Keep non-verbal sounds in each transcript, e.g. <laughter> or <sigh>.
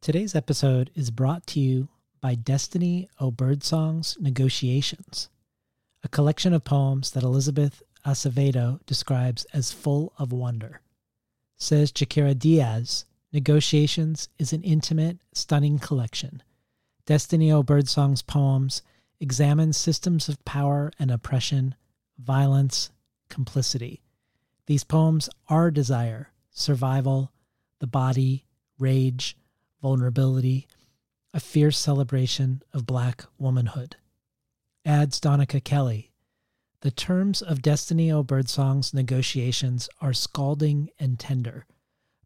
Today's episode is brought to you by Destiny O. Birdsong's Negotiations, a collection of poems that Elizabeth Acevedo describes as full of wonder. Says Jaquira Diaz, Negotiations is an intimate, stunning collection. Destiny O. Birdsong's poems examine systems of power and oppression, violence, complicity. These poems are desire, survival, the body, rage, vulnerability, a fierce celebration of black womanhood. Adds Donika Kelly. The terms of Destiny O Birdsong's negotiations are scalding and tender.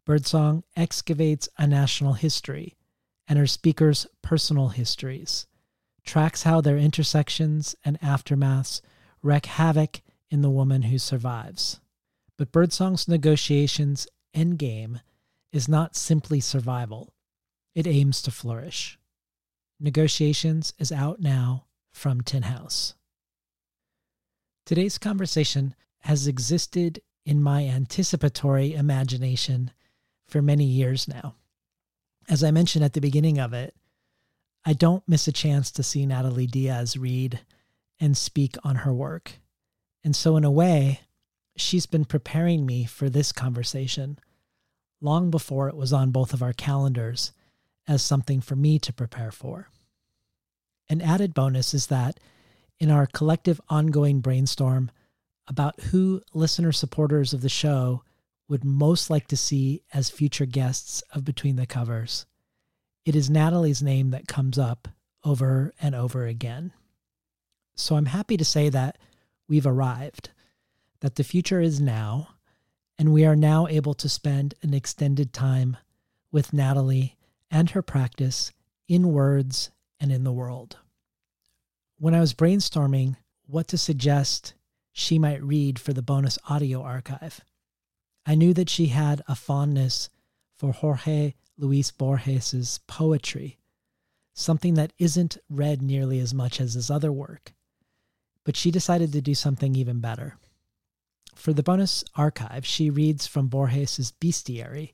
Birdsong excavates a national history and her speakers' personal histories, tracks how their intersections and aftermaths wreak havoc in the woman who survives. But Birdsong's negotiations endgame is not simply survival, it aims to flourish. Negotiations is out now from Tin House. Today's conversation has existed in my anticipatory imagination for many years now. As I mentioned at the beginning of it, I don't miss a chance to see Natalie Diaz read and speak on her work. And so, in a way, she's been preparing me for this conversation long before it was on both of our calendars as something for me to prepare for. An added bonus is that in our collective ongoing brainstorm about who listener supporters of the show would most like to see as future guests of Between the Covers, it is Natalie's name that comes up over and over again. So I'm happy to say that we've arrived, that the future is now, and we are now able to spend an extended time with Natalie and her practice in words and in the world. When I was brainstorming what to suggest she might read for the bonus audio archive, I knew that she had a fondness for Jorge Luis Borges's poetry, something that isn't read nearly as much as his other work. But she decided to do something even better. For the bonus archive, she reads from Borges's Bestiary,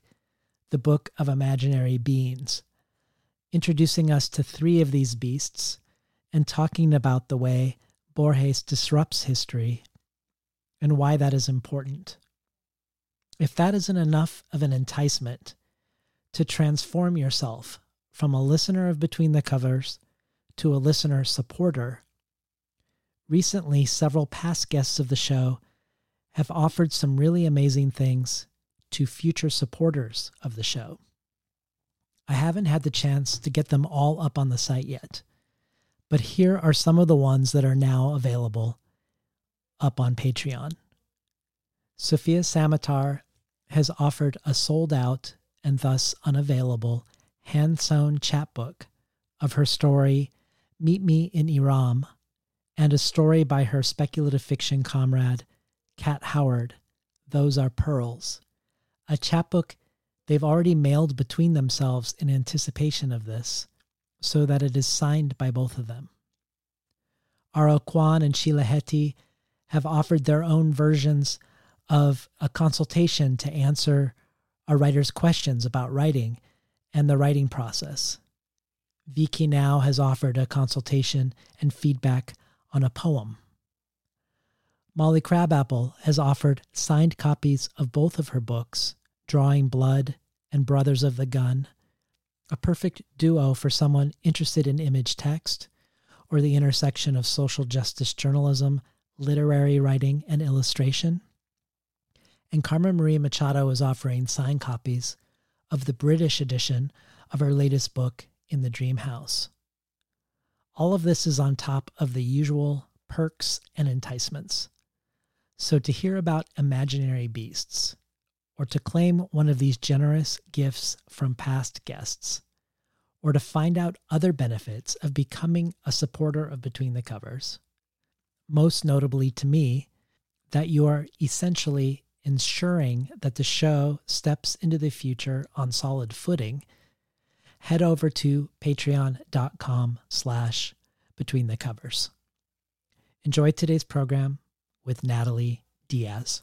the Book of Imaginary Beings, introducing us to three of these beasts and talking about the way Borges disrupts history and why that is important. If that isn't enough of an enticement to transform yourself from a listener of Between the Covers to a listener supporter, recently several past guests of the show have offered some really amazing things to future supporters of the show. I haven't had the chance to get them all up on the site yet, but here are some of the ones that are now available up on Patreon. Sofia Samatar has offered a sold out and thus unavailable hand sewn chapbook of her story, Meet Me in Iram, and a story by her speculative fiction comrade, Kat Howard, Those Are Pearls, a chapbook they've already mailed between themselves in anticipation of this, so that it is signed by both of them. R.O. Kwon and Sheila Heti have offered their own versions of a consultation to answer a writer's questions about writing and the writing process. Vi Khi Nao has offered a consultation and feedback on a poem. Molly Crabapple has offered signed copies of both of her books, Drawing Blood and Brothers of the Gun, a perfect duo for someone interested in image text or the intersection of social justice journalism, literary writing, and illustration. And Carmen Maria Machado is offering signed copies of the British edition of her latest book, In the Dream House. All of this is on top of the usual perks and enticements. So, to hear about imaginary beasts, or to claim one of these generous gifts from past guests, or to find out other benefits of becoming a supporter of Between the Covers, most notably to me, that you are essentially ensuring that the show steps into the future on solid footing, head over to patreon.com slash between the covers. Enjoy today's program with Natalie Diaz.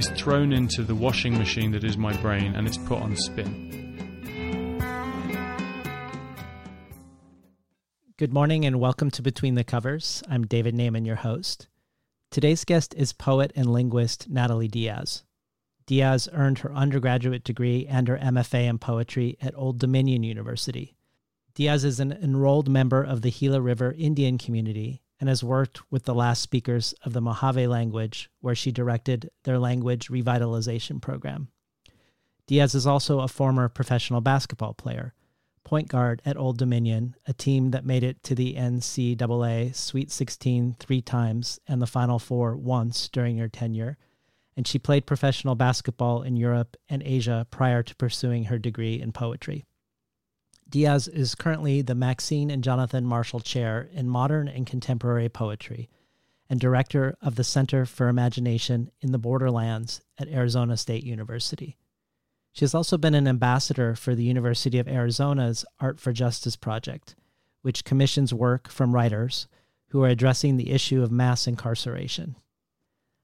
is thrown into the washing machine that is my brain and it's put on spin. Good morning and welcome to Between the Covers. I'm David Naimon, your host. Today's guest is poet and linguist Natalie Diaz. Diaz earned her undergraduate degree and her MFA in poetry at Old Dominion University. Diaz is an enrolled member of the Gila River Indian community and has worked with the last speakers of the Mojave language, where she directed their language revitalization program. Diaz is also a former professional basketball player point guard at Old Dominion, a team that made it to the NCAA Sweet 16 three times and the Final Four once during her tenure. And she played professional basketball in Europe and Asia prior to pursuing her degree in poetry. Diaz is currently the Maxine and Jonathan Marshall Chair in Modern and Contemporary Poetry and director of the Center for Imagination in the Borderlands at Arizona State University. She has also been an ambassador for the University of Arizona's Art for Justice project, which commissions work from writers who are addressing the issue of mass incarceration.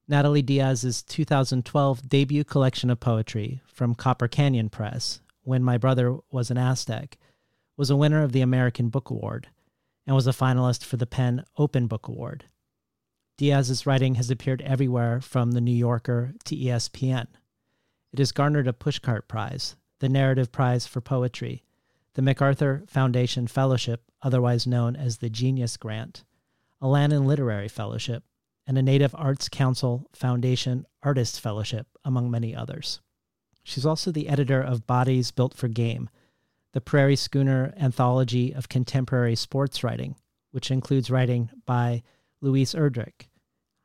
Natalie Diaz's 2012 debut collection of poetry from Copper Canyon Press, When My Brother Was an Aztec, was a winner of the American Book Award and was a finalist for the PEN Open Book Award. Diaz's writing has appeared everywhere from The New Yorker to ESPN. It has garnered a Pushcart Prize, the Narrative Prize for Poetry, the MacArthur Foundation Fellowship, otherwise known as the Genius Grant, a Lannan Literary Fellowship, and a Native Arts Council Foundation Artist Fellowship, among many others. She's also the editor of Bodies Built for Game, the Prairie Schooner anthology of contemporary sports writing, which includes writing by Louise Erdrich,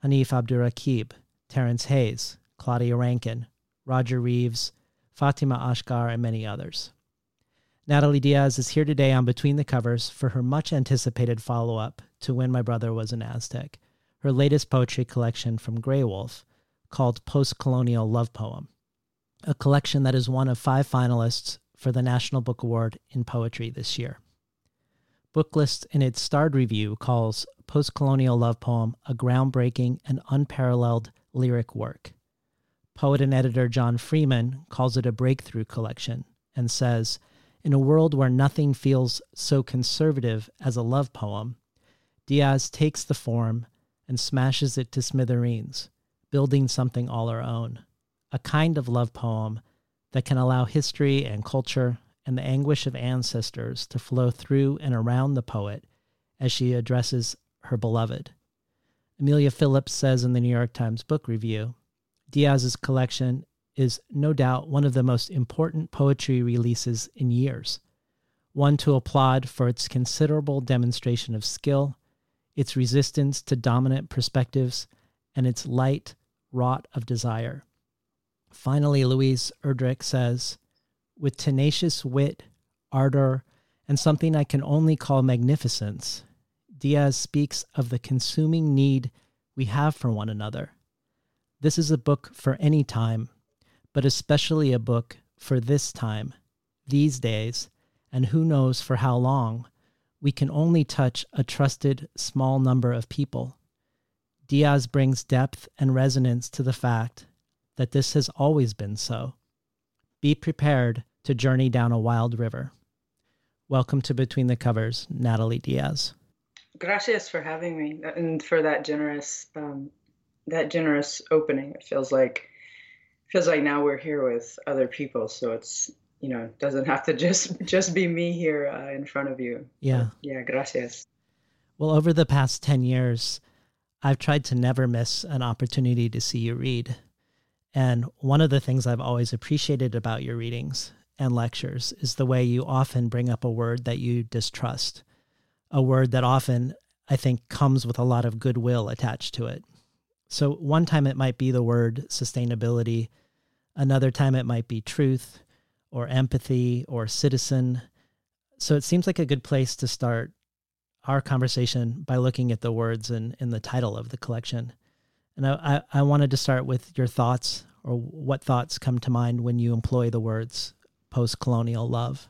Hanif Abdurraqib, Terrence Hayes, Claudia Rankine, Roger Reeves, Fatimah Asghar, and many others. Natalie Diaz is here today on Between the Covers for her much anticipated follow up to When My Brother Was an Aztec, her latest poetry collection from Graywolf called Postcolonial Love Poem, a collection that is one of five finalists for the National Book Award in Poetry this year. Booklist in its starred review calls Postcolonial Love Poem a groundbreaking and unparalleled lyric work. Poet and editor John Freeman calls it a breakthrough collection and says, In a world where nothing feels so conservative as a love poem, Diaz takes the form and smashes it to smithereens, building something all our own, a kind of love poem that can allow history and culture and the anguish of ancestors to flow through and around the poet as she addresses her beloved. Amelia Phillips says in the New York Times Book Review Diaz's collection is no doubt one of the most important poetry releases in years, one to applaud for its considerable demonstration of skill, its resistance to dominant perspectives, and its light wrought of desire. Finally, Louise Erdrich says, with tenacious wit, ardor, and something I can only call magnificence, Diaz speaks of the consuming need we have for one another this is a book for any time, but especially a book for this time, these days, and who knows for how long. We can only touch a trusted small number of people. Diaz brings depth and resonance to the fact that this has always been so. Be prepared to journey down a wild river. Welcome to Between the Covers, Natalie Diaz. Gracias for having me and for that generous um, that generous opening. It feels like feels like now we're here with other people, so it's you know, doesn't have to <laughs> just just be me here uh, in front of you. Yeah. Yeah, gracias. Well, over the past 10 years, I've tried to never miss an opportunity to see you read. And one of the things I've always appreciated about your readings and lectures is the way you often bring up a word that you distrust, a word that often I think comes with a lot of goodwill attached to it. So, one time it might be the word sustainability, another time it might be truth or empathy or citizen. So, it seems like a good place to start our conversation by looking at the words in, in the title of the collection. And I, I, I wanted to start with your thoughts or what thoughts come to mind when you employ the words post colonial love.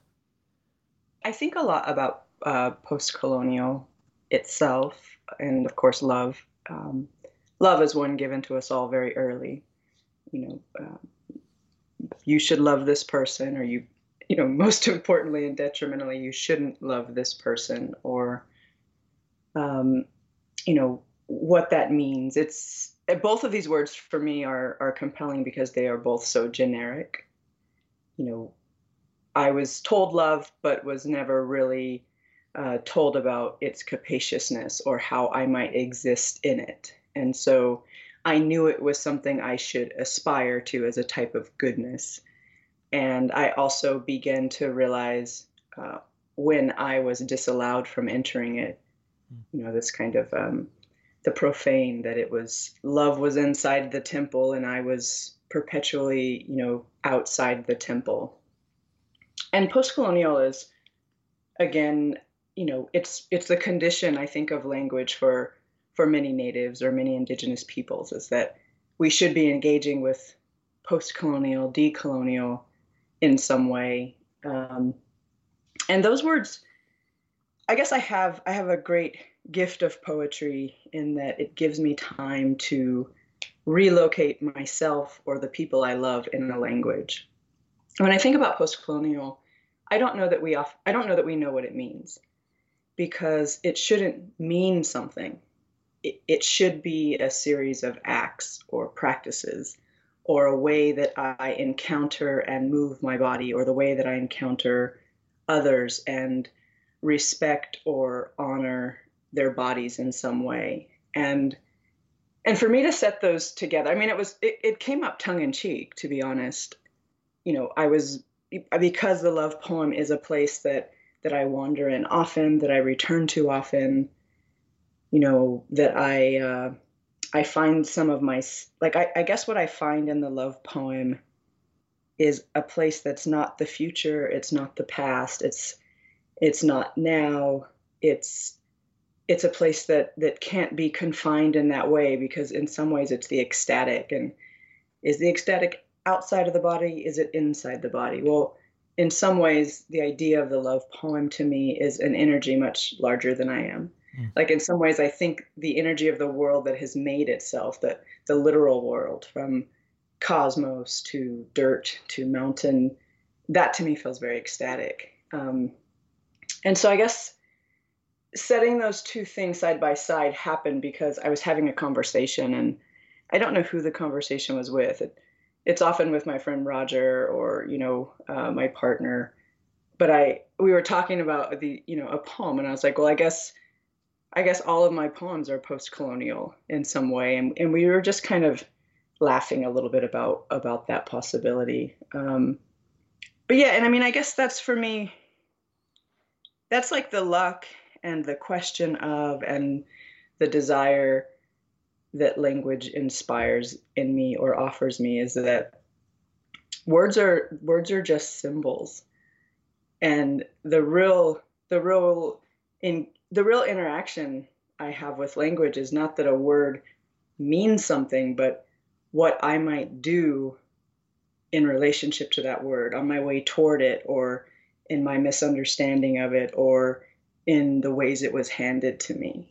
I think a lot about uh, post colonial itself, and of course, love. Um, love is one given to us all very early. You know, uh, you should love this person, or you, you know, <laughs> most importantly and detrimentally, you shouldn't love this person, or, um, you know, what that means. It's both of these words for me are are compelling because they are both so generic. You know, I was told love, but was never really uh, told about its capaciousness or how I might exist in it. And so I knew it was something I should aspire to as a type of goodness. And I also began to realize uh, when I was disallowed from entering it, you know, this kind of um, the profane that it was love was inside the temple and I was perpetually, you know, outside the temple. And post-colonial is again you know it's it's the condition i think of language for for many natives or many indigenous peoples is that we should be engaging with post-colonial decolonial in some way um, and those words i guess i have i have a great gift of poetry in that it gives me time to relocate myself or the people i love in a language when i think about post-colonial i don't know that we off, i don't know that we know what it means because it shouldn't mean something. It, it should be a series of acts or practices or a way that I encounter and move my body or the way that I encounter others and respect or honor their bodies in some way. And and for me to set those together, I mean it was it, it came up tongue in cheek, to be honest. You know, I was because the love poem is a place that that I wander in often, that I return to often, you know, that I uh, I find some of my like I, I guess what I find in the love poem is a place that's not the future, it's not the past, it's it's not now, it's it's a place that that can't be confined in that way because in some ways it's the ecstatic and is the ecstatic outside of the body is it inside the body well in some ways, the idea of the love poem to me is an energy much larger than I am. Mm. Like in some ways, I think the energy of the world that has made itself, the the literal world, from cosmos to dirt to mountain, that to me feels very ecstatic. Um, and so I guess setting those two things side by side happened because I was having a conversation, and I don't know who the conversation was with. It, it's often with my friend Roger or you know uh, my partner. But I we were talking about the you know a poem, and I was like, well, I guess I guess all of my poems are post-colonial in some way, and and we were just kind of laughing a little bit about about that possibility. Um, but yeah, and I mean, I guess that's for me. That's like the luck and the question of and the desire that language inspires in me or offers me is that words are words are just symbols. And the real the real in the real interaction i have with language is not that a word means something but what i might do in relationship to that word on my way toward it or in my misunderstanding of it or in the ways it was handed to me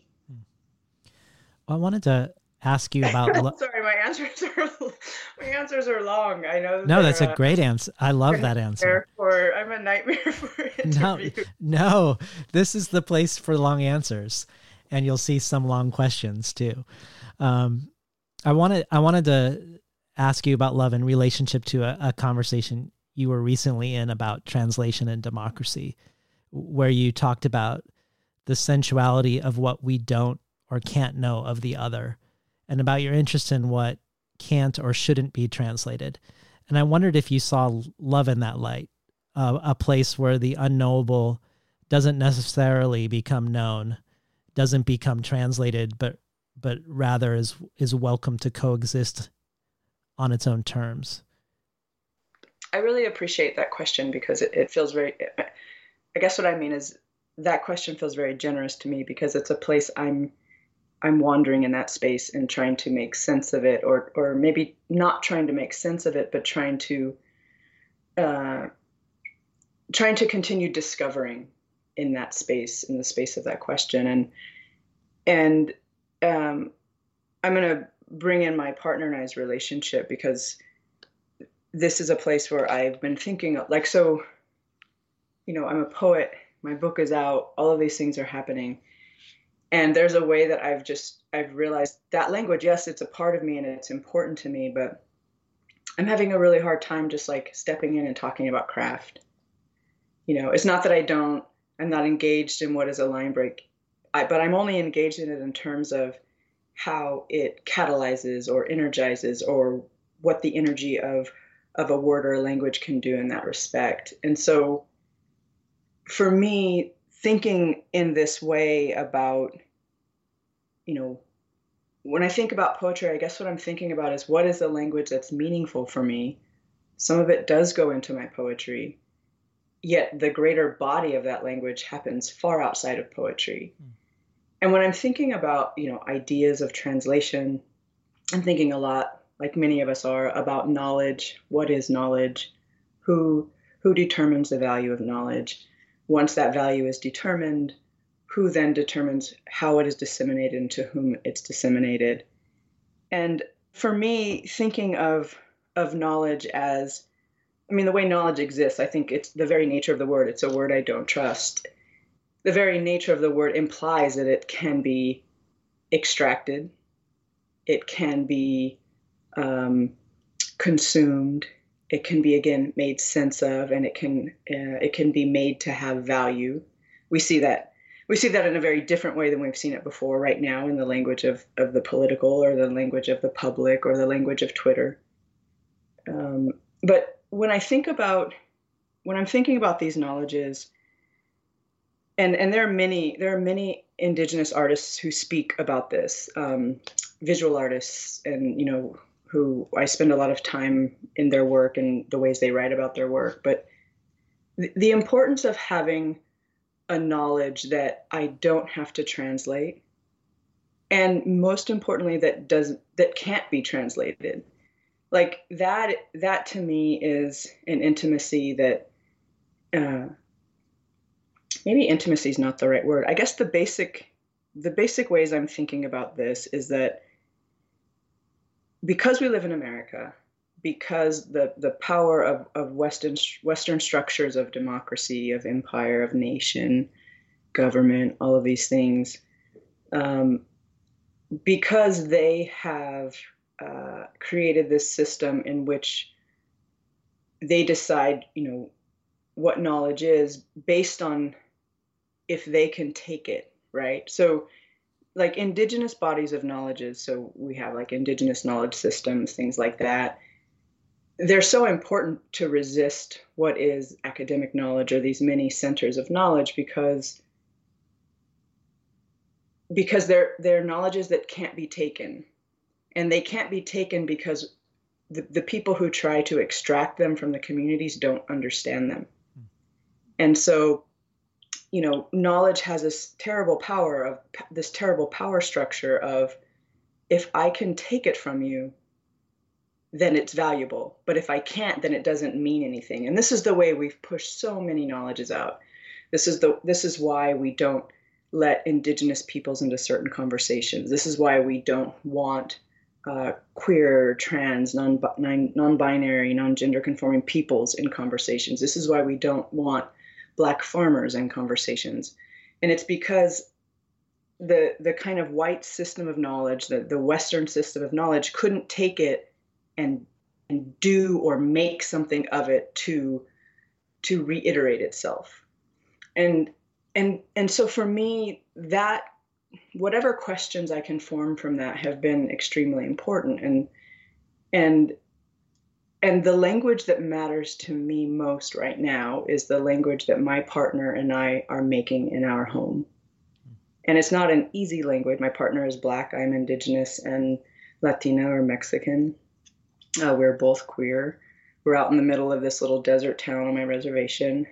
I wanted to ask you about. <laughs> Lo- Sorry, my answers are <laughs> my answers are long. I know. No, that's a uh, great answer. I love that answer. For I'm a nightmare <laughs> for interview. No, no, this is the place for long answers, and you'll see some long questions too. Um, I wanted I wanted to ask you about love in relationship to a, a conversation you were recently in about translation and democracy, where you talked about the sensuality of what we don't or can't know of the other, and about your interest in what can't or shouldn't be translated. And I wondered if you saw love in that light, uh, a place where the unknowable doesn't necessarily become known, doesn't become translated, but but rather is is welcome to coexist on its own terms. I really appreciate that question because it, it feels very. I guess what I mean is that question feels very generous to me because it's a place I'm I'm wandering in that space and trying to make sense of it, or or maybe not trying to make sense of it, but trying to uh, trying to continue discovering in that space, in the space of that question, and and um, I'm gonna bring in my partner and I's relationship because this is a place where I've been thinking of, like so. You know, I'm a poet. My book is out. All of these things are happening and there's a way that i've just i've realized that language yes it's a part of me and it's important to me but i'm having a really hard time just like stepping in and talking about craft you know it's not that i don't i'm not engaged in what is a line break I, but i'm only engaged in it in terms of how it catalyzes or energizes or what the energy of of a word or a language can do in that respect and so for me thinking in this way about, you know, when I think about poetry, I guess what I'm thinking about is what is the language that's meaningful for me? Some of it does go into my poetry, yet the greater body of that language happens far outside of poetry. Mm. And when I'm thinking about, you know, ideas of translation, I'm thinking a lot, like many of us are, about knowledge. What is knowledge? Who who determines the value of knowledge? Once that value is determined, who then determines how it is disseminated and to whom it's disseminated. And for me, thinking of of knowledge as I mean, the way knowledge exists, I think it's the very nature of the word. It's a word I don't trust. The very nature of the word implies that it can be extracted, it can be um, consumed, it can be again made sense of and it can uh, it can be made to have value. We see that we see that in a very different way than we've seen it before right now in the language of, of the political or the language of the public or the language of twitter. Um, but when i think about when i'm thinking about these knowledges and and there are many there are many indigenous artists who speak about this um, visual artists and you know who I spend a lot of time in their work and the ways they write about their work. But th- the importance of having a knowledge that I don't have to translate, and most importantly, that does that can't be translated. Like that, that to me is an intimacy that. Uh, maybe intimacy is not the right word. I guess the basic, the basic ways I'm thinking about this is that because we live in America, because the, the power of, of Western, Western structures of democracy, of empire, of nation, government, all of these things, um, because they have uh, created this system in which they decide, you know, what knowledge is based on if they can take it, right? So like indigenous bodies of knowledges so we have like indigenous knowledge systems things like that they're so important to resist what is academic knowledge or these many centers of knowledge because because they're they're knowledges that can't be taken and they can't be taken because the, the people who try to extract them from the communities don't understand them hmm. and so you know, knowledge has this terrible power of this terrible power structure of if I can take it from you, then it's valuable. But if I can't, then it doesn't mean anything. And this is the way we've pushed so many knowledges out. This is the this is why we don't let indigenous peoples into certain conversations. This is why we don't want uh, queer, trans, non non-binary, non-gender conforming peoples in conversations. This is why we don't want black farmers in conversations. And it's because the the kind of white system of knowledge, the, the Western system of knowledge, couldn't take it and do or make something of it to to reiterate itself and and and so for me that whatever questions i can form from that have been extremely important and and and the language that matters to me most right now is the language that my partner and I are making in our home. And it's not an easy language. My partner is black, I'm indigenous and Latina or Mexican. Uh, we're both queer. We're out in the middle of this little desert town on my reservation.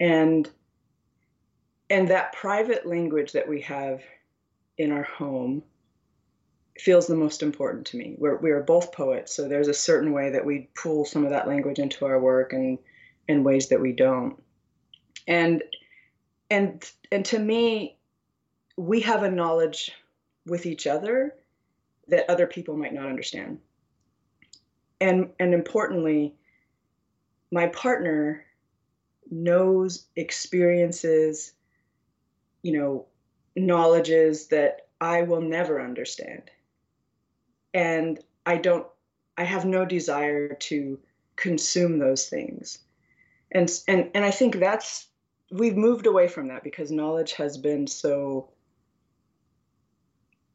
And and that private language that we have in our home feels the most important to me. We're, we are both poets, so there's a certain way that we pull some of that language into our work and in ways that we don't. And and and to me, we have a knowledge with each other that other people might not understand. And and importantly, my partner knows experiences, you know, knowledges that I will never understand and I don't I have no desire to consume those things. And and and I think that's we've moved away from that because knowledge has been so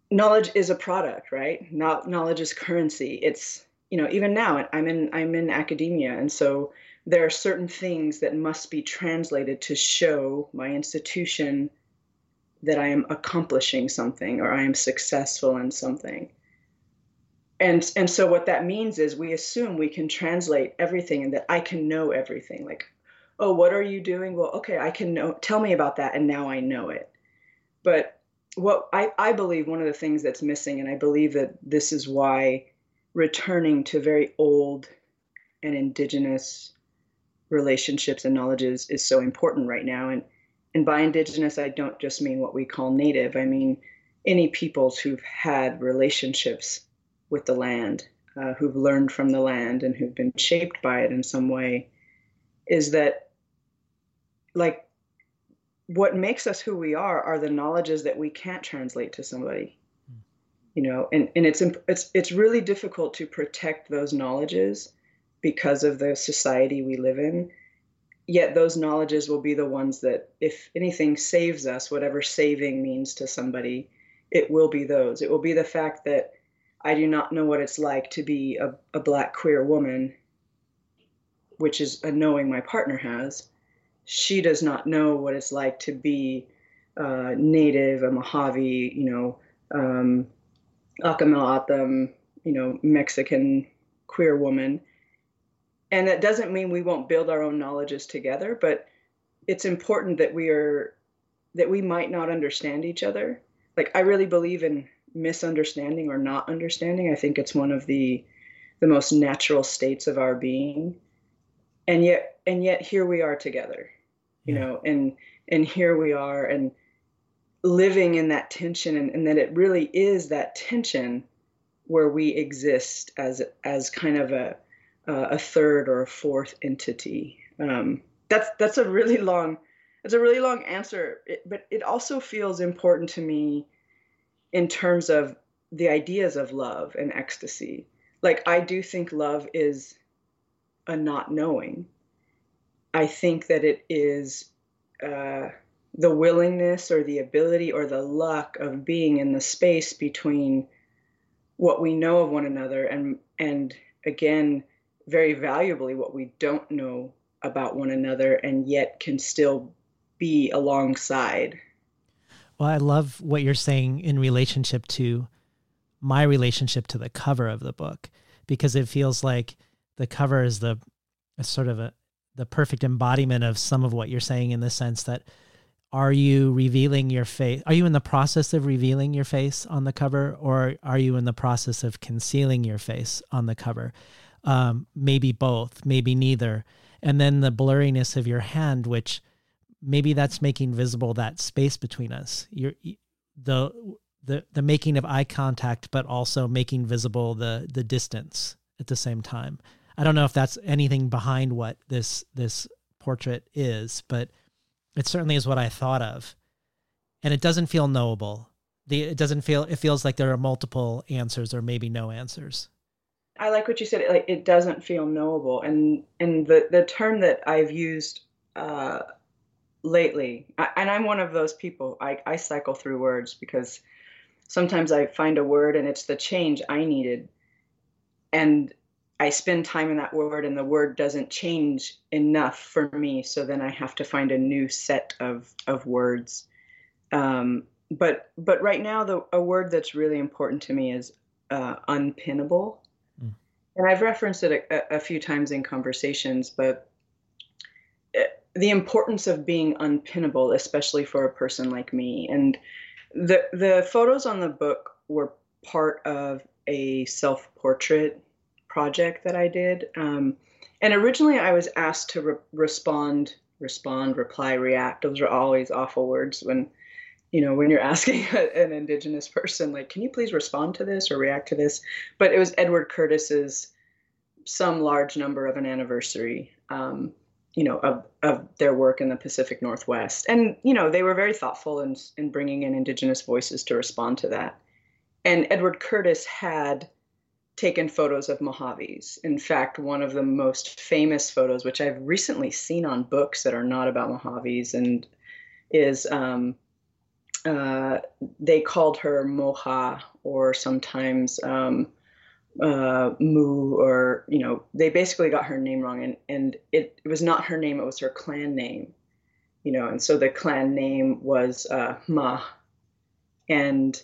knowledge is a product, right? Not knowledge is currency. It's you know, even now I'm in I'm in academia and so there are certain things that must be translated to show my institution that I am accomplishing something or I am successful in something and and so what that means is we assume we can translate everything and that i can know everything. Like oh what are you doing? Well okay i can know tell me about that and now i know it. But what i, I believe one of the things that's missing and i believe that this is why returning to very old and indigenous relationships and knowledges is so important right now. And and by indigenous i don't just mean what we call native. I mean any peoples who've had relationships with the land, uh, who've learned from the land and who've been shaped by it in some way, is that like what makes us who we are are the knowledges that we can't translate to somebody. You know, and, and it's it's it's really difficult to protect those knowledges because of the society we live in. Yet those knowledges will be the ones that, if anything saves us, whatever saving means to somebody, it will be those. It will be the fact that I do not know what it's like to be a, a black queer woman, which is a knowing my partner has. She does not know what it's like to be uh, native, a Mojave, you know, um, Akamalam, you know, Mexican queer woman. And that doesn't mean we won't build our own knowledges together, but it's important that we are that we might not understand each other. Like I really believe in misunderstanding or not understanding. I think it's one of the the most natural states of our being. And yet and yet here we are together. You yeah. know, and and here we are and living in that tension and, and that it really is that tension where we exist as as kind of a a third or a fourth entity. Um, that's that's a really long it's a really long answer, it, but it also feels important to me in terms of the ideas of love and ecstasy. Like, I do think love is a not knowing. I think that it is uh, the willingness or the ability or the luck of being in the space between what we know of one another and and again very valuably what we don't know about one another and yet can still be alongside well, I love what you're saying in relationship to my relationship to the cover of the book because it feels like the cover is the sort of a the perfect embodiment of some of what you're saying in the sense that are you revealing your face are you in the process of revealing your face on the cover or are you in the process of concealing your face on the cover? Um, maybe both maybe neither. And then the blurriness of your hand which maybe that's making visible that space between us. You're the the the making of eye contact, but also making visible the the distance at the same time. I don't know if that's anything behind what this this portrait is, but it certainly is what I thought of. And it doesn't feel knowable. The it doesn't feel it feels like there are multiple answers or maybe no answers. I like what you said. Like it doesn't feel knowable, and and the the term that I've used uh, lately, I, and I'm one of those people. I I cycle through words because sometimes I find a word and it's the change I needed, and I spend time in that word, and the word doesn't change enough for me. So then I have to find a new set of of words. Um, but but right now, the a word that's really important to me is uh, unpinnable and I've referenced it a, a few times in conversations, but it, eh, the importance of being unpinnable, especially for a person like me. And the the photos on the book were part of a self portrait project that I did. Um, and originally, I was asked to re- respond, respond, reply, react. Those are always awful words when you know when you're <laughs> asking a, an indigenous person like can you please respond to this or react to this but it was edward curtis's some large number of an anniversary um, you know of, of their work in the pacific northwest. And you know they were very thoughtful in, in bringing in indigenous voices to respond to that. And edward curtis had taken photos of mojaves. In fact one of the most famous photos which i've recently seen on books that are not about mojaves and is um, uh, they called her Moja, or sometimes um, uh, Mu, or you know, they basically got her name wrong, and and it, it was not her name; it was her clan name, you know, and so the clan name was uh, Ma, and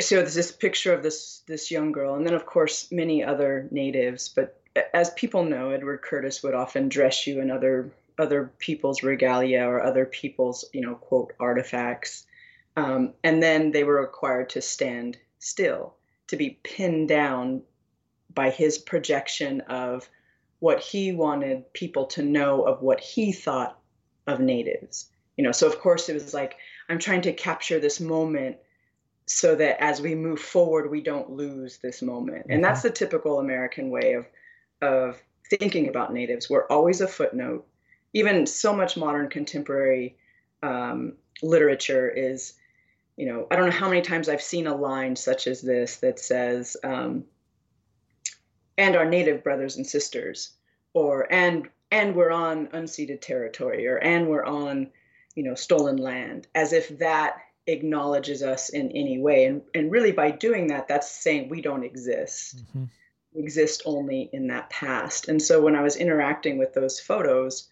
so there's this picture of this this young girl, and then of course many other natives, but as people know, Edward Curtis would often dress you in other other people's regalia or other people's, you know, quote, artifacts. Um, and then they were required to stand still, to be pinned down by his projection of what he wanted people to know of what he thought of natives. You know, so of course it was like, I'm trying to capture this moment so that as we move forward, we don't lose this moment. And that's the typical American way of of thinking about natives. We're always a footnote even so much modern contemporary um, literature is you know i don't know how many times i've seen a line such as this that says um, and our native brothers and sisters or and and we're on unceded territory or and we're on you know stolen land as if that acknowledges us in any way. And and really by doing that that's saying we don't exist. Mm-hmm. we exist only in that past. And so when i was interacting with those photos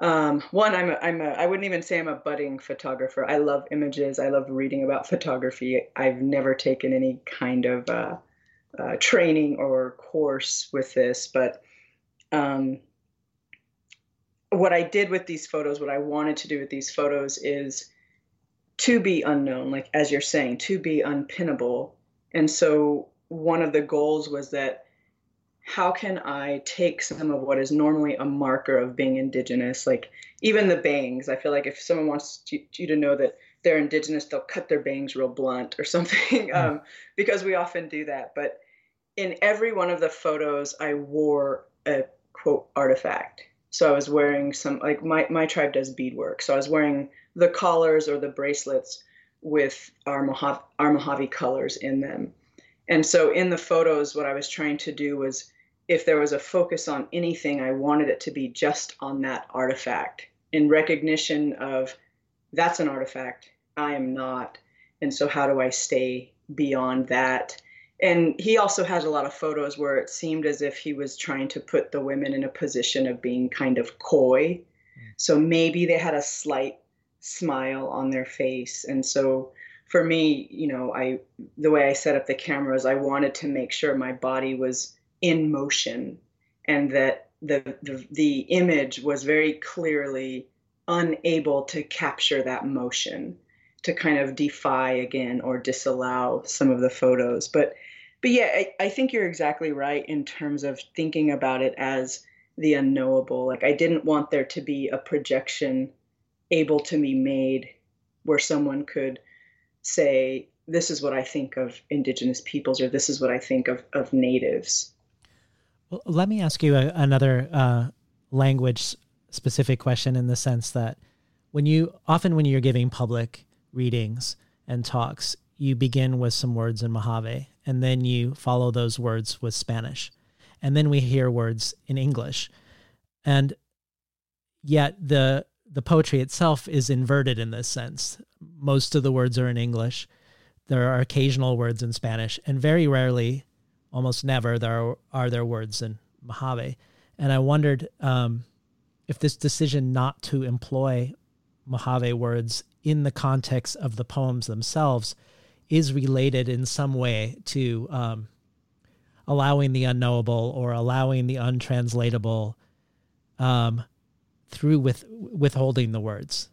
um, one, I'm a, I'm a, I wouldn't even say I'm a budding photographer. I love images. I love reading about photography. I've never taken any kind of uh, uh, training or course with this, but um, what I did with these photos, what I wanted to do with these photos is to be unknown, like as you're saying, to be unpinnable. And so one of the goals was that how can I take some of what is normally a marker of being indigenous, like even the bangs? I feel like if someone wants you to know that they're indigenous, they'll cut their bangs real blunt or <laughs> something, mm. um, because we often do that. But in every one of the photos, I wore a quote artifact. So I was wearing some like my my tribe does beadwork, so I was wearing the collars or the bracelets with our Mojave, our Mojave colors in them. And so in the photos, what I was trying to do was if there was a focus on anything, I wanted it to be just on that artifact in recognition of that's an artifact. I am not. And so, how do I stay beyond that? And he also has a lot of photos where it seemed as if he was trying to put the women in a position of being kind of coy. Mm. So maybe they had a slight smile on their face. And so, for me, you know, I the way I set up the cameras, I wanted to make sure my body was in motion and that the, the, the image was very clearly unable to capture that motion to kind of defy again or disallow some of the photos. But but yeah I, I think you're exactly right in terms of thinking about it as the unknowable. Like i didn't want there to be a projection able to be made where someone could say this is what i think of indigenous peoples or this is what i think of, of natives let me ask you a, another uh, language specific question in the sense that when you often when you're giving public readings and talks, you begin with some words in Mojave and then you follow those words with Spanish. And then we hear words in English. And yet the the poetry itself is inverted in this sense. Most of the words are in English. There are occasional words in Spanish, and very rarely, almost never, there are, are there words in Mojave. And I wondered um, if this decision not to employ Mojave words in the context of the poems themselves is related in some way to um, allowing the unknowable or allowing the untranslatable um, through with withholding the words.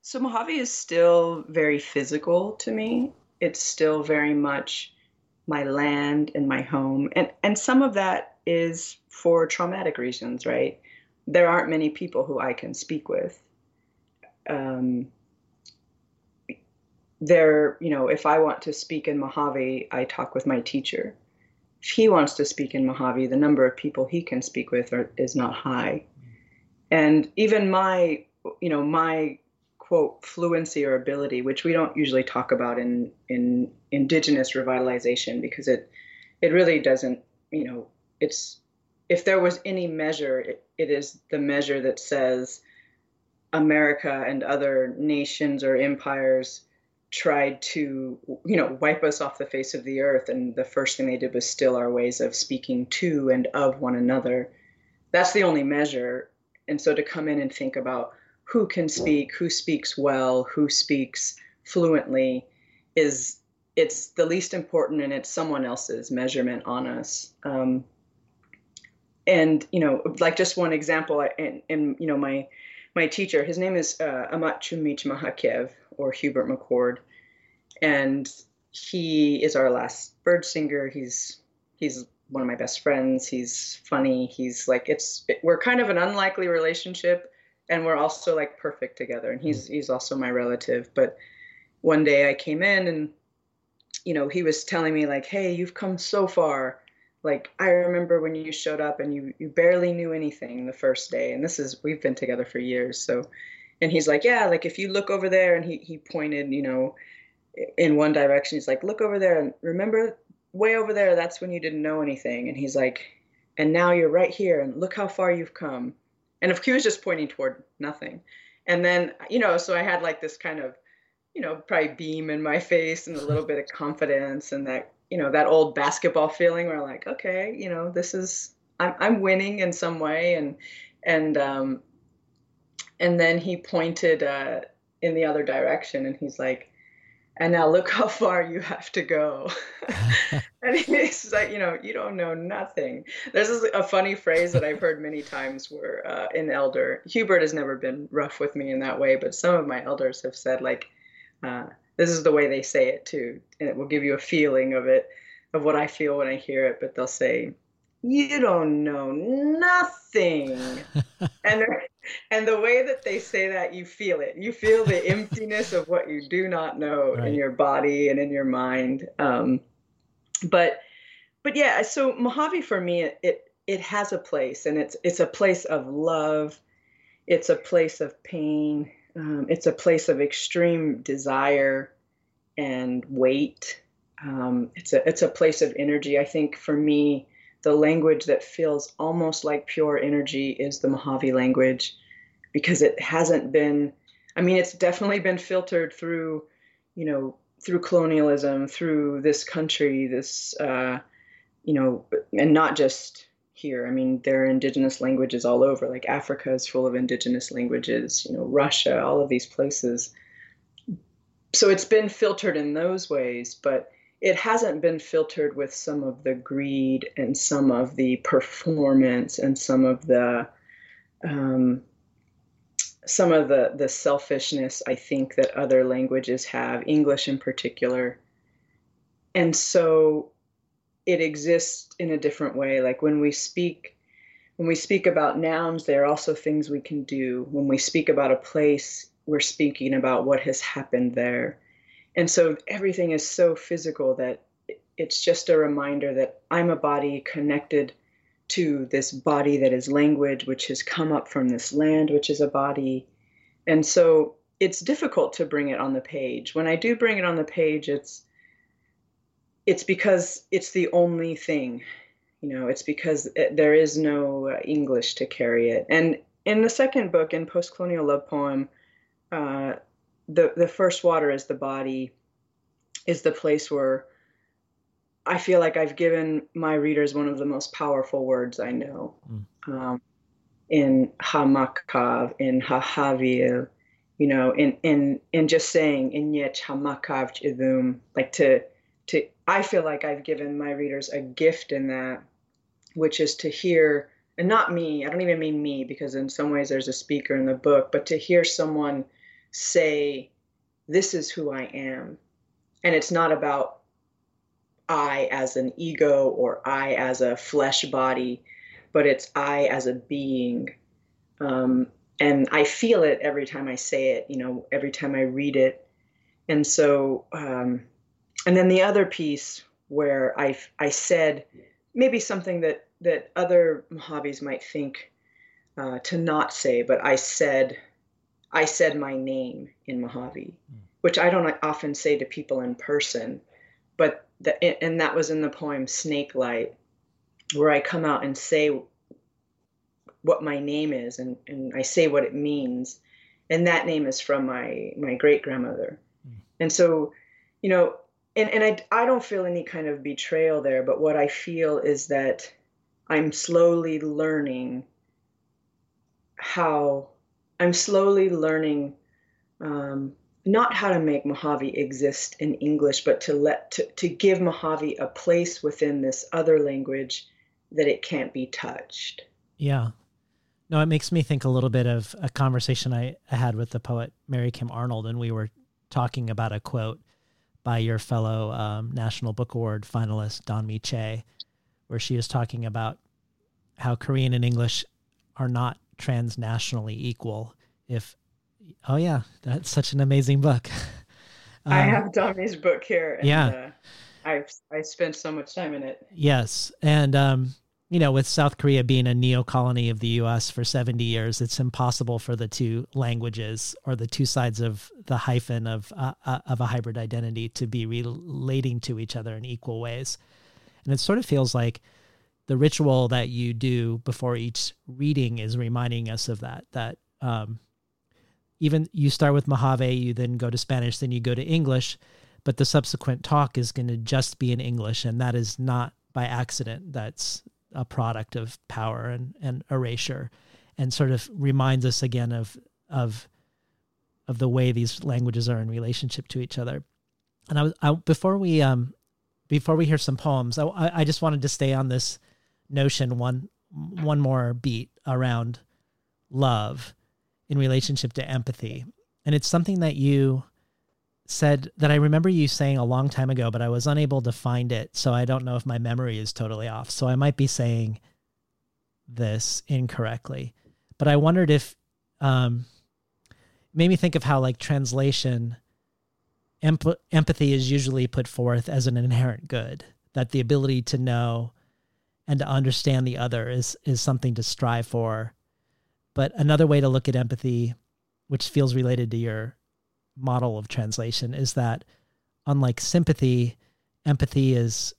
So Mojave is still very physical to me. It's still very much my land and my home, and and some of that is for traumatic reasons, right? There aren't many people who I can speak with. Um, there, you know, if I want to speak in Mojave, I talk with my teacher. If he wants to speak in Mojave, the number of people he can speak with are, is not high. And even my, you know, my quote fluency or ability, which we don't usually talk about in in indigenous revitalization because it it really doesn't, you know, it's if there was any measure, it, it is the measure that says America and other nations or empires tried to, you know, wipe us off the face of the earth, and the first thing they did was still our ways of speaking to and of one another. That's the only measure. And so to come in and think about who can speak, who speaks well, who speaks fluently, is it's the least important, and it's someone else's measurement on us. Um, and you know, like just one example, and, you know, my my teacher, his name is uh, Amat Chumich Mahakiev, or Hubert McCord, and he is our last bird singer. He's he's one of my best friends. He's funny. He's like it's it, we're kind of an unlikely relationship, and we're also like perfect together. And he's mm. he's also my relative. But one day I came in and you know he was telling me like, hey, you've come so far. Like I remember when you showed up and you you barely knew anything the first day, and this is we've been together for years, so and he's like yeah like if you look over there and he, he pointed you know in one direction he's like look over there and remember way over there that's when you didn't know anything and he's like and now you're right here and look how far you've come and if he was just pointing toward nothing. And then you know so i had like this kind of you know probably beam in my face and a little bit of <laughs> confidence and that you know that old basketball feeling where like okay you know this is i'm, I'm winning in some way. And and um and then he pointed uh, in the other direction and he's like and now look how far you have to go. <laughs> And he's like you know you don't know nothing. This, a funny phrase that i've heard many times where uh, an elder hubert has never been rough with me in that way but some of my elders have said like uh, this is the way they say it too and it will give you a feeling of it of what i feel when i hear it but they'll say you don't know nothing. <laughs> And and the way that they say that you feel it. You feel the <laughs> emptiness of what you do not know right. in your body and in your mind. Um, but but yeah so mojave for me it, it it has a place and it's it's a place of love. It's a place of pain. Um, it's a place of extreme desire and weight. Um, it's a it's a place of energy i think for me the language that feels almost like pure energy is the Mojave language because it hasn't been I mean it's definitely been filtered through you know through colonialism through this country this uh, you know and not just here. I mean there are indigenous languages all over like Africa is full of indigenous languages you know Russia all of these places. So it's been filtered in those ways but it hasn't been filtered with some of the greed and some of the performance and some of the um, some of the the selfishness I think that other languages have, English in particular. And so it exists in a different way. Like when we speak when we speak about nouns, there are also things we can do. When we speak about a place, we're speaking about what has happened there and so everything is so physical that it's just a reminder that I'm a body connected to this body that is language, which has come up from this land, which is a body. And so it's difficult to bring it on the page. When I do bring it on the page, it's it's because it's the only thing. You know, it's because it, there is no English to carry it. And in the second book, in Postcolonial Love Poem, uh, the the first water is the body, is the place where I feel like I've given my readers one of the most powerful words I know. Mm. Um, in Hamakav, in Hahavil, you know, in in in just saying in Yech Hamakav Idum, like to to I feel like I've given my readers a gift in that, which is to hear, and not me, I don't even mean me, because in some ways there's a speaker in the book, but to hear someone say, This is who I am. And it's not about I as an ego or I as a flesh body, but it's I as a being. Um, and I feel it every time I say it, you know, every time I read it. And so, um, and then the other piece where I I said maybe something that that other Mojaves might think uh, to not say, but I said I said my name in Mojave, mm. which I don't often say to people in person, but the, and that was in the poem Snake Light, where I come out and say what my name is and, and I say what it means. And that name is from my my great grandmother. Mm. And so, you know, and, and I, I don't feel any kind of betrayal there, but what I feel is that I'm slowly learning how I'm slowly learning um, not how to make Mojave exist in English, but to let to, to give Mojave a place within this other language that it can't be touched. Yeah. No, it makes me think a little bit of a conversation I, I had with the poet Mary Kim Arnold, and we were talking about a quote by your fellow um, National Book Award finalist, Don Mee Choi, where she is talking about how Korean and English are not transnationally equal. If, oh, yeah, that's such an amazing book. <laughs> um, I have Mi's book here. And, yeah. Uh, I I spent so much time in it. Yes. And, um, you know, with South Korea being a neo colony of the US for 70 years, it's impossible for the two languages or the two sides of the hyphen of, uh, uh, of a hybrid identity to be relating to each other in equal ways. And it sort of feels like the ritual that you do before each reading is reminding us of that, that, um, even you start with Mojave, you then go to Spanish, then you go to English, but the subsequent talk is going to just be in English. And that is not by accident. That's a product of power and, and erasure and sort of reminds us again of of of the way these languages are in relationship to each other. And I was I, before we um before we hear some poems, I, I just wanted to stay on this notion one one more beat around love in relationship to empathy. And it's something that you said that I remember you saying a long time ago, but I was unable to find it. So I don't know if my memory is totally off. So I might be saying this incorrectly. But I wondered if um, made me think of how like translation emp- empathy is usually put forth as an inherent good that the ability to know and to understand the other is is something to strive for but another way to look at empathy which feels related to your model of translation is that unlike sympathy, empathy is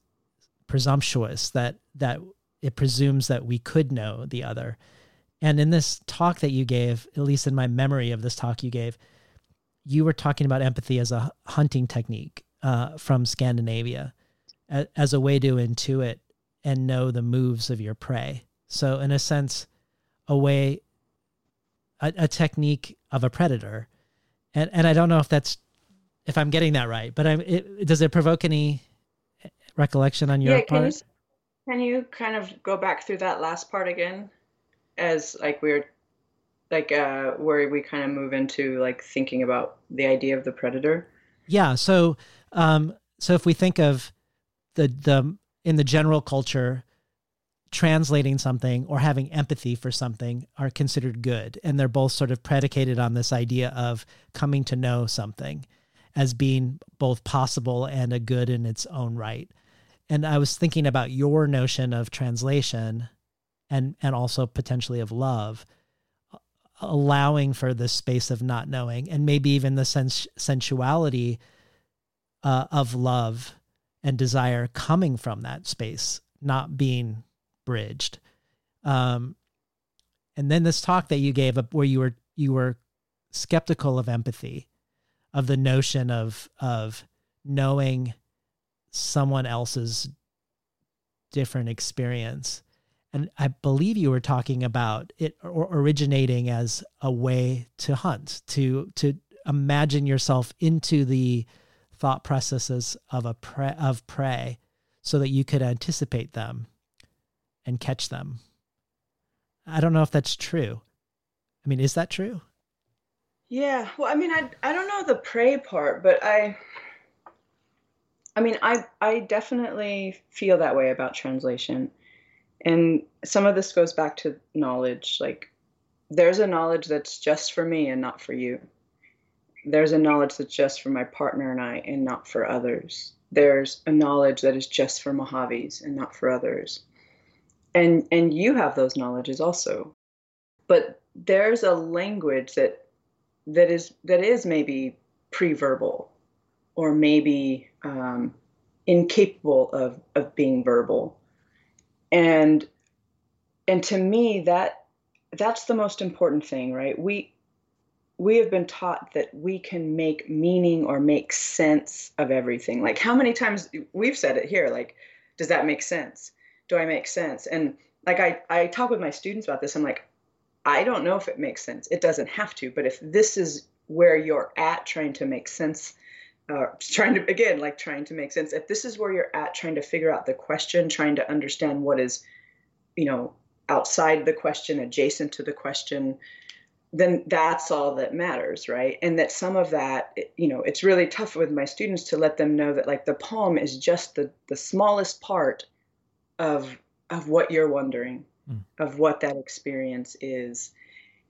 presumptuous that that it presumes that we could know the other. And in this talk that you gave, at least in my memory of this talk you gave, you were talking about empathy as a hunting technique uh, from Scandinavia, as, as a way to intuit and know the moves of your prey. So, in a sense, a way, a, a technique of a predator and and I don't know if that's if I'm getting that right, but I'm. It, does it provoke any recollection on your yeah, part? Can you, can you kind of go back through that last part again, as like we're like uh where we kind of move into like thinking about the idea of the predator? Yeah. So um so if we think of the the in the general culture translating something or having empathy for something are considered good. And they're both sort of predicated on this idea of coming to know something as being both possible and a good in its own right. And I was thinking about your notion of translation and and also potentially of love allowing for the space of not knowing and maybe even the sens- sensuality uh, of love and desire coming from that space not being bridged. Um, and then this talk that you gave up where you were you were skeptical of empathy of the notion of of knowing someone else's different experience. And I believe you were talking about it originating as a way to hunt, to to imagine yourself into the thought processes of a prey, of prey, so that you could anticipate them and catch them. I don't know if that's true. I mean, is that true? Yeah. Well, I mean, I I don't know the prey part, but I I mean, I I definitely feel that way about translation and some of this goes back to knowledge like there's a knowledge that's just for me and not for you there's a knowledge that's just for my partner and i and not for others. There's a knowledge that is just for mojaves and not for others. And and you have those knowledges also. But there's a language that that is that is maybe pre-verbal or maybe um, incapable of of being verbal. And and to me that that's the most important thing right? We we have been taught that we can make meaning or make sense of everything. Like how many times we've said it here like does that make sense? Do i make sense? And like i i talk with my students about this. I'm like i don't know if it makes sense. It doesn't have to but if this is where you're at trying to make sense uh, trying to again like trying to make sense if this is where you're at trying to figure out the question trying to understand what is you know outside the question adjacent to the question then that's all that matters right? And that some of that you know it's really tough with my students to let them know that like the poem is just the the smallest part of of what you're wondering mm. of what that experience is.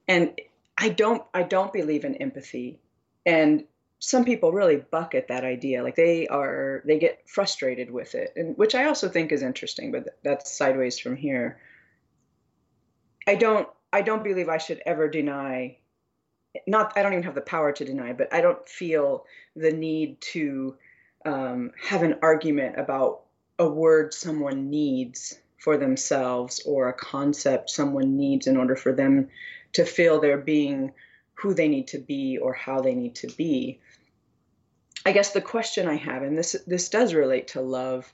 And i don't i don't believe in empathy. And some people really bucket that idea. Like they are they get frustrated with it and which i also think is interesting but that's sideways from here. I don't i don't believe i should ever deny not i don't even have the power to deny but i don't feel the need to um, have an argument about a word someone needs for themselves or a concept someone needs in order for them to feel they're being who they need to be or how they need to be I guess the question I have, and this this does relate to love.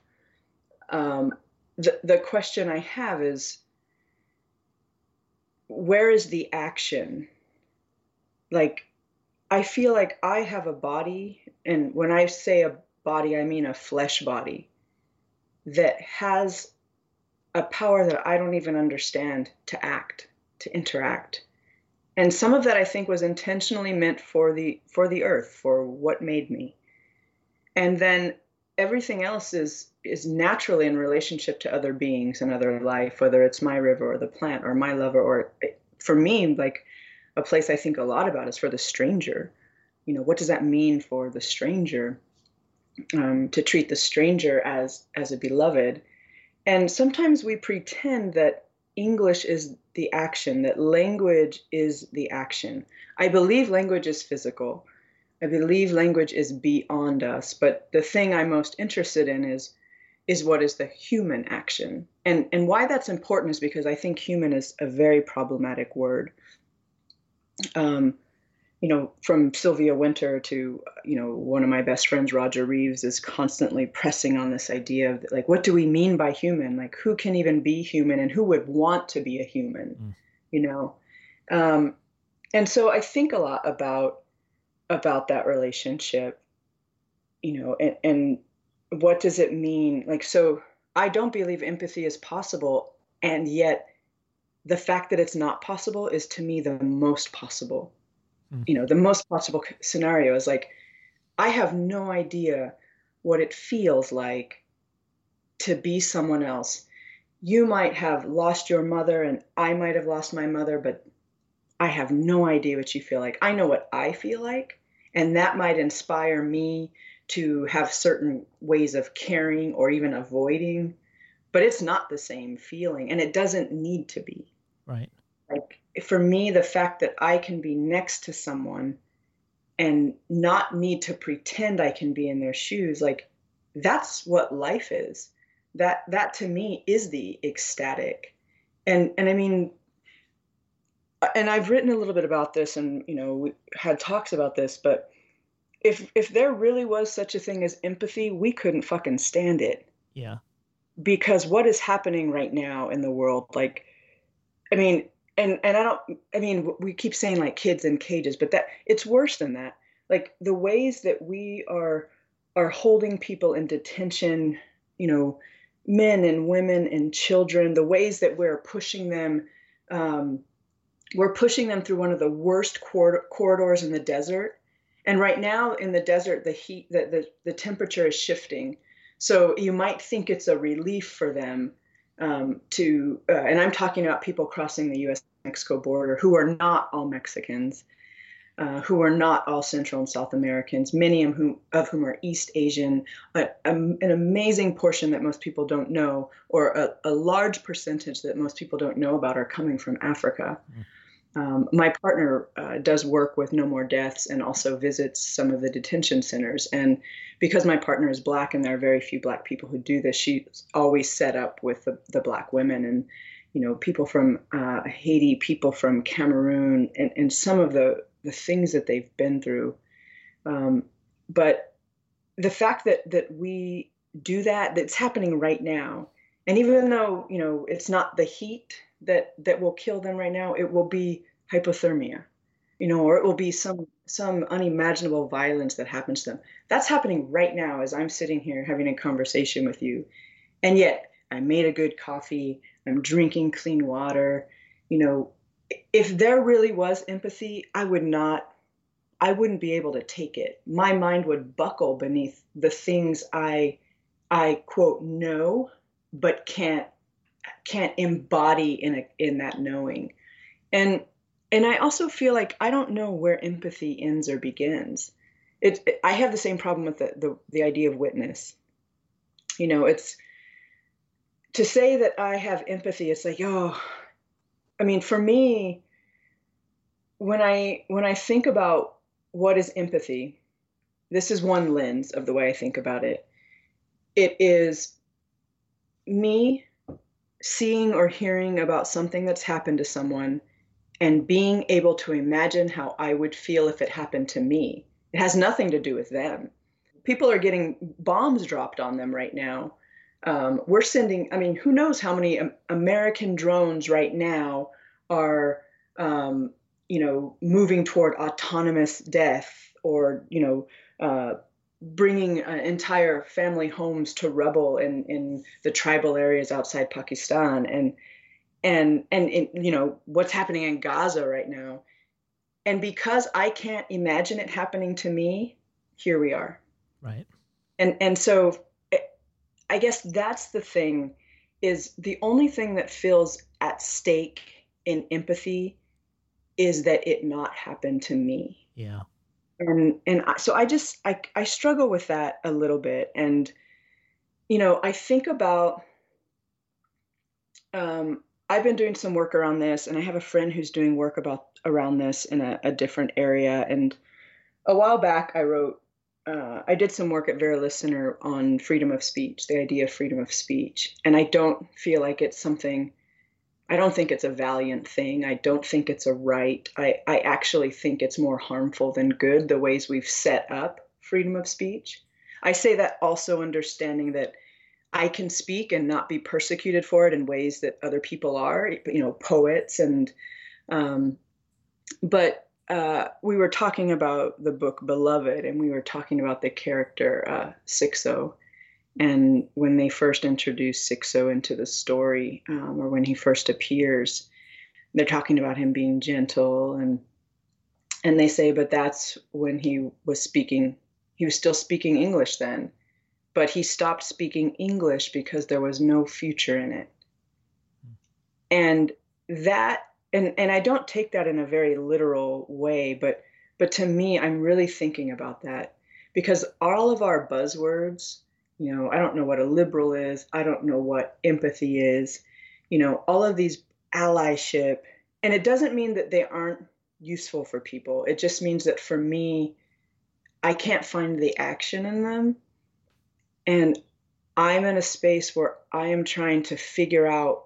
Um, the the question I have is, where is the action? Like, I feel like I have a body, and when I say a body, I mean a flesh body that has a power that I don't even understand to act, to interact and some of that i think was intentionally meant for the for the earth for what made me and then everything else is is naturally in relationship to other beings and other life whether it's my river or the plant or my lover or for me like a place i think a lot about is for the stranger. You know what does that mean for the stranger? Um, to treat the stranger as as a beloved. And sometimes we pretend that english is the action that language is the action. I believe language is physical I believe language is beyond us, but the thing I'm most interested in is is what is the human action. And and why that's important is because I think human is a very problematic word. Um, you know, from Sylvia Wynter to you know one of my best friends, Roger Reeves, is constantly pressing on this idea of like, what do we mean by human? Like, who can even be human, and who would want to be a human? Mm. You know, um, and so I think a lot about about that relationship you know and, and what does it mean? Like so i don't believe empathy is possible and yet the fact that it's not possible is to me the most possible. Mm. you know the most possible scenario is like i have no idea what it feels like to be someone else. You might have lost your mother and i might have lost my mother but i have no idea what you feel like. I know what i feel like and that might inspire me to have certain ways of caring or even avoiding but it's not the same feeling and it doesn't need to be right like for me, the fact that I can be next to someone and not need to pretend I can be in their shoes, like that's what life is. That that to me is the ecstatic. And and I mean and I've written a little bit about this and you know we had talks about this, but if if there really was such a thing as empathy, we couldn't fucking stand it. Yeah. Because what is happening right now in the world, like I mean, and and I don't I mean we keep saying like kids in cages, but that it's worse than that. Like the ways that we are are holding people in detention, you know, men and women and children, the ways that we're pushing them um, we're pushing them through one of the worst cor- corridors in the desert. And right now in the desert, the heat, the, the, the temperature is shifting. So you might think it's a relief for them um, to, uh, and I'm talking about people crossing the US Mexico border who are not all Mexicans, uh, who are not all Central and South Americans, many of whom, of whom are East Asian, a, an amazing portion that most people don't know, or a, a, large percentage that most people don't know about, are coming from Africa. Mm. Um, my partner uh, does work with No More Deaths and also visits some of the detention centers. And because my partner is black and there are very few black people who do this, she's always set up with the, the black women and, you know, people from uh, Haiti, people from Cameroon, and, and some of the, the things that they've been through. Um, but the fact that, that we do that, that's happening right now, and even though, you know, it's not the heat that that will kill them right now it will be hypothermia. You know or it will be some some unimaginable violence that happens to them. That's happening right now as i'm sitting here having a conversation with you. And yet i made a good coffee i'm drinking clean water. You know if there really was empathy i would not i wouldn't be able to take it. My mind would buckle beneath the things i i quote know but can't can't embody in a in that knowing. And and i also feel like i don't know where empathy ends or begins. It, it, i have the same problem with the, the the idea of witness. You know it's to say that i have empathy it's like oh i mean for me when i when i think about what is empathy this is one lens of the way i think about it. It is me seeing or hearing about something that's happened to someone and being able to imagine how I would feel if it happened to me. It has nothing to do with them. People are getting bombs dropped on them right now. Um, we're sending, I mean, who knows how many American drones right now are, um, you know, moving toward autonomous death or, you know, uh, bringing uh, entire family homes to rubble in, in the tribal areas outside Pakistan and and and in, you know what's happening in Gaza right now. And because I can't imagine it happening to me, here we are. Right. And and so eh, I guess that's the thing is the only thing that feels at stake in empathy is that it not happen to me. Yeah and and so i just I, I struggle with that a little bit. And you know i think about um, i've been doing some work around this and i have a friend who's doing work about around this in a, a different area. And a while back i wrote uh, i did some work at vera Center on freedom of speech the idea of freedom of speech. And i don't feel like it's something I don't think it's a valiant thing. I don't think it's a right. I, I actually think it's more harmful than good the ways we've set up freedom of speech. I say that also understanding that I can speak and not be persecuted for it in ways that other people are, you know, poets and, um, but uh, we were talking about the book Beloved, and we were talking about the character uh, Sixo, and when they first introduce Sixo into the story, um, or when he first appears, they're talking about him being gentle and and they say, but that's when he was speaking. He was still speaking English then, but he stopped speaking English because there was no future in it. And that, and and I don't take that in a very literal way, but but to me, I'm really thinking about that because all of our buzzwords you know, I don't know what a liberal is. I don't know what empathy is. You know, all of these allyship, and it doesn't mean that they aren't useful for people. It just means that for me, I can't find the action in them. And I'm in a space where I am trying to figure out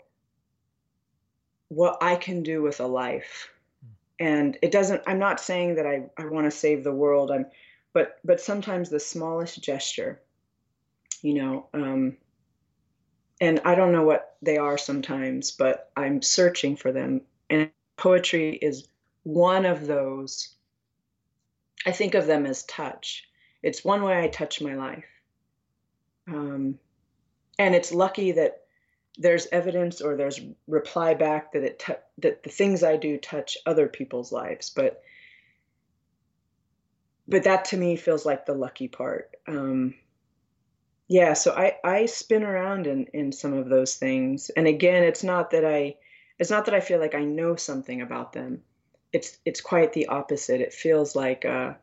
what I can do with a life. Hmm. And it doesn't I'm not saying that I, I want to save the world. I'm but but sometimes the smallest gesture, you know, um, and I don't know what they are sometimes, but I'm searching for them. And poetry is one of those. I think of them as touch. It's one way I touch my life. Um, and it's lucky that there's evidence or there's reply back that it t- that the things I do touch other people's lives. But but that to me feels like the lucky part. Um, yeah, so I I spin around in in some of those things, and again, it's not that I it's not that I feel like I know something about them. It's it's quite the opposite. It feels like uh,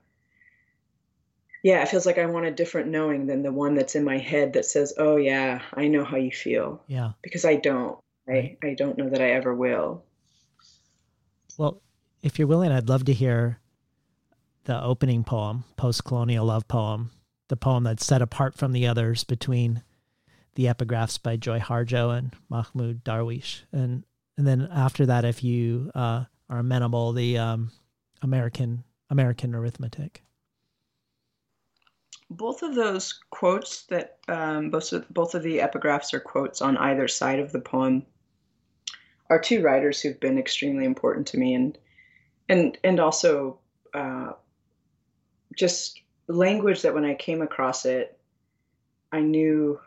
yeah, it feels like I want a different knowing than the one that's in my head that says, "Oh yeah, I know how you feel." Yeah, because I don't. I I don't know that I ever will. Well, if you're willing, I'd love to hear the opening poem, post-colonial love poem, the poem that's set apart from the others between the epigraphs by Joy Harjo and Mahmoud Darwish, and and then after that, if you uh, are amenable, the um, American American arithmetic. Both of those quotes that um, both of, both of the epigraphs are quotes on either side of the poem are two writers who've been extremely important to me, and and and also uh, just language that when I came across it, I knew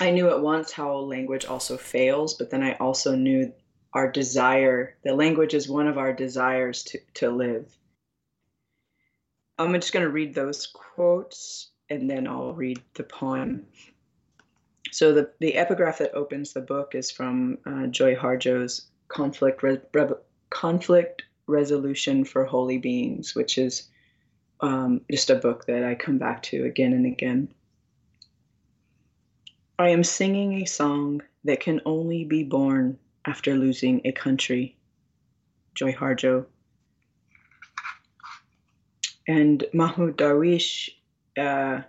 I knew at once how language also fails, but then I also knew our desire, the language is one of our desires to, to live. I'm just going to read those quotes and then I'll read the poem. So the, the epigraph that opens the book is from uh, Joy Harjo's Conflict, Re- Re- Conflict Resolution for Holy Beings, which is um, just a book that I come back to again and again. I am singing a song that can only be born after losing a country. Joy Harjo. And Mahmoud Darwish, uh,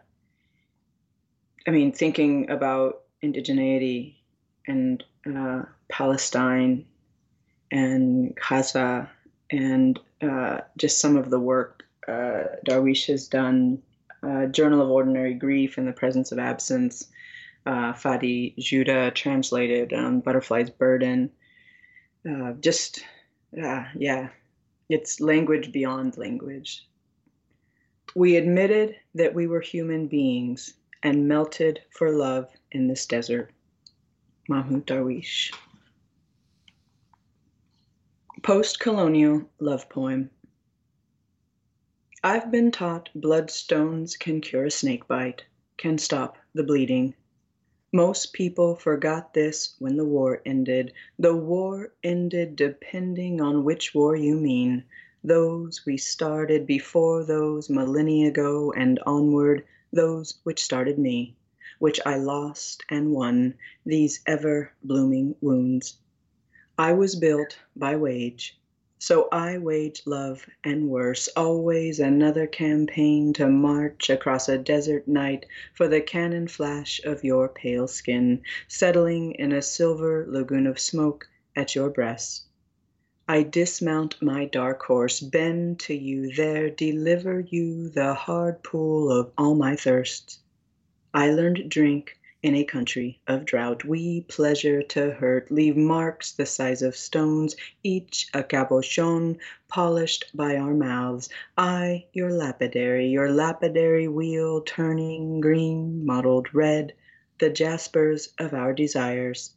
I mean, thinking about indigeneity and uh, Palestine and Gaza and uh, just some of the work uh, Darwish has done, uh, Journal of Ordinary Grief in the Presence of Absence, uh, Fady Joudah translated on Butterfly's Burden. Uh, just, uh, yeah, it's language beyond language. We admitted that we were human beings and melted for love in this desert. Mahmoud Darwish. Post colonial love poem. I've been taught bloodstones can cure a snake bite, can stop the bleeding, most people forgot this when the war ended. The war ended depending on which war you mean. Those we started before those millennia ago and onward, those which started me, which I lost and won, these ever blooming wounds. I was built by wage, so I wage love and worse, always another campaign to march across a desert night for the cannon flash of your pale skin, settling in a silver lagoon of smoke at your breast. I dismount my dark horse, bend to you there, deliver you the hard pool of all my thirst. I learned drink in a country of drought, we pleasure to hurt, leave marks the size of stones, each a cabochon polished by our mouths. I, your lapidary, your lapidary wheel turning green, mottled red, the jaspers of our desires.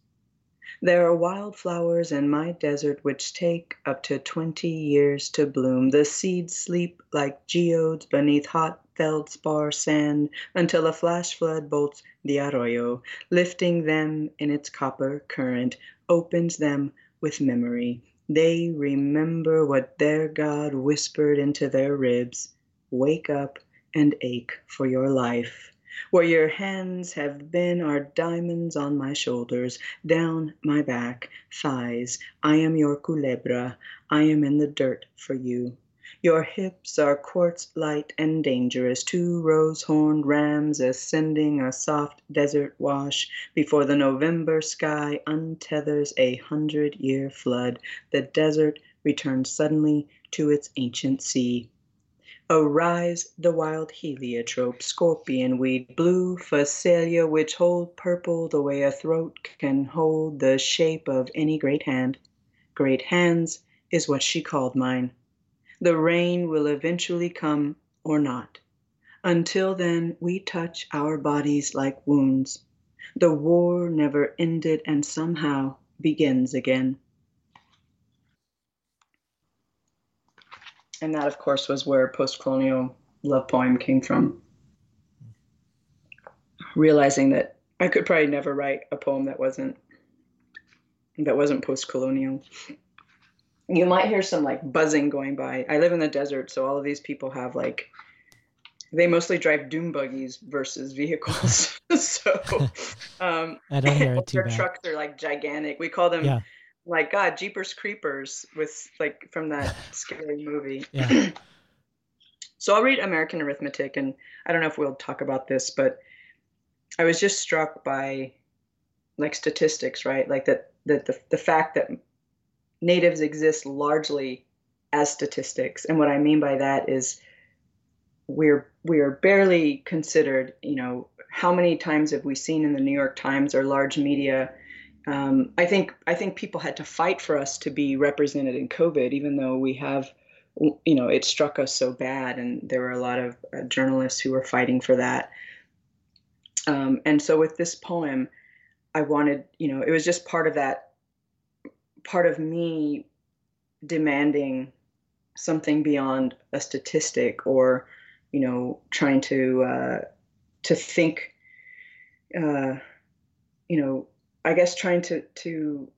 There are wildflowers in my desert which take up to twenty years to bloom. The seeds sleep like geodes beneath hot feldspar sand until a flash flood bolts the arroyo, lifting them in its copper current, opens them with memory. They remember what their God whispered into their ribs Wake up and ache for your life. Where your hands have been are diamonds on my shoulders, down my back, thighs. I am your culebra. I am in the dirt for you. Your hips are quartz light and dangerous, two rose horned rams ascending a soft desert wash before the November sky untethers a hundred year flood. The desert returns suddenly to its ancient sea. Arise the wild heliotrope, scorpion weed, blue phacelia, which hold purple the way a throat can hold the shape of any great hand. Great hands is what she called mine. The rain will eventually come or not. Until then, we touch our bodies like wounds. The war never ended and somehow begins again. And that, of course, was where post colonial love poem came from. Realizing that I could probably never write a poem that wasn't that wasn't post colonial. You might hear some like buzzing going by. I live in the desert, so all of these people have like they mostly drive dune buggies versus vehicles. <laughs> so <laughs> um, I don't hear <laughs> it too their bad. trucks are like gigantic. We call them Yeah. like God, Jeepers Creepers with like from that scary movie. Yeah. <clears throat> So I'll read American Arithmetic, and I don't know if we'll talk about this, but I was just struck by like statistics, right? Like that, that the, the fact that natives exist largely as statistics. And what I mean by that is we're we're barely considered, you know, how many times have we seen in the New York Times or large media um, I think I think people had to fight for us to be represented in COVID, even though we have, you know, it struck us so bad, and there were a lot of uh, journalists who were fighting for that. Um, and so with this poem, I wanted, you know, it was just part of that, part of me demanding something beyond a statistic, or, you know, trying to uh, to think, uh, you know I guess trying to to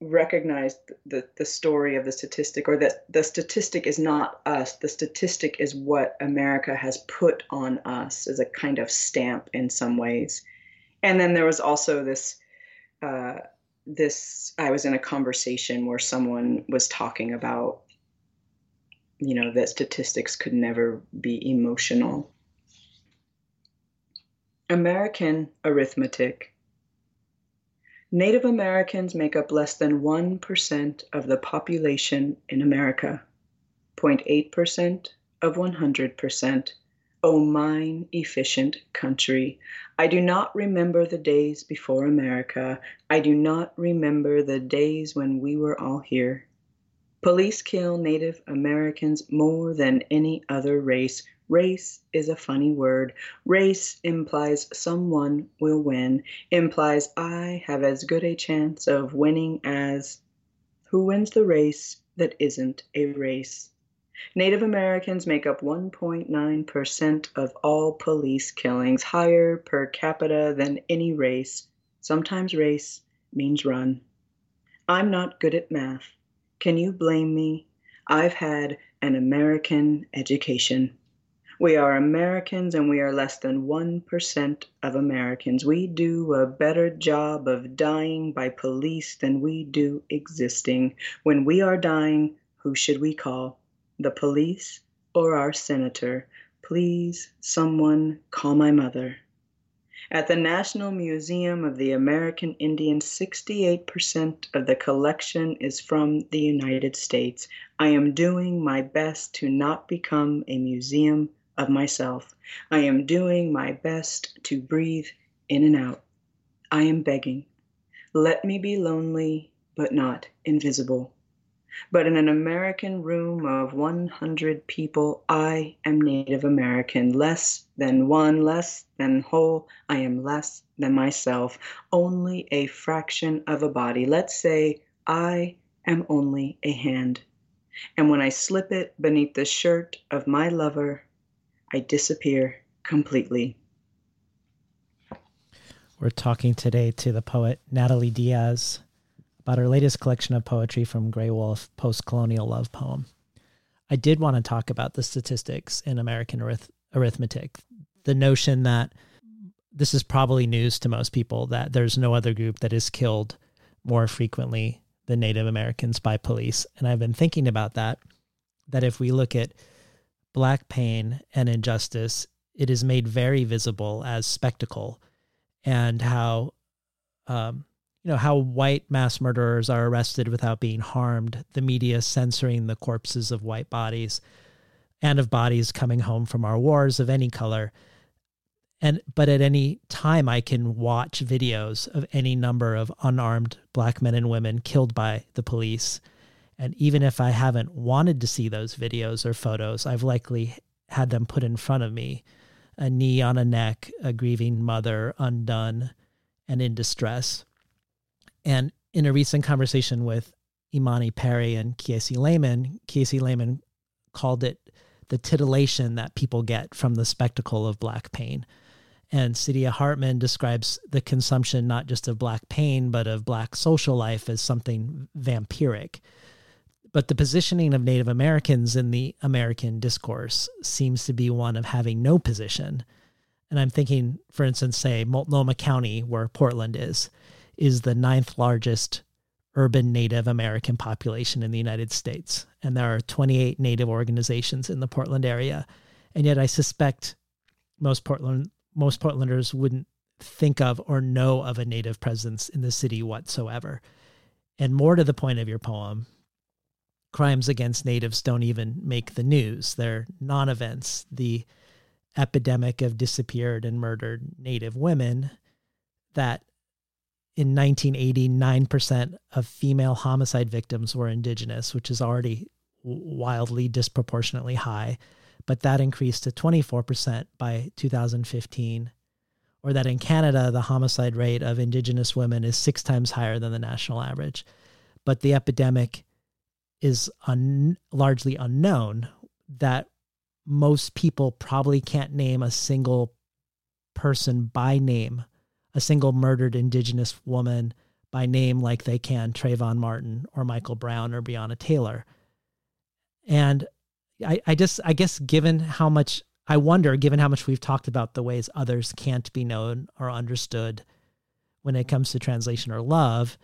recognize the the story of the statistic or that the statistic is not us. The statistic is what america has put on us as a kind of stamp in some ways. And then there was also this uh, this i was in a conversation where someone was talking about you know that statistics could never be emotional. American arithmetic. Native Americans make up less than 1% of the population in America, 0.8% of 100%. O mine efficient country, I do not remember the days before America. I do not remember the days when we were all here. Police kill Native Americans more than any other race. Race is a funny word. Race implies someone will win, implies I have as good a chance of winning as. Who wins the race that isn't a race? Native Americans make up 1.9% of all police killings, higher per capita than any race. Sometimes race means run. I'm not good at math. Can you blame me? I've had an American education. We are Americans and we are less than 1% of Americans. We do a better job of dying by police than we do existing. When we are dying, who should we call? The police or our senator? Please, someone call my mother. At the National Museum of the American Indian, 68% of the collection is from the United States. I am doing my best to not become a museum of myself. I am doing my best to breathe in and out. I am begging. Let me be lonely, but not invisible. But in an American room of 100 people, I am Native American, less than one, less than whole. I am less than myself, only a fraction of a body. Let's say I am only a hand. And when I slip it beneath the shirt of my lover, I disappear completely. We're talking today to the poet Natalie Diaz about her latest collection of poetry from Graywolf, Post Colonial Love Poem. I did want to talk about the statistics in American arith- arithmetic. The notion that this is probably news to most people that there's no other group that is killed more frequently than Native Americans by police. And I've been thinking about that, that if we look at black pain and injustice, it is made very visible as spectacle and how, um, you know, how white mass murderers are arrested without being harmed, the media censoring the corpses of white bodies and of bodies coming home from our wars of any color. And but at any time i can watch videos of any number of unarmed black men and women killed by the police. And even if i haven't wanted to see those videos or photos i've likely had them put in front of me a knee on a neck a grieving mother undone and in distress and in a recent conversation with imani perry and Kiese Laymon Kiese Laymon called it the titillation that people get from the spectacle of black pain and Saidiya Hartman describes the consumption not just of black pain, but of black social life as something vampiric. But the positioning of Native Americans in the American discourse seems to be one of having no position. And I'm thinking, for instance, say Multnomah County, where Portland is, is the ninth largest urban Native American population in the United States. And there are 28 Native organizations in the Portland area. And yet I suspect most Portland most Portlanders wouldn't think of or know of a native presence in the city whatsoever. And more to the point of your poem, crimes against natives don't even make the news. They're non events. The epidemic of disappeared and murdered native women that in 1980, 9% of female homicide victims were indigenous, which is already wildly disproportionately high but that increased to 24% by 2015. Or that in Canada, the homicide rate of Indigenous women is six times higher than the national average. But the epidemic is un- largely unknown, that most people probably can't name a single person by name, a single murdered Indigenous woman by name like they can Trayvon Martin or Michael Brown or Breonna Taylor. And I, I just I guess given how much I wonder, given how much we've talked about the ways others can't be known or understood when it comes to translation or love,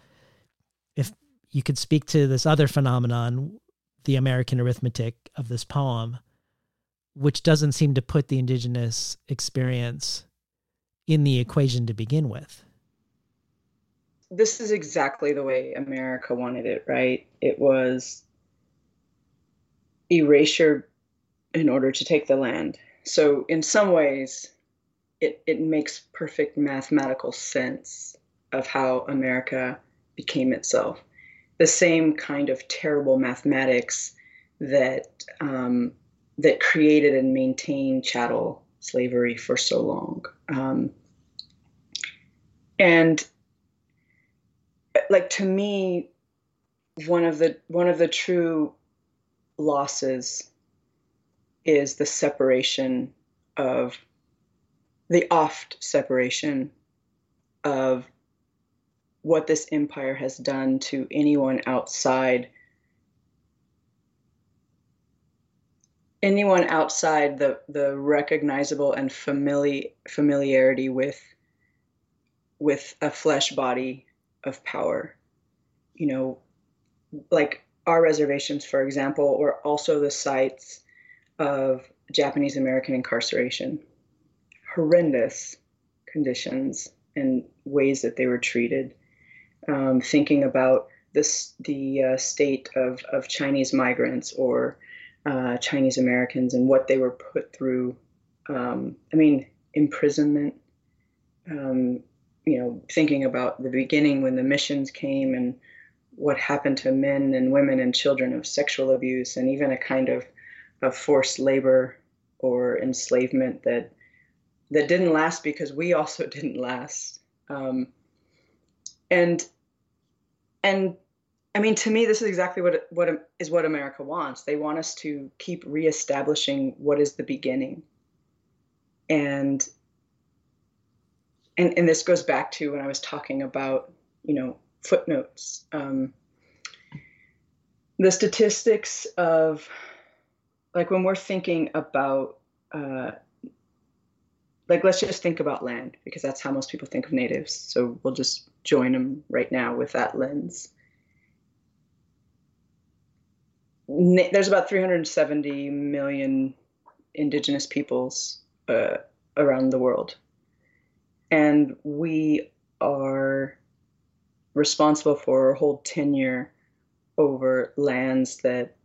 if you could speak to this other phenomenon, the American arithmetic of this poem, which doesn't seem to put the indigenous experience in the equation to begin with. This is exactly the way America wanted it, right? It was erasure in order to take the land. So, in some ways, it, it makes perfect mathematical sense of how America became itself. The same kind of terrible mathematics that um, that created and maintained chattel slavery for so long. Um, and like to me, one of the one of the true losses is the separation of the oft separation of what this empire has done to anyone outside anyone outside the the recognizable and famili- familiarity with with a flesh body of power you know like our reservations, for example, were also the sites of Japanese American incarceration. Horrendous conditions and ways that they were treated. Um, thinking about this, the uh, state of, of Chinese migrants or uh, Chinese Americans and what they were put through. Um, I mean, imprisonment. Um, you know, thinking about the beginning when the missions came and what happened to men and women and children of sexual abuse and even a kind of, of forced labor or enslavement that that didn't last because we also <laughs> didn't last um, and and I mean, to me, this is exactly what what is what America wants. They want us to keep reestablishing what is the beginning, and and and this goes back to when I was talking about you know footnotes. Um, the statistics of, like, when we're thinking about uh, like let's just think about land because that's how most people think of natives. So we'll just join them right now with that lens. Na- there's about 370 million indigenous peoples uh, around the world, and we are responsible for a hold tenure over lands that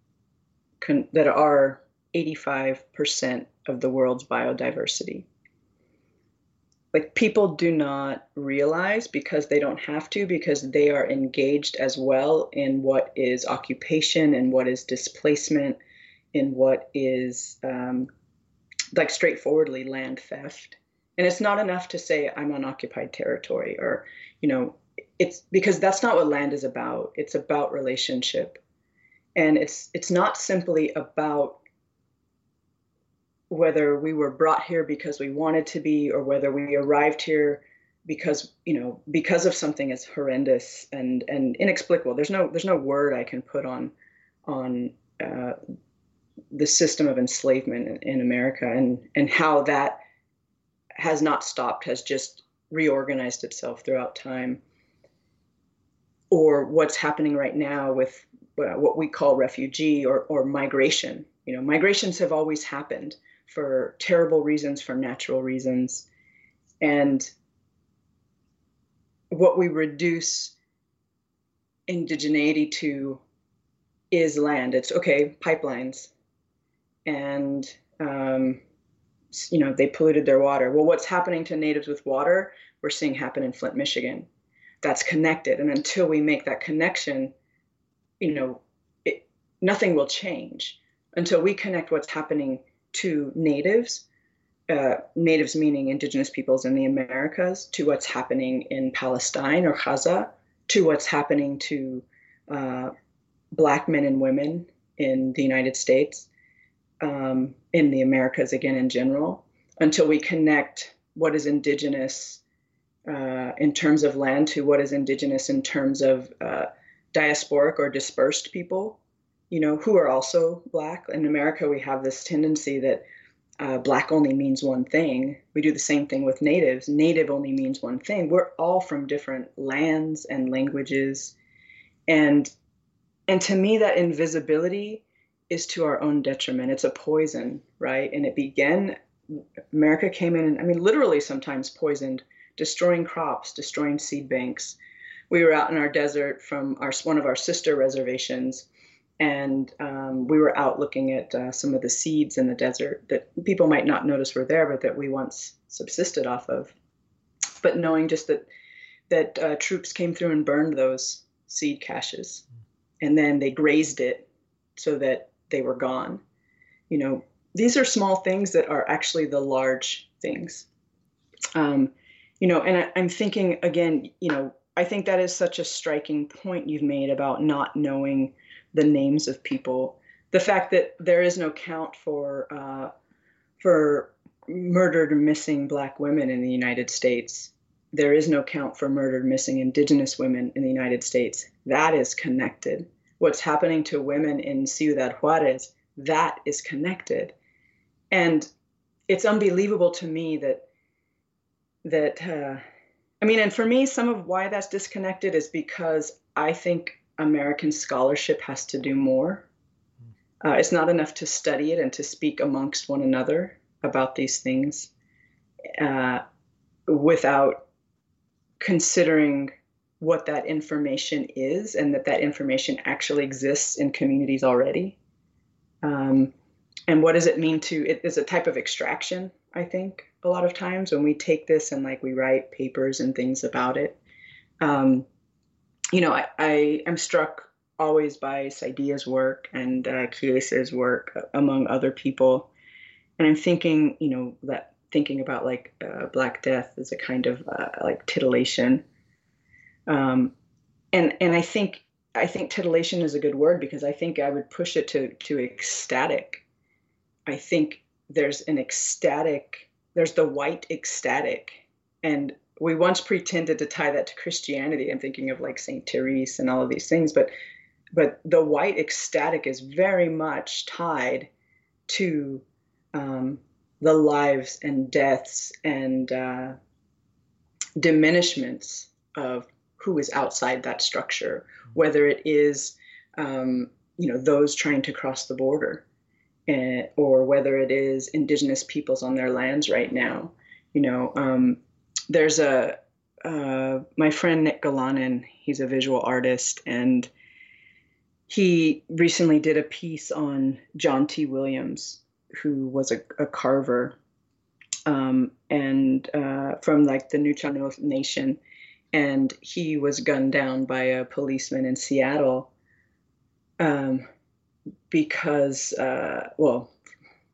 con- that are 85% of the world's biodiversity. Like people do not realize because they don't have to, because they are engaged as well in what is occupation and what is displacement, in what is um, like straightforwardly land theft. And it's not enough to say I'm on occupied territory or, you know, it's because that's not what land is about. It's about relationship. And it's it's not simply about whether we were brought here because we wanted to be or whether we arrived here because you know because of something as horrendous and and inexplicable there's no there's no word i can put on on uh, the system of enslavement in, in america and and how that has not stopped has just reorganized itself throughout time or what's happening right now with what we call refugee or, or migration you know migrations have always happened for terrible reasons, for natural reasons. And what we reduce indigeneity to is land. It's okay, pipelines. And, um, you know, they polluted their water. Well, what's happening to natives with water, we're seeing happen in Flint, Michigan. That's connected. And until we make that connection, you know, it, nothing will change until we connect what's happening to natives, uh, natives meaning indigenous peoples in the Americas, to what's happening in Palestine or Gaza, to what's happening to uh, black men and women in the United States, um, in the Americas again in general, until we connect what is indigenous uh, in terms of land to what is indigenous in terms of uh, diasporic or dispersed people you know, who are also black. In America, we have this tendency that uh, black only means one thing. We do the same thing with natives. Native only means one thing. We're all from different lands and languages, and and to me, that invisibility is to our own detriment. It's a poison, right? And it began. America came in, and I mean, literally sometimes poisoned, destroying crops, destroying seed banks. We were out in our desert from our one of our sister reservations and um, we were out looking at uh, some of the seeds in the desert that people might not notice were there, but that we once subsisted off of. But knowing just that that uh, troops came through and burned those seed caches, and then they grazed it so that they were gone. You know, these are small things that are actually the large things. Um, you know, and I, I'm thinking again, you know, I think that is such a striking point you've made about not knowing the names of people. The fact that there is no count for uh, for murdered or missing Black women in the United States. There is no count for murdered, missing Indigenous women in the United States. That is connected. What's happening to women in Ciudad Juarez, that is connected. And it's unbelievable to me that that uh, I mean, and for me, some of why that's disconnected is because I think American scholarship has to do more. Uh, it's not enough to study it and to speak amongst one another about these things uh, without considering what that information is and that that information actually exists in communities already. Um, and what does it mean to it is a type of extraction, I think, a lot of times when we take this and like we write papers and things about it. Um, you know, I, I am struck always by Saidiya's work and uh, Kiese's work, uh, among other people. And I'm thinking, you know, that thinking about like uh, Black Death is a kind of uh, like titillation. Um, and and I think I think titillation is a good word because I think I would push it to to ecstatic. I think there's an ecstatic, there's the white ecstatic, and we once pretended to tie that to Christianity. I'm thinking of like Saint Therese and all of these things, but but the white ecstatic is very much tied to um, the lives and deaths and uh, diminishments of who is outside that structure, whether it is um, you know those trying to cross the border, and, or whether it is indigenous peoples on their lands right now. You know, um, there's a uh, my friend Nick Galanin. He's a visual artist, and he recently did a piece on John T. Williams, who was a, a carver, um, and uh, from like the Nuu-chah-nulth Nation, and he was gunned down by a policeman in Seattle um, because, uh, well,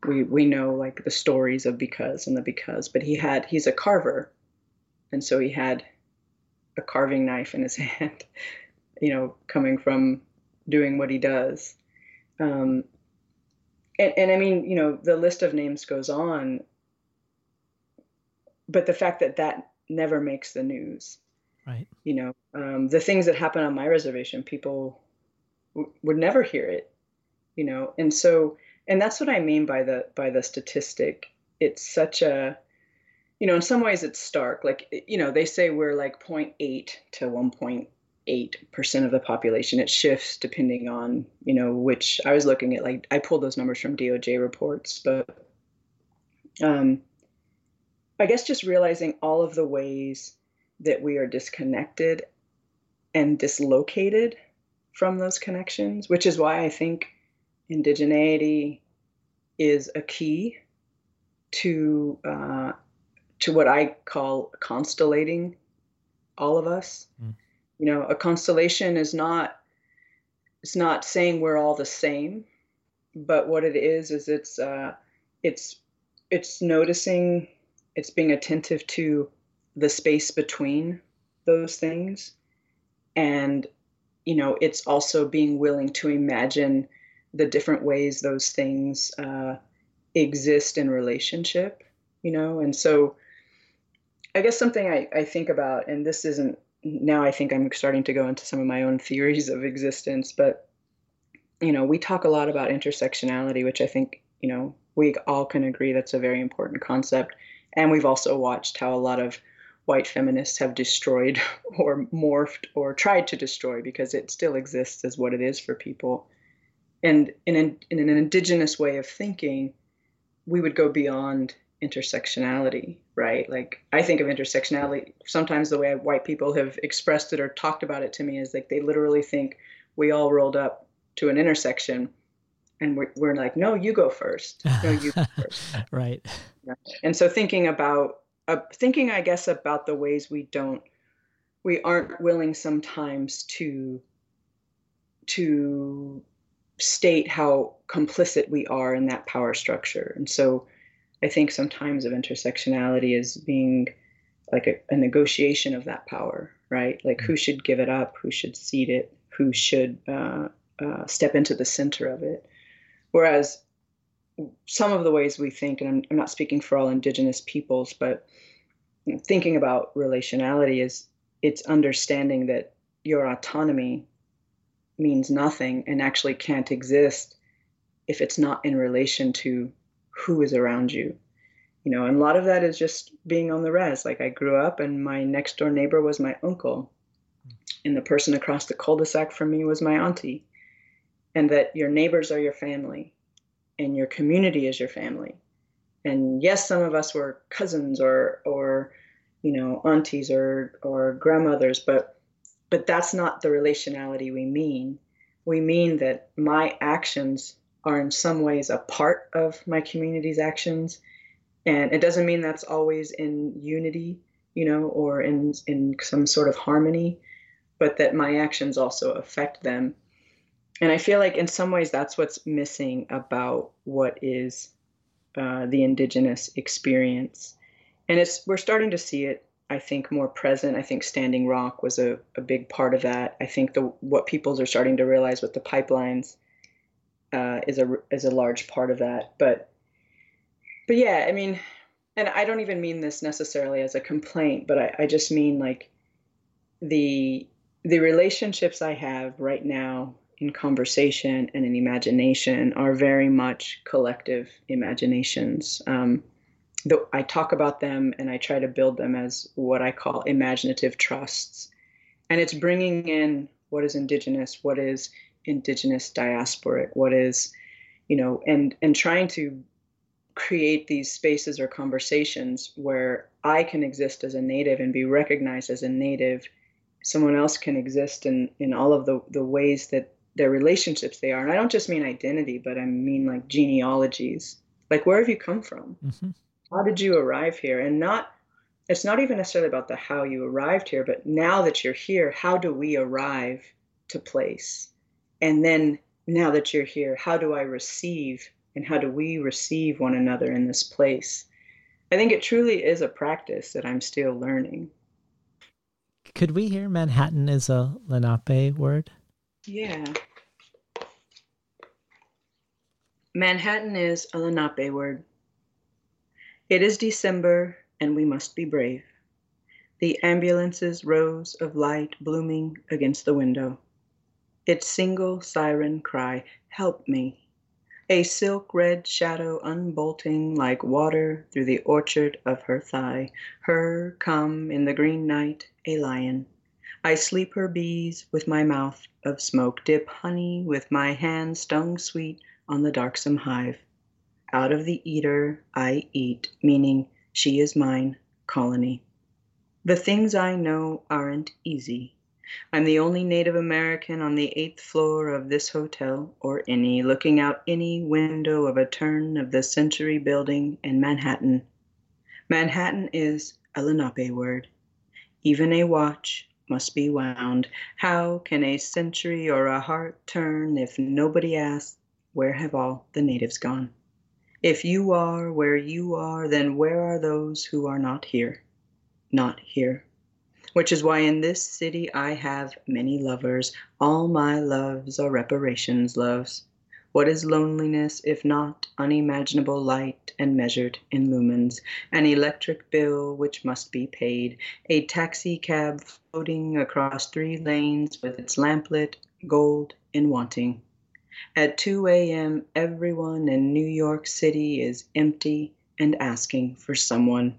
we we know like the stories of because and the because, but he had he's a carver, and so he had a carving knife in his <laughs> hand, you know, coming from doing what he does. Um, and, and I mean, you know, the list of names goes on, but the fact that that never makes the news, right? You know, um, the things that happen on my reservation, people w- would never hear it, you know, and so, and that's what I mean by the by the statistic. It's such a, you know, in some ways it's stark. Like, you know, they say we're like 0.8 to 1.8 8% of the population. It shifts depending on, you know, which I was looking at, like, I pulled those numbers from DOJ reports, but um, I guess just realizing all of the ways that we are disconnected and dislocated from those connections, which is why I think indigeneity is a key to uh, to what I call constellating all of us. Mm you know a constellation is not it's not saying we're all the same but what it is is it's uh it's it's noticing it's being attentive to the space between those things and you know it's also being willing to imagine the different ways those things uh, exist in relationship you know and so i guess something I, I think about and this isn't now I think I'm starting to go into some of my own theories of existence, but you know, we talk a lot about intersectionality, which I think, you know, we all can agree that's a very important concept. And we've also watched how a lot of white feminists have destroyed <laughs> or morphed or tried to destroy because it still exists as what it is for people. And in an, in an indigenous way of thinking, we would go beyond intersectionality, right? Like I think of intersectionality sometimes the way white people have expressed it or talked about it to me is like they literally think we all rolled up to an intersection and we're, we're like, no, you go first. No, you go <laughs> first. right. And so thinking about, uh, thinking, I guess, about the ways we don't, we aren't willing sometimes to, to state how complicit we are in that power structure. And so I think sometimes of intersectionality as being like a, a, negotiation of that power, right? Like who should give it up, who should cede it, who should uh, uh, step into the center of it. Whereas some of the ways we think, and I'm, I'm not speaking for all indigenous peoples, but thinking about relationality is it's understanding that your autonomy means nothing and actually can't exist if it's not in relation to who is around you. You know and a lot of that is just being on the res. Like i grew up and my next door neighbor was my uncle and the person across the cul-de-sac from me was my auntie. And that your neighbors are your family and your community is your family and yes some of us were cousins or or you know aunties or or grandmothers but but that's not the relationality we mean we mean that my actions are in some ways a part of my community's actions. And it doesn't mean that's always in unity, you know, or in in some sort of harmony, but that my actions also affect them. And I feel like in some ways that's what's missing about what is uh, the indigenous experience. And it's we're starting to see it I think more present. I think Standing Rock was a, a big part of that. I think the what peoples are starting to realize with the pipelines uh, is a is a large part of that. But but yeah, I mean, and I don't even mean this necessarily as a complaint, but I, I just mean like the the relationships I have right now in conversation and in imagination are very much collective imaginations. Um, the, I talk about them and I try to build them as what I call imaginative trusts. And it's bringing in what is indigenous, what is indigenous diasporic, what is, you know, and and trying to create these spaces or conversations where I can exist as a native and be recognized as a native. Someone else can exist in in all of the the ways that their relationships they are. And I don't just mean identity, but I mean like genealogies. Like where have you come from? Mm-hmm. How did you arrive here? And not it's not even necessarily about the how you arrived here, but now that you're here, how do we arrive to place? And then now that you're here, how do I receive and how do we receive one another in this place? I think it truly is a practice that I'm still learning. Could we hear Manhattan is a Lenape word? Yeah. Manhattan is a Lenape word. It is December and we must be brave. The ambulance's rows of light blooming against the window. Its single siren cry, Help me! A silk red shadow unbolting like water through the orchard of her thigh. Her come in the green night, a lion. I sleep her bees with my mouth of smoke, dip honey with my hand stung sweet on the darksome hive. Out of the eater I eat, meaning she is mine, colony. The things I know aren't easy. I'm the only Native American on the eighth floor of this hotel, or any, looking out any window of a turn of the century building in Manhattan. Manhattan is a Lenape word. Even a watch must be wound. How can a century or a heart turn if nobody asks, Where have all the natives gone? If you are where you are, then where are those who are not here? Not here which is why in this city I have many lovers. All my loves are reparations loves. What is loneliness if not unimaginable light and measured in lumens? An electric bill which must be paid, a taxi cab floating across three lanes with its lamplit gold in wanting. At 2 a.m., everyone in New York City is empty and asking for someone.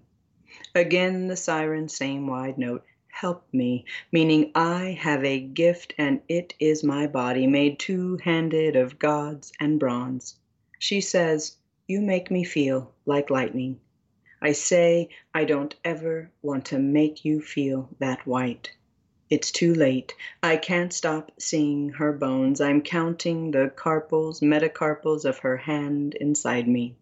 Again, the siren, same wide note help me, meaning I have a gift and it is my body made two handed of gods and bronze. She says, You make me feel like lightning. I say, I don't ever want to make you feel that white. It's too late. I can't stop seeing her bones. I'm counting the carpals, metacarpals of her hand inside me.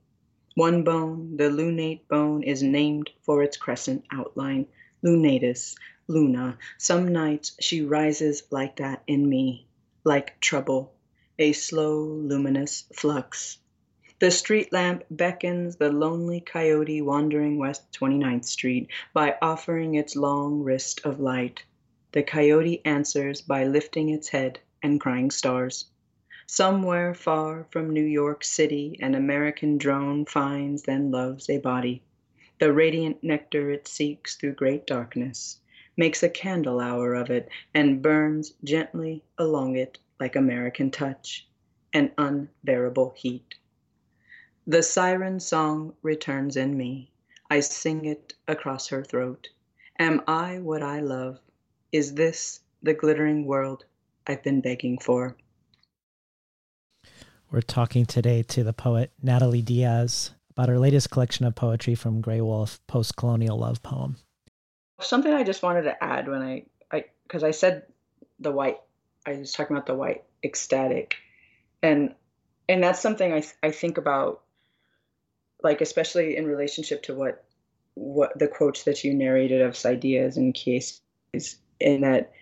One bone, the lunate bone, is named for its crescent outline, lunatus, Luna, some nights she rises like that in me, like trouble, a slow, luminous flux. The street lamp beckons the lonely coyote wandering West 29th Street by offering its long wrist of light. The coyote answers by lifting its head and crying stars. Somewhere far from New York City, an American drone finds then loves a body. The radiant nectar it seeks through great darkness makes a candle hour of it, and burns gently along it like American touch, an unbearable heat. The siren song returns in me. I sing it across her throat. Am I what I love? Is this the glittering world I've been begging for? We're talking today to the poet Natalie Diaz about her latest collection of poetry from Graywolf, Post Colonial Love Poem. Something I just wanted to add when I, I, because I said the white, I was talking about the white ecstatic, and and that's something I I think about, like especially in relationship to what what the quotes that you narrated of Saidiya's and Kiese's, in that.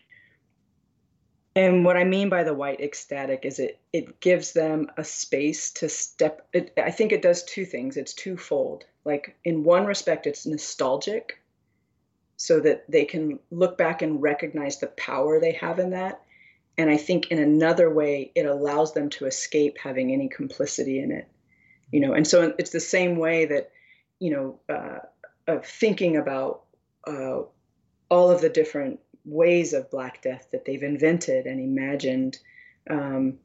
And what I mean by the white ecstatic is it it gives them a space to step. It, I think it does two things. It's twofold. Like in one respect, it's nostalgic so that they can look back and recognize the power they have in that. And I think in another way, it allows them to escape having any complicity in it. You know, and so it's the same way that, you know, uh, of thinking about uh, all of the different ways of Black Death that they've invented and imagined. Um,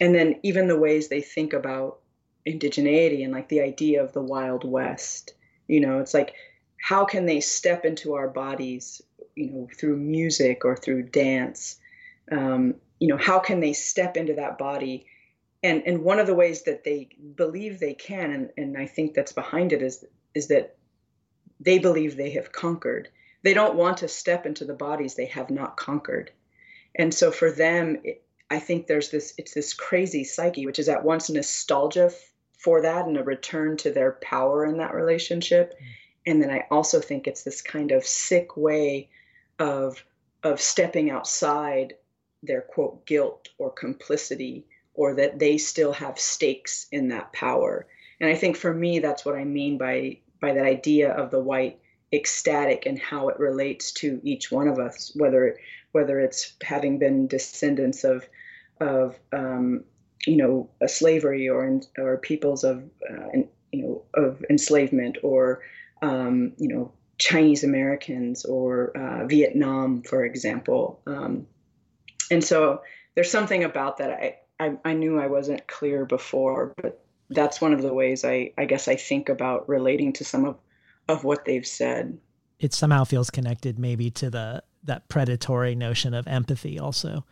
and then even the ways they think about indigeneity and like the idea of the Wild West You know, it's like how can they step into our bodies, you know, through music or through dance? Um, you know, how can they step into that body? And and one of the ways that they believe they can, and, and I think that's behind it is is that they believe they have conquered. They don't want to step into the bodies they have not conquered. And so for them, it, I think there's this it's this crazy psyche, which is at once nostalgia for that and a return to their power in that relationship. Mm. And then I also think it's this kind of sick way of of stepping outside their quote guilt or complicity or that they still have stakes in that power. And I think for me that's what I mean by by that idea of the white ecstatic and how it relates to each one of us, whether whether it's having been descendants of of um, you know a slavery or or peoples of uh, you know of enslavement or um, you know Chinese Americans or uh, Vietnam, for example. Um, and so there's something about that I, I, I knew I wasn't clear before, but that's one of the ways I I guess I think about relating to some of of what they've said. It somehow feels connected maybe to the that predatory notion of empathy also.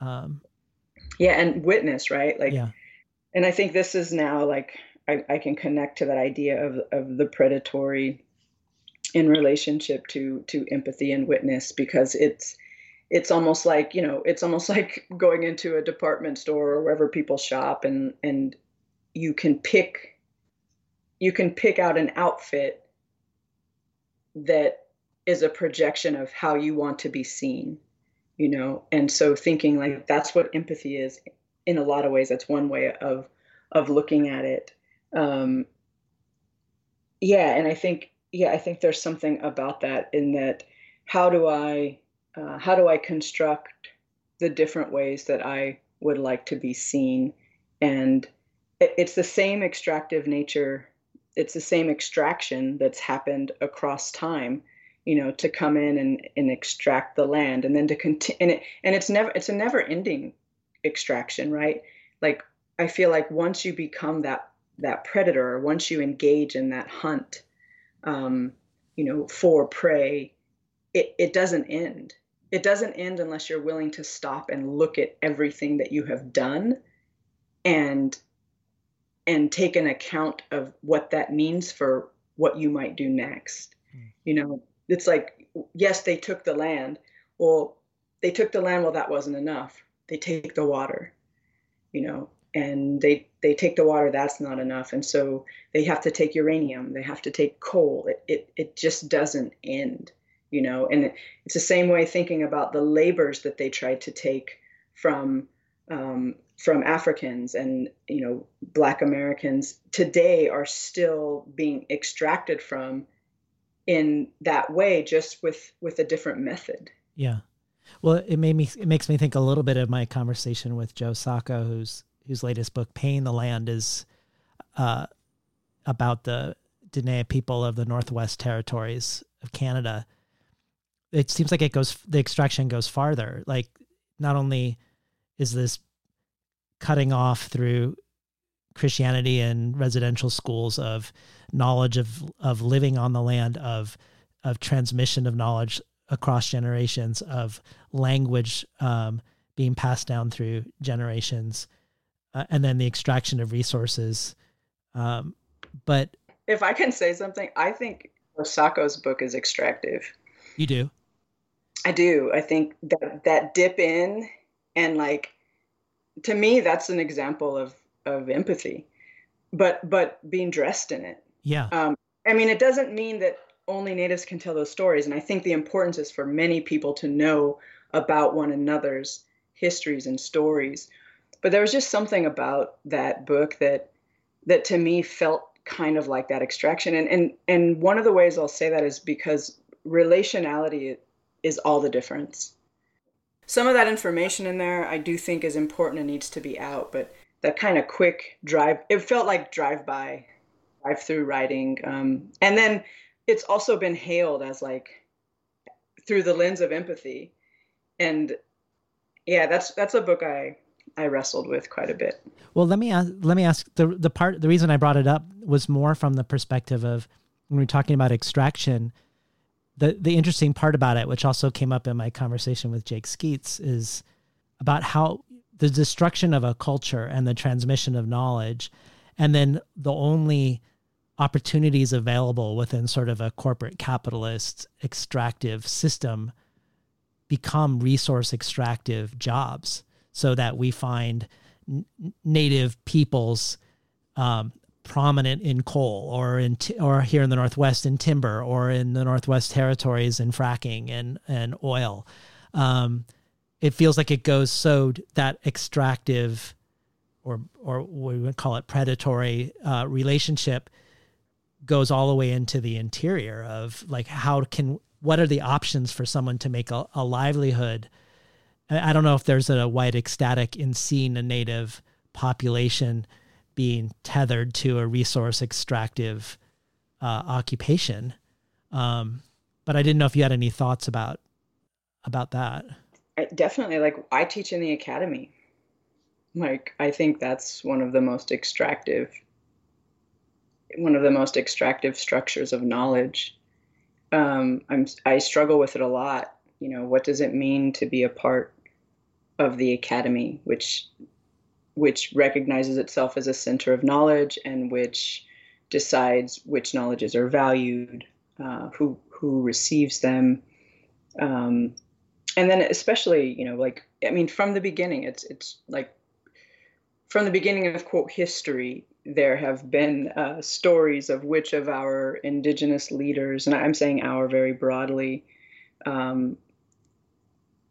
Um, yeah, and witness, right? Like yeah. and I think this is now like I, I can connect to that idea of of the predatory in relationship to to empathy and witness because it's it's almost like you know it's almost <laughs> like going into a department store or wherever people shop and and you can pick you can pick out an outfit that is a projection of how you want to be seen you know? And so thinking like that's what empathy is in a lot of ways. That's one way of of looking at it. Um yeah and i think yeah i think there's something about that in that how do i uh, how do i construct the different ways that i would like to be seen? And it, it's the same extractive nature it's the same extraction that's happened across time you know to come in and, and extract the land and then to continue and, it, and it's never it's a never ending extraction right? Like i feel like once you become that that predator once you engage in that hunt um, you know for prey it, it doesn't end. It doesn't end unless you're willing to stop and look at everything that you have done and and take an account of what that means for what you might do next. Mm. you know it's like yes they took the land. Well they took the land well that wasn't enough. They take the water you know and they they take the water that's not enough. And so they have to take uranium. They have to take coal. It it, it just doesn't end you know. And it, it's the same way thinking about the labors that they tried to take from um, from Africans and you know Black Americans today are still being extracted from in that way just with with a different method. Yeah. Well it made me it makes me think a little bit of my conversation with joe sacco whose whose latest book paying the land is uh, about the Dene people of the northwest territories of canada. It seems like it goes the extraction goes farther. Like not only is this cutting off through Christianity and residential schools of knowledge of of living on the land of of transmission of knowledge across generations of language um, being passed down through generations uh, and then the extraction of resources. Um, but if i can say something i think Sacco's book is extractive. You do? I do. I think that that dip in and like to me that's an example of of empathy, but but being dressed in it. Yeah. Um, I mean, it doesn't mean that only natives can tell those stories, and I think the importance is for many people to know about one another's histories and stories. But there was just something about that book that that to me felt kind of like that extraction. And and and one of the ways I'll say that is because relationality is all the difference. Some of that information in there I do think is important and needs to be out, but that kind of quick drive. It felt like drive by, drive through writing. Um, and then it's also been hailed as like through the lens of empathy. And yeah, that's that's a book I I wrestled with quite a bit. Well, let me ask, let me ask the the part the reason I brought it up was more from the perspective of when we're talking about extraction, the the interesting part about it, which also came up in my conversation with Jake Skeets, is about how the destruction of a culture and the transmission of knowledge, and then the only opportunities available within sort of a corporate capitalist extractive system become resource extractive jobs so that we find n- native peoples um, prominent in coal or in t- or here in the northwest in timber or in the northwest territories in fracking and and oil. Um, it feels like it goes so that extractive or or we would call it predatory uh, relationship goes all the way into the interior of like how can what are the options for someone to make a, a livelihood? I, I don't know if there's a white ecstatic in seeing a native population being tethered to a resource extractive uh, occupation um, but i didn't know if you had any thoughts about about that I, definitely like i teach in the academy like i think that's one of the most extractive one of the most extractive structures of knowledge. Um, I'm I struggle with it a lot. You know, what does it mean to be a part of the academy, which which recognizes itself as a center of knowledge and which decides which knowledges are valued, uh, who who receives them, um, and then especially you know like I mean from the beginning it's it's like from the beginning of quote history there have been uh, stories of which of our indigenous leaders, and I'm saying our very broadly, um,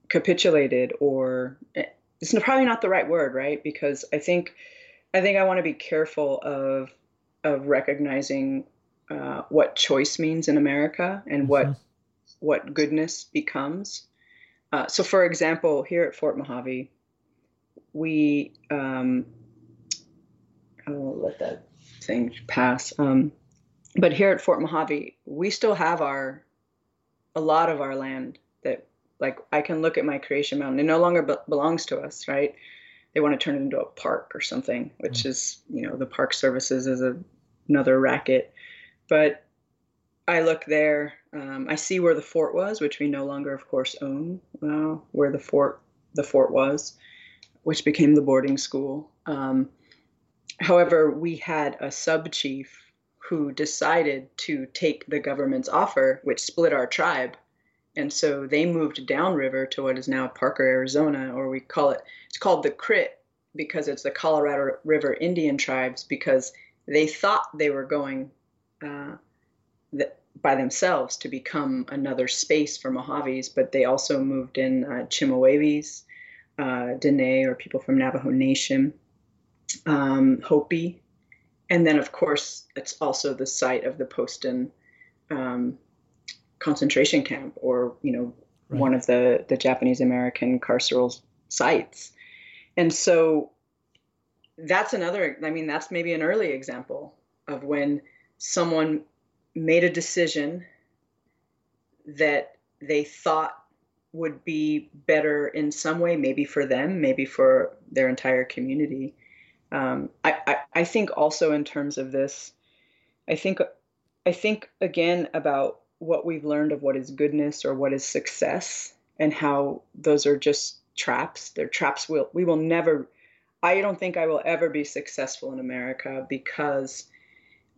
capitulated or it's probably not the right word, right? Because I think I think I want to be careful of of recognizing uh, what choice means in America and what mm-hmm. what goodness becomes. Uh, so, for example, here at Fort Mojave, we um, I won't let that thing pass. Um, but here at Fort Mojave, we still have our a lot of our land like I can look at my creation mountain. It no longer be- belongs to us, right? They want to turn it into a park or something, which mm. is you know the park services is a, another racket. But I look there, um, I see where the fort was, which we no longer, of course, own. Uh, where the fort the fort was, which became the boarding school. Um, However, we had a sub chief who decided to take the government's offer, which split our tribe. And so they moved downriver to what is now Parker, Arizona, or we call it, it's called the Crit because it's the Colorado River Indian tribes because they thought they were going uh, by themselves to become another space for Mojaves, but they also moved in uh, Chemehuevis, uh, Dene, or people from Navajo Nation um, Hopi, and then of course it's also the site of the Poston um, concentration camp, or you know right. one of the the Japanese American carceral sites, and so that's another. I mean, that's maybe an early example of when someone made a decision that they thought would be better in some way, maybe for them, maybe for their entire community, um, I, I, I think also in terms of this, I think I think again about what we've learned of what is goodness or what is success and how those are just traps. They're traps we'll, we will never I don't think I will ever be successful in America because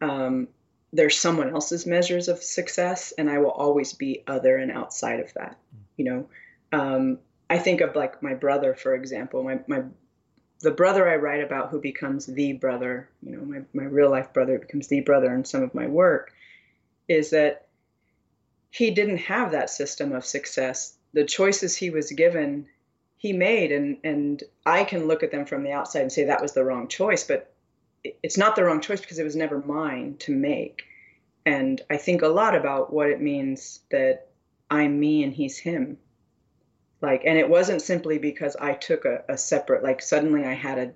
um, there's someone else's measures of success and I will always be other and outside of that. You know, um, I think of like my brother, for example. My, my the brother I write about who becomes the brother, you know, my, my real life brother becomes the brother in some of my work, is that he didn't have that system of success. The choices he was given, he made, and, and I can look at them from the outside and say that was the wrong choice, but it's not the wrong choice because it was never mine to make. And I think a lot about what it means that I'm me and he's him like and it wasn't simply because i took a, a separate like suddenly i had a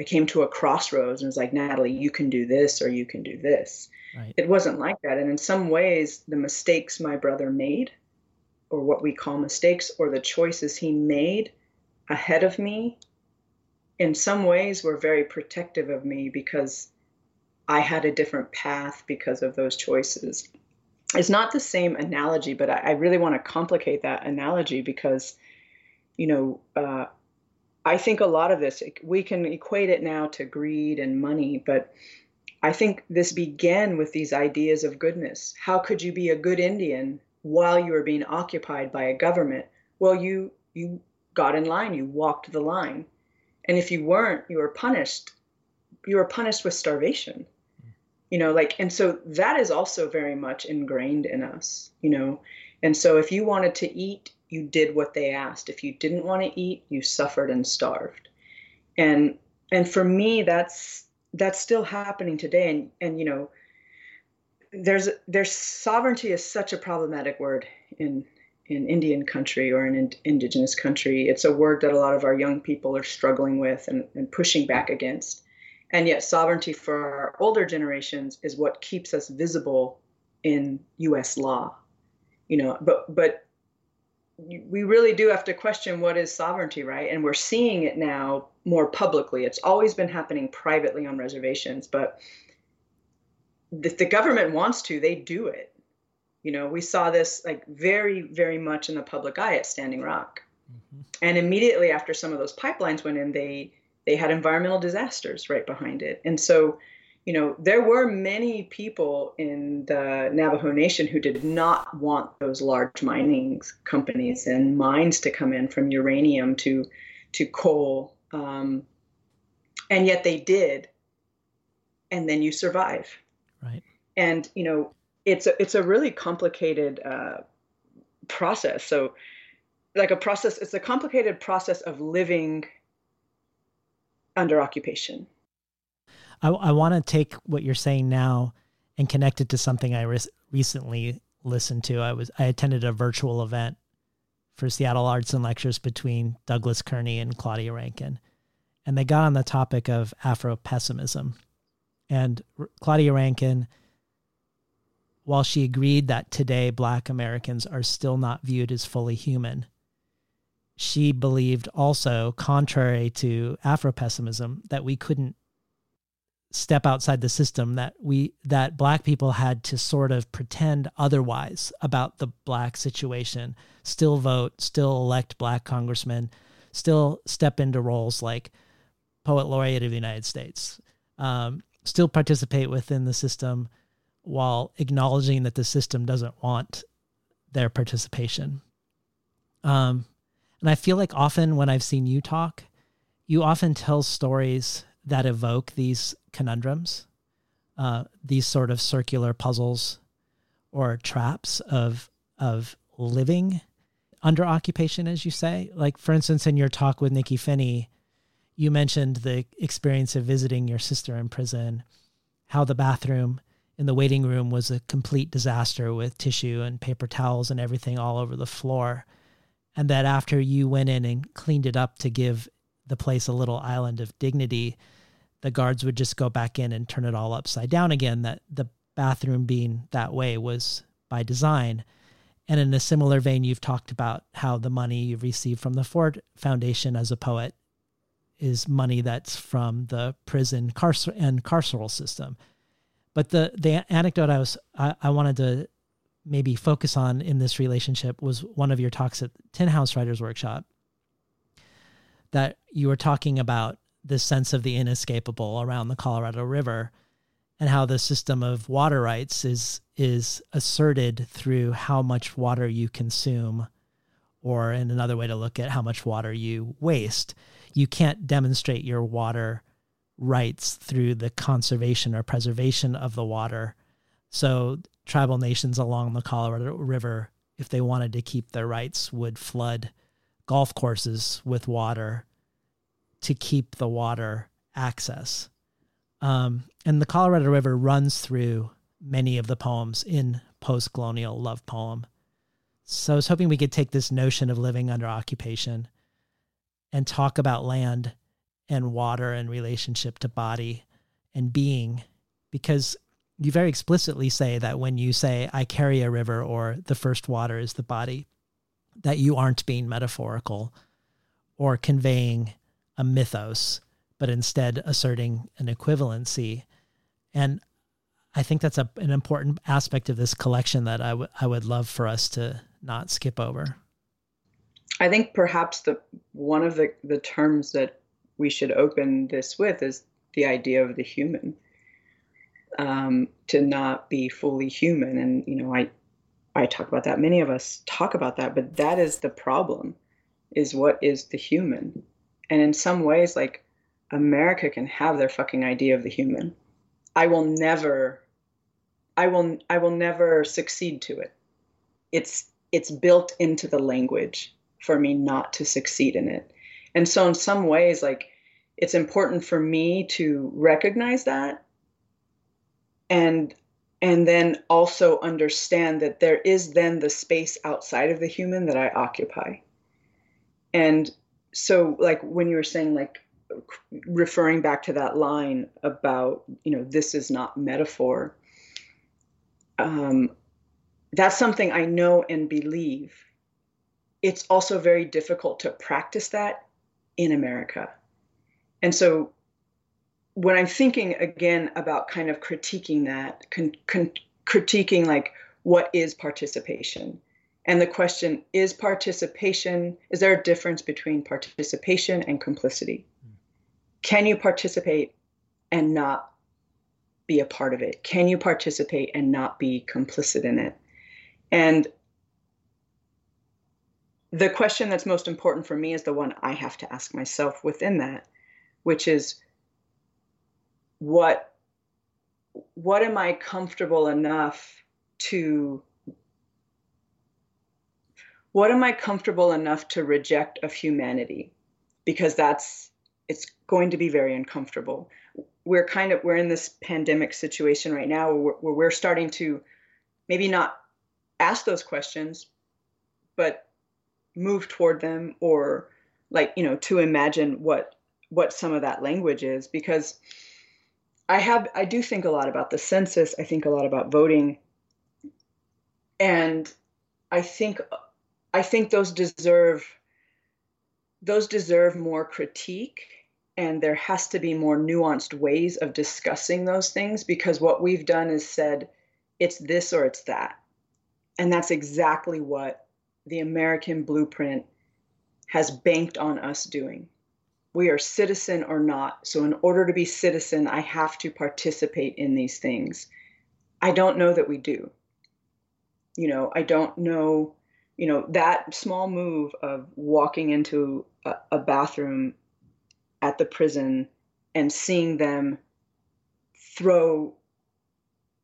i came to a crossroads and was like natalie you can do this or you can do this right. it wasn't like that and in some ways the mistakes my brother made or what we call mistakes or the choices he made ahead of me in some ways were very protective of me because I had a different path because of those choices. It's not the same analogy, but I, I really want to complicate that analogy because, you know, uh, I think a lot of this, we can equate it now to greed and money, but I think this began with these ideas of goodness. How could you be a good Indian while you were being occupied by a government? Well, you you got in line, you walked the line. And if you weren't, you were punished. You were punished with starvation. You know, like and so that is also very much ingrained in us, you know. And so if you wanted to eat, you did what they asked. If you didn't want to eat, you suffered and starved. And and for me that's that's still happening today and and you know there's there's sovereignty is such a problematic word in in Indian country or in indigenous country. It's a word that a lot of our young people are struggling with and, and pushing back against. And yet, sovereignty for our older generations is what keeps us visible in U.S. law. You know, but but we really do have to question what is sovereignty, right? And we're seeing it now more publicly. It's always been happening privately on reservations, but if the government wants to, they do it. You know, we saw this like very, very much in the public eye at Standing Rock. Mm-hmm. And immediately after some of those pipelines went in, they they had environmental disasters right behind it. And so you know, there were many people in the Navajo Nation who did not want those large mining companies and mines to come in from uranium to to coal, um, and yet they did. And then you survive, right? And you know, it's a it's a really complicated uh, process. So, like a process, it's a complicated process of living under occupation I, I want to take what you're saying now and connect it to something I re- recently listened to. I was I attended a virtual event for Seattle Arts and Lectures between Douglas Kearney and Claudia Rankine, and they got on the topic of Afro pessimism. And Claudia Rankine, while she agreed that today Black Americans are still not viewed as fully human, she believed also, contrary to Afro pessimism, that we couldn't step outside the system that we that black people had to sort of pretend otherwise about the black situation. Still vote still elect black congressmen still step into roles like poet laureate of the united states um, still participate within the system while acknowledging that the system doesn't want their participation. Um, and i feel like often when i've seen you talk you often tell stories that evoke these conundrums, uh, these sort of circular puzzles or traps of of living under occupation, as you say. Like for instance, in your talk with Nikky Finney, you mentioned the experience of visiting your sister in prison, how the bathroom in the waiting room was a complete disaster with tissue and paper towels and everything all over the floor. And that after you went in and cleaned it up to give the place a little island of dignity, the guards would just go back in and turn it all upside down again. That the bathroom being that way was by design. And in a similar vein, you've talked about how the money you've received from the Ford Foundation as a poet is money that's from the prison carcer- and carceral system. But the the anecdote I was I, I wanted to maybe focus on in this relationship was one of your talks at Tin House Writers Workshop that you were talking about this sense of the inescapable around the Colorado River and how the system of water rights is is asserted through how much water you consume or in another way to look at how much water you waste. You can't demonstrate your water rights through the conservation or preservation of the water. So tribal nations along the Colorado River if they wanted to keep their rights would flood golf courses with water to keep the water access. Um, and the Colorado River runs through many of the poems in Postcolonial Love Poem. So I was hoping we could take this notion of living under occupation and talk about land and water and relationship to body and being, because you very explicitly say that when you say, I carry a river or the first water is the body, that you aren't being metaphorical or conveying a mythos, but instead asserting an equivalency. And I think that's a, an important aspect of this collection that I, w- I would love for us to not skip over. I think perhaps the one of the, the terms that we should open this with is the idea of the human. Um, to not be fully human, and you know, I I talk about that. Many of us talk about that, but that is the problem: is what is the human? And in some ways, like America can have their fucking idea of the human. I will never I will I will never succeed to it. It's it's built into the language for me not to succeed in it. And so in some ways like it's important for me to recognize that and and then also understand that there is then the space outside of the human that I occupy. And so like when you were saying like referring back to that line about you know this is not metaphor um, that's something I know and believe. It's also very difficult to practice that in America. And so when I'm thinking again about kind of critiquing that, con- con- critiquing like what is participation? And the question is participation, is there a difference between participation and complicity? Can you participate and not be a part of it? Can you participate and not be complicit in it? And the question that's most important for me is the one I have to ask myself within that, which is what what am I comfortable enough to what am I comfortable enough to reject of humanity? Because that's it's going to be very uncomfortable. We're kind of we're in this pandemic situation right now where, where we're starting to maybe not ask those questions but move toward them or like you know to imagine what what some of that language is. Because i have i do think a lot about the census. I think a lot about voting. And i think i think those deserve those deserve more critique and there has to be more nuanced ways of discussing those things because what we've done is said it's this or it's that. And that's exactly what the american blueprint has banked on us doing. We are citizen or not so in order to be citizen i have to participate in these things. I don't know that we do. You know i don't know you know that small move of walking into a, a bathroom at the prison and seeing them throw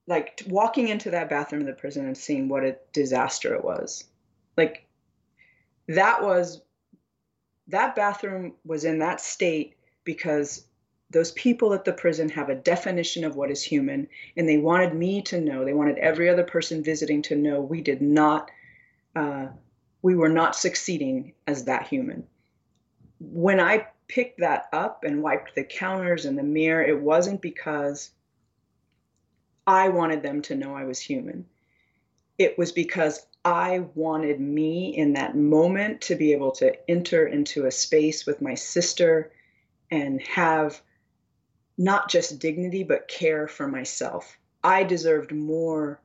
like walking into that bathroom in the prison and seeing what a disaster it was. Like that was that bathroom was in that state because those people at the prison have a definition of what is human and they wanted me to know they wanted every other person visiting to know we did not uh, we were not succeeding as that human when i picked that up and wiped the counters and the mirror, it wasn't because I wanted them to know I was human. It was because I wanted me in that moment to be able to enter into a space with my sister and have not just dignity, but care for myself. I deserved more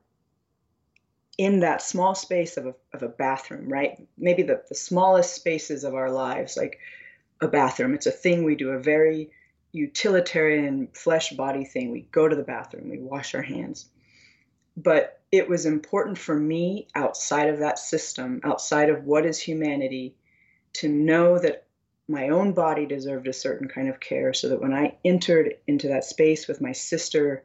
in that small space of a, of a bathroom, right? Maybe the, the smallest spaces of our lives. Like a bathroom. It's a thing we do, a very utilitarian flesh body thing. We go to the bathroom, we wash our hands. But it was important for me outside of that system, outside of what is humanity, to know that my own body deserved a certain kind of care so that when I entered into that space with my sister,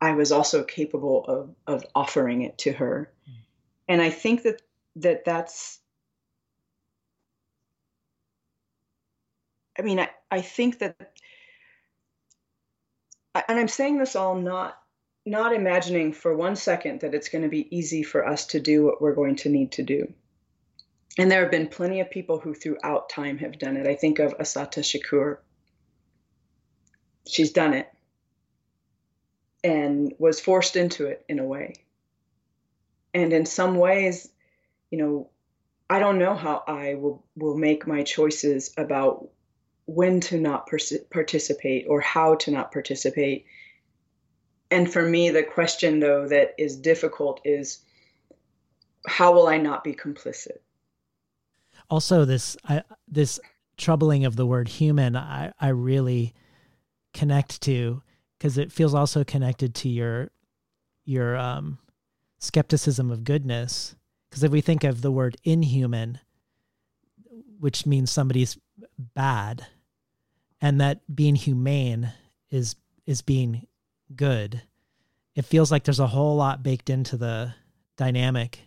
I was also capable of, of offering it to her. Mm. And I think that, that that's I mean, I, I think that, and I'm saying this all not not imagining for one second that it's going to be easy for us to do what we're going to need to do. And there have been plenty of people who throughout time have done it. I think of Assata Shakur. She's done it and was forced into it in a way. And in some ways, you know, I don't know how I will, will make my choices about when to not participate or how to not participate and for me, the question though that is difficult is how will I not be complicit? Also, this I, this troubling of the word human, I, I really connect to because it feels also connected to your your um, skepticism of goodness. Because if we think of the word inhuman, which means somebody's bad, and that being humane is is being good, it feels like there's a whole lot baked into the dynamic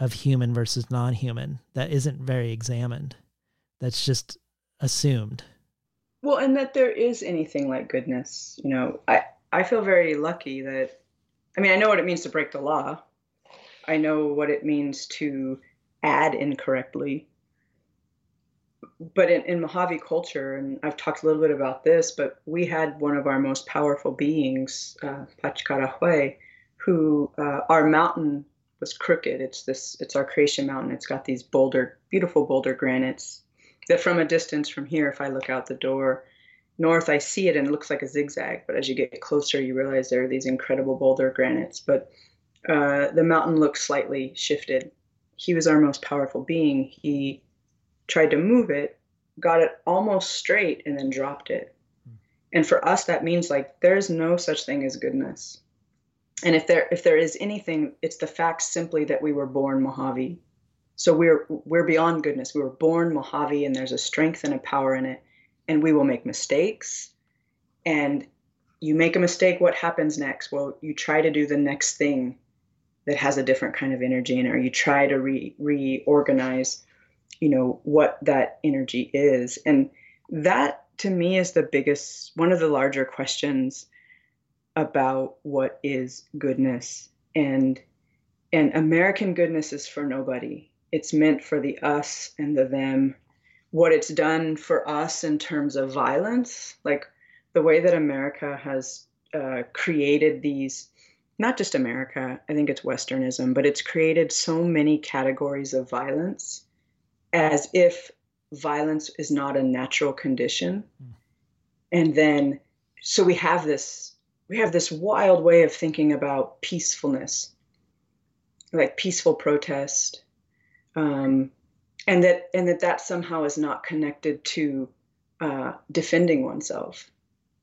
of human versus non-human that isn't very examined. That's just assumed. Well, and that there is anything like goodness. You know, I I feel very lucky that I mean, I know what it means to break the law. I know what it means to add incorrectly. But in, in Mojave culture, and I've talked a little bit about this, but we had one of our most powerful beings, uh, Pachkarahue, who uh, our mountain was crooked. It's this, it's our creation mountain. It's got these boulder, beautiful boulder granites that from a distance from here, if I look out the door north, I see it and it looks like a zigzag. But as you get closer, you realize there are these incredible boulder granites. But uh, the mountain looks slightly shifted. He was our most powerful being. He tried to move it, got it almost straight, and then dropped it. And for us, that means like there's no such thing as goodness. And if there if there is anything, it's the fact simply that we were born Mojave. So we're we're beyond goodness. We were born Mojave, and there's a strength and a power in it. And we will make mistakes. And you make a mistake, what happens next? Well, you try to do the next thing that has a different kind of energy in it, or you try to re- reorganize, you know, what that energy is. And that to me is the biggest, one of the larger questions about what is goodness. And and American goodness is for nobody. It's meant for the us and the them. What it's done for us in terms of violence, like the way that America has uh, created these not just America, I think it's Westernism, but it's created so many categories of violence as if violence is not a natural condition. Mm. And then, so we have this, we have this wild way of thinking about peacefulness, like peaceful protest, um, and that, and that that somehow is not connected to uh, defending oneself.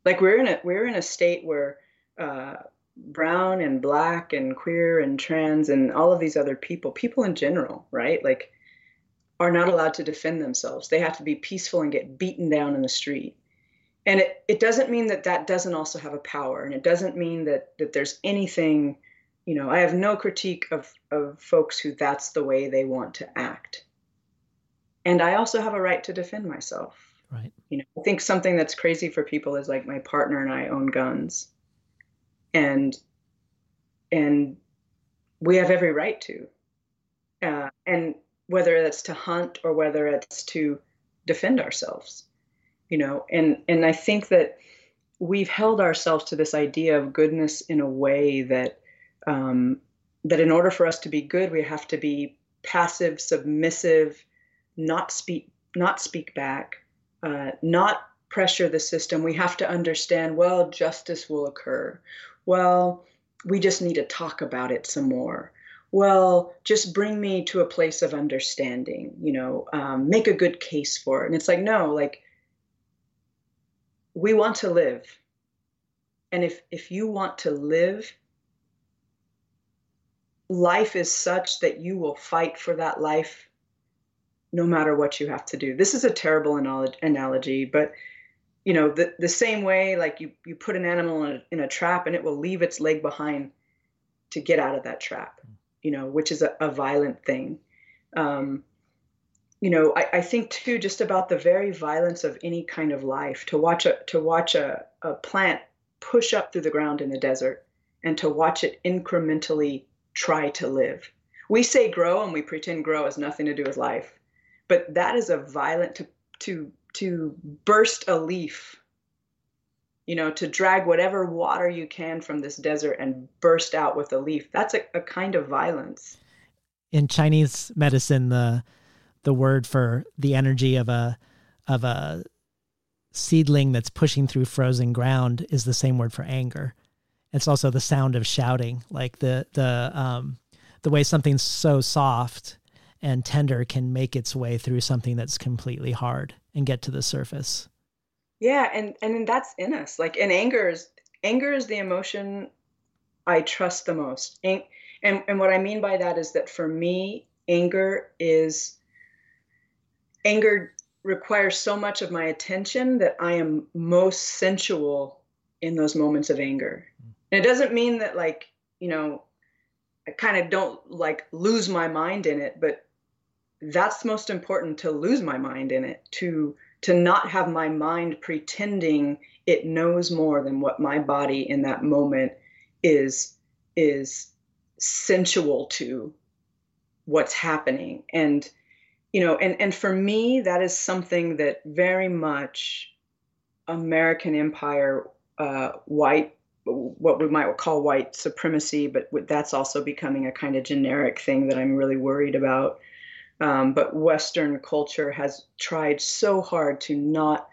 Like we're in a, we're in a state where uh, brown and black and queer and trans and all of these other people, people in general, right? Like, are not allowed to defend themselves. They have to be peaceful and get beaten down in the street. And it, it doesn't mean that that doesn't also have a power. And it doesn't mean that, that there's anything, you know, I have no critique of, of folks who that's the way they want to act. And I also have a right to defend myself. Right. You know, I think something that's crazy for people is like my partner and I own guns and and we have every right to uh, and whether that's to hunt or whether it's to defend ourselves you know and and i think that we've held ourselves to this idea of goodness in a way that um, that in order for us to be good we have to be passive submissive not speak not speak back uh, not pressure the system we have to understand well justice will occur well, we just need to talk about it some more. Well, just bring me to a place of understanding, you know, um, make a good case for it. And it's like, no, like, we want to live. And if, if you want to live, life is such that you will fight for that life no matter what you have to do. This is a terrible analogy, but you know the the same way like you you put an animal in a, in a trap and it will leave its leg behind to get out of that trap you know which is a, a violent thing um, you know I, I think too just about the very violence of any kind of life to watch a to watch a, a plant push up through the ground in the desert and to watch it incrementally try to live. We say grow and we pretend grow has nothing to do with life but that is a violent to to to burst a leaf you know to drag whatever water you can from this desert and burst out with a leaf. That's a, a kind of violence. In chinese medicine the the word for the energy of a of a seedling that's pushing through frozen ground is the same word for anger It's also the sound of shouting, like the the um, the way something's so soft and tender can make its way through something that's completely hard and get to the surface. Yeah, and and that's in us. Like, and anger is anger is the emotion I trust the most. And and, and what I mean by that is that for me, anger is anger requires so much of my attention that I am most sensual in those moments of anger. And it doesn't mean that like, you know, I kind of don't like lose my mind in it, but that's most important to lose my mind in it, to to not have my mind pretending it knows more than what my body in that moment is is sensual to what's happening. And you know and and for me that is something that very much american empire uh, white what we might call white supremacy but that's also becoming a kind of generic thing that i'm really worried about. Um, but western culture has tried so hard to not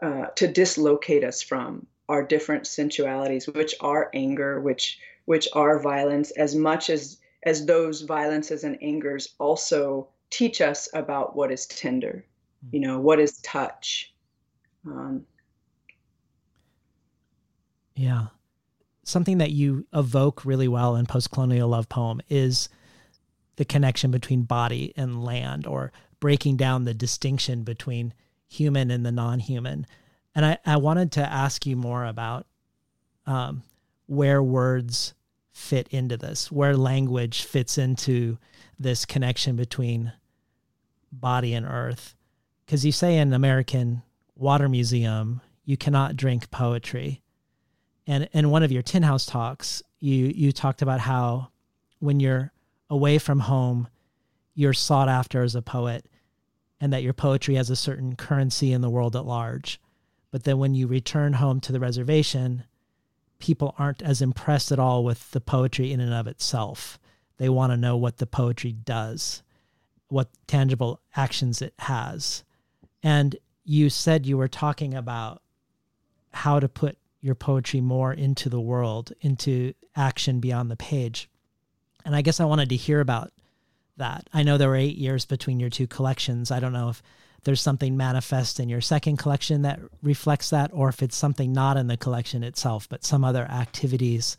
uh, to dislocate us from our different sensualities which are anger which which are violence as much as as those violences and angers also teach us about what is tender hmm. you know what is touch. Um, yeah something that you evoke really well in Postcolonial Love Poem is the connection between body and land or breaking down the distinction between human and the non-human and i, I wanted to ask you more about um, where words fit into this, where language fits into this connection between body and earth. Because you say in American Water Museum, you cannot drink poetry. And in one of your Tin House talks, you you talked about how when you're away from home, you're sought after as a poet, and that your poetry has a certain currency in the world at large. But then when you return home to the reservation, people aren't as impressed at all with the poetry in and of itself. They want to know what the poetry does, what tangible actions it has. And you said you were talking about how to put your poetry more into the world, into action beyond the page. And I guess I wanted to hear about that. I know there were eight years between your two collections. I don't know if there's something manifest in your second collection that reflects that, or if it's something not in the collection itself, but some other activities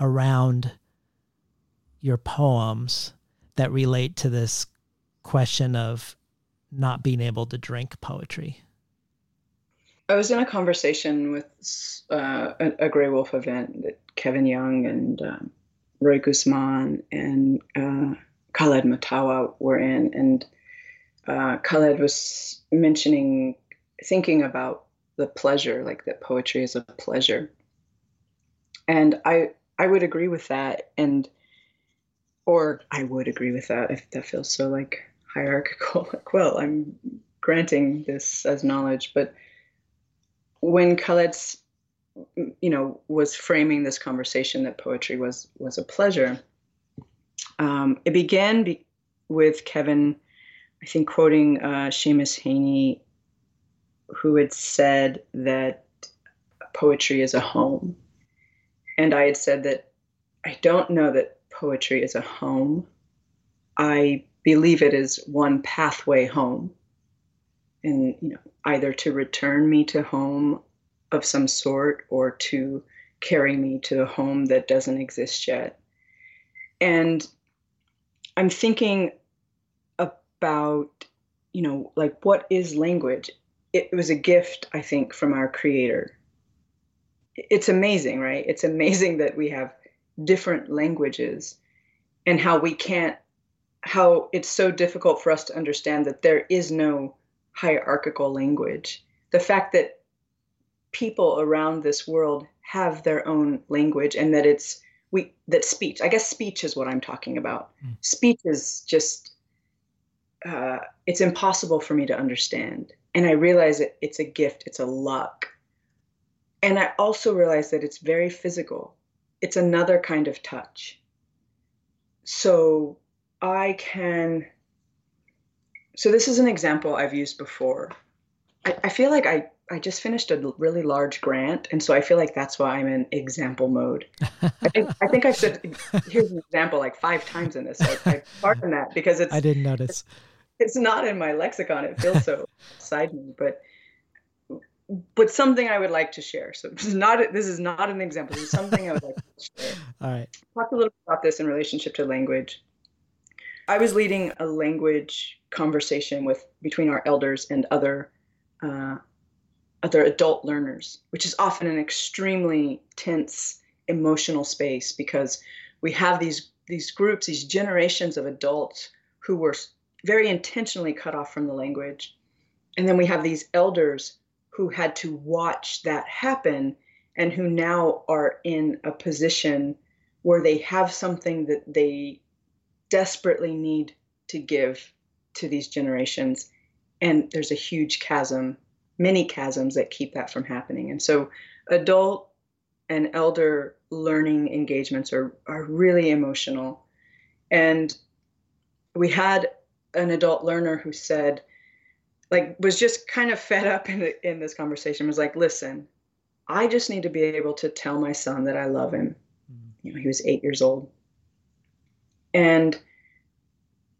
around your poems that relate to this question of not being able to drink poetry. I was in a conversation with uh, a, a Graywolf event that Kevin Young and um, Roy Guzman and uh, Khaled Mattawa were in, and uh, Khaled was mentioning, thinking about the pleasure, like that poetry is a pleasure. And I I would agree with that, and or I would agree with that if that feels so like hierarchical. <laughs> Like, well, I'm granting this as knowledge, but when Khaled's you know was framing this conversation that poetry was was a pleasure, um, it began be- with Kevin I think quoting uh, Seamus Heaney, who had said that poetry is a home. And I had said that I don't know that poetry is a home. I believe it is one pathway home. And, you know, either to return me to home of some sort or to carry me to a home that doesn't exist yet. And I'm thinking about, you know, like what is language? It was a gift, I think, from our creator. It's amazing, right? It's amazing that we have different languages and how we can't, how it's so difficult for us to understand that there is no hierarchical language. The fact that people around this world have their own language and that it's we that speech i guess speech is what i'm talking about mm. speech is just uh, it's impossible for me to understand. And I realize that it's a gift, it's a luck. And I also realize that it's very physical, it's another kind of touch. So I can. So this is an example I've used before. I, I feel like I, I just finished a really large grant, and so I feel like that's why I'm in example mode. I think I think I've said <laughs> here's an example like five times in this. I, I pardon that because it's I didn't notice. It's, it's not in my lexicon. It feels so <laughs> beside me, but but something I would like to share. So this is not this is not an example. This is something I would like to share. <laughs> All right. Talk a little bit about this in relationship to language. I was leading a language conversation with between our elders and other uh, other adult learners, which is often an extremely tense emotional space because we have these these groups, these generations of adults who were very intentionally cut off from the language, and then we have these elders who had to watch that happen and who now are in a position where they have something that they desperately need to give to these generations. And there's a huge chasm, many chasms that keep that from happening. And so, adult and elder learning engagements are, are really emotional. And we had an adult learner who said, like, was just kind of fed up in, the, in this conversation, was like, listen, I just need to be able to tell my son that I love him. Mm-hmm. You know, he was eight years old. And,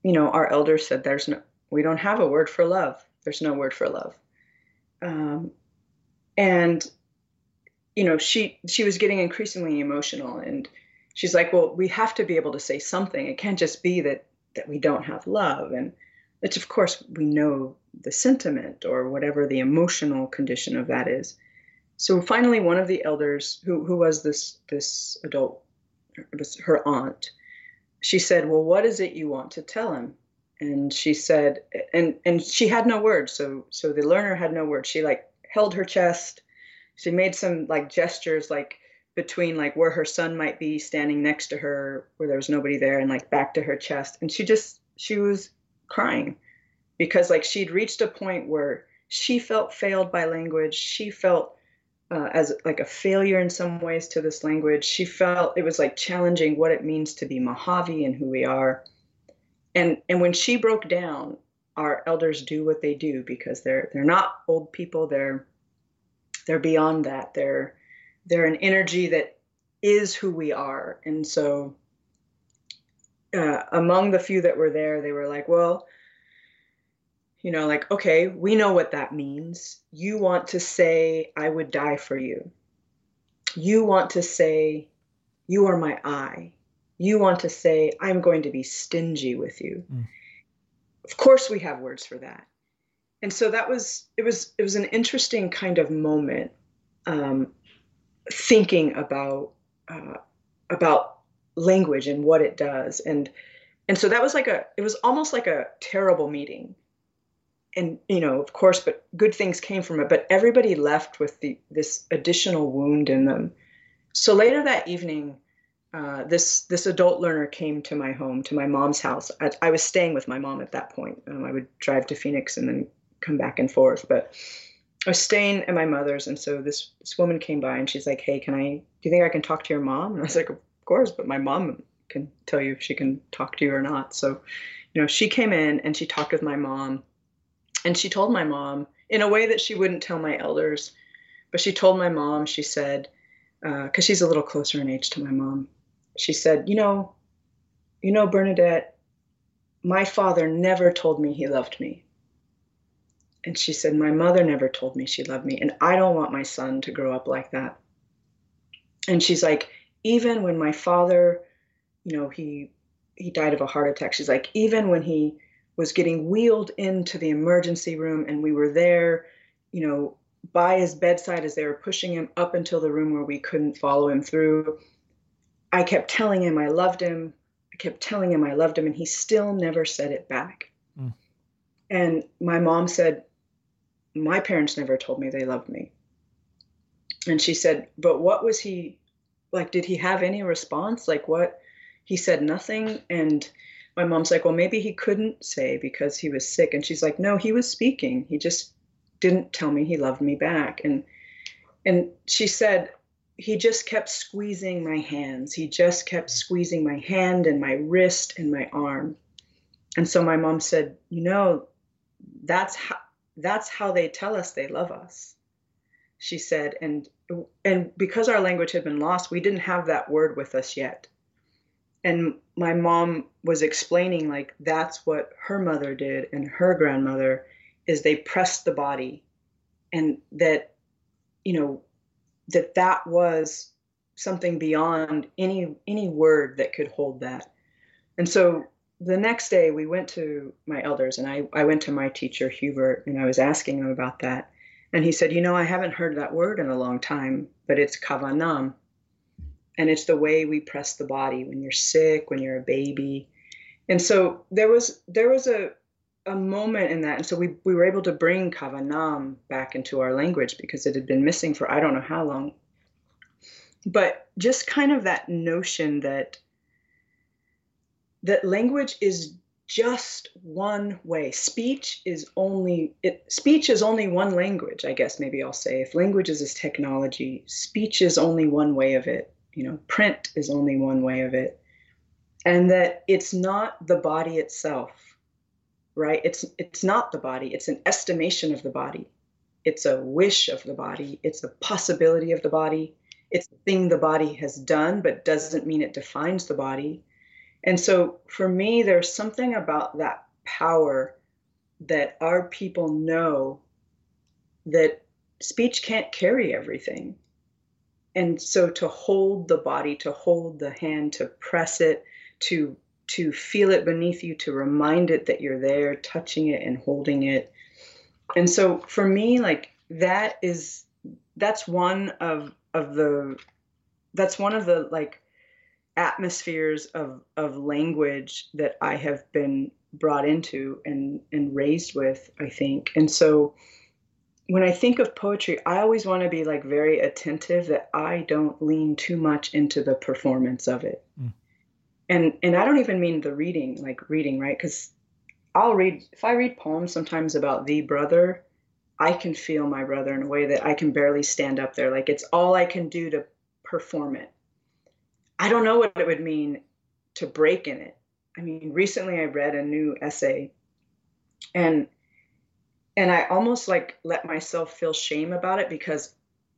you know, our elders said, there's no, we don't have a word for love. There's no word for love. Um, and, you know, she, she was getting increasingly emotional and she's like, well, we have to be able to say something. It can't just be that, that we don't have love. And which of course we know the sentiment or whatever the emotional condition of that is. So finally, one of the elders, who, who was this, this adult, was her aunt, she said, Well, what is it you want to tell him? And she said, and and she had no words. So so the learner had no words. She like held her chest. She made some like gestures like between like where her son might be standing next to her, where there was nobody there, and like back to her chest. And she just she was crying because like she'd reached a point where she felt failed by language. She felt uh, as like a failure in some ways to this language. She felt it was like challenging what it means to be Mojave and who we are. And and when she broke down, our elders do what they do because they're they're not old people. They're they're beyond that. They're they're an energy that is who we are. And so uh, among the few that were there, they were like, well, you know, like, okay, we know what that means. You want to say, I would die for you. You want to say, you are my eye. You want to say, I'm going to be stingy with you. Mm. Of course, we have words for that. And so that was, it was, it was an interesting kind of moment um, thinking about, uh, about language and what it does. And, and so that was like a, it was almost like a terrible meeting and you know of course but good things came from it but everybody left with the this additional wound in them. So later that evening uh, this this adult learner came to my home to my mom's house. I, I was staying with my mom at that point. Um, i would drive to phoenix and then come back and forth but i was staying at my mother's and so this this woman came by and she's like hey can i do you think i can talk to your mom? And i was like of course but my mom can tell you if she can talk to you or not. So you know she came in and she talked with my mom and she told my mom in a way that she wouldn't tell my elders, but she told my mom, she said, because uh, she's a little closer in age to my mom, she said, you know, you know, Bernadette, my father never told me he loved me. And she said, my mother never told me she loved me. And I don't want my son to grow up like that. And she's like, even when my father, you know, he he died of a heart attack. She's like, even when he was getting wheeled into the emergency room and we were there you know by his bedside as they were pushing him up until the room where we couldn't follow him through. I kept telling him i loved him. I kept telling him i loved him and he still never said it back. Mm. and my mom said my parents never told me they loved me. And she said but what was he like did he have any response? Like what he said nothing? And my mom's like, well, maybe he couldn't say because he was sick. And she's like, no, he was speaking. He just didn't tell me he loved me back. And and she said, he just kept squeezing my hands. He just kept squeezing my hand and my wrist and my arm. And so my mom said, you know, that's how that's how they tell us they love us. she said, and and because our language had been lost, we didn't have that word with us yet. And my mom was explaining like that's what her mother did and her grandmother is they pressed the body and that you know that that was something beyond any any word that could hold that. And so the next day we went to my elders and I, I went to my teacher Hubert and I was asking him about that. And he said, You know, I haven't heard that word in a long time, but it's kavanam. And it's the way we press the body when you're sick, when you're a baby. And so there was there was a a moment in that. And so we, we were able to bring kavanam back into our language because it had been missing for I don't know how long. But just kind of that notion that that language is just one way. Speech is only it speech is only one language, I guess maybe I'll say. If language is technology, speech is only one way of it. You know, print is only one way of it. And that it's not the body itself, right? It's it's not the body, it's an estimation of the body. It's a wish of the body, it's a possibility of the body. It's a thing the body has done, but doesn't mean it defines the body and so for me, there's something about that power that our people know that speech can't carry everything. And so to hold the body, to hold the hand, to press it, to to feel it beneath you, to remind it that you're there, touching it and holding it. And so for me, like that is that's one of of the that's one of the like atmospheres of of language that I have been brought into and and raised with, I think. And so when I think of poetry, I always want to be like very attentive that I don't lean too much into the performance of it. Mm. And and I don't even mean the reading, like reading, right? Cuz I'll read if I read poems sometimes about the brother, I can feel my brother in a way that I can barely stand up there. Like it's all I can do to perform it I don't know what it would mean to break in it. I mean, recently I read a new essay and and I almost like let myself feel shame about it because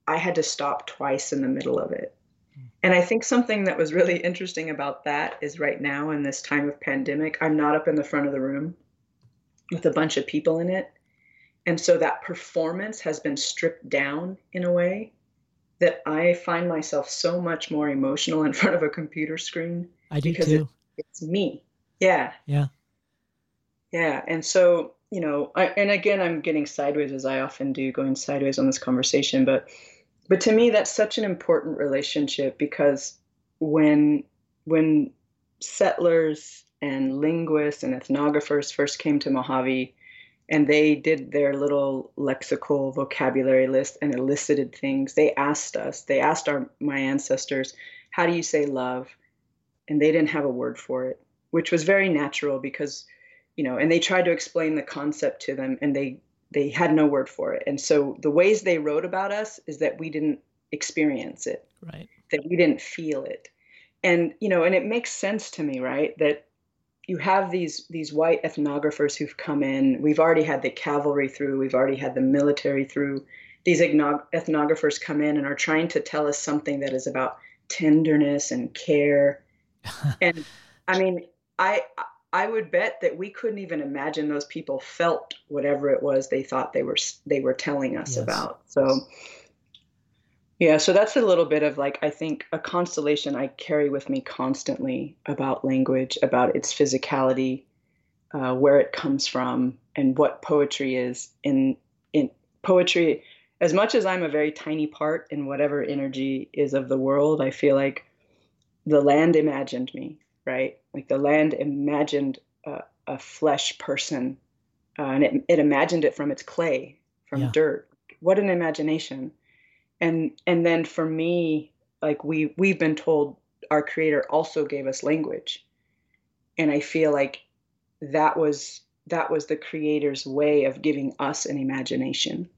I had to stop twice in the middle of it. Hmm. And I think something that was really interesting about that is right now in this time of pandemic, I'm not up in the front of the room with a bunch of people in it. And so that performance has been stripped down in a way that I find myself so much more emotional in <laughs> front of a computer screen. I do too. It, it's me. Yeah. Yeah. Yeah. And so, you know, I, and again, I'm getting sideways as I often do, going sideways on this conversation. But, but to me, that's such an important relationship because when, when settlers and linguists and ethnographers first came to Mojave, and they did their little lexical vocabulary list and elicited things. They asked us, they asked our my ancestors, how do you say love? And they didn't have a word for it, which was very natural because, you know, and they tried to explain the concept to them and they they had no word for it. And so the ways they wrote about us is that we didn't experience it. Right. That we didn't feel it. And you know, and it makes sense to me, right? That you have these these white ethnographers who've come in. We've already had the cavalry through. We've already had the military through. These ethnographers come in and are trying to tell us something that is about tenderness and care. <laughs> and I mean, I I would bet that we couldn't even imagine those people felt whatever it was they thought they were they were telling us yes. about. So yeah, so that's a little bit of like, I think, a constellation I carry with me constantly about language, about its physicality, uh, where it comes from, and what poetry is. In, in poetry, as much as I'm a very tiny part in whatever energy is of the world, I feel like the land imagined me, right? Like the land imagined a, a flesh person, uh, and it, it imagined it from its clay, from yeah. dirt. What an imagination and and then for me like we we've been told our creator also gave us language and i feel like that was that was the creator's way of giving us an imagination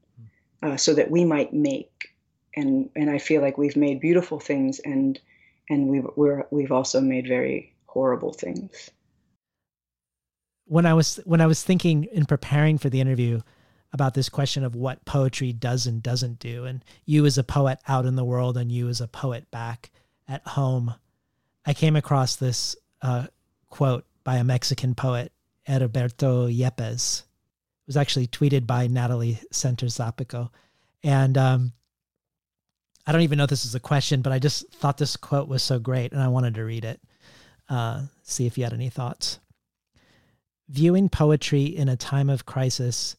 uh, so that we might make and and i feel like we've made beautiful things and and we've we're we've also made very horrible things when i was when i was thinking in preparing for the interview about this question of what poetry does and doesn't do. And you as a poet out in the world and you as a poet back at home. I came across this uh, quote by a Mexican poet, Heriberto Yépez. It was actually tweeted by Natalie Scenters-Zapico. And um, I don't even know if this is a question, but I just thought this quote was so great and I wanted to read it. Uh, see if you had any thoughts. Viewing poetry in a time of crisis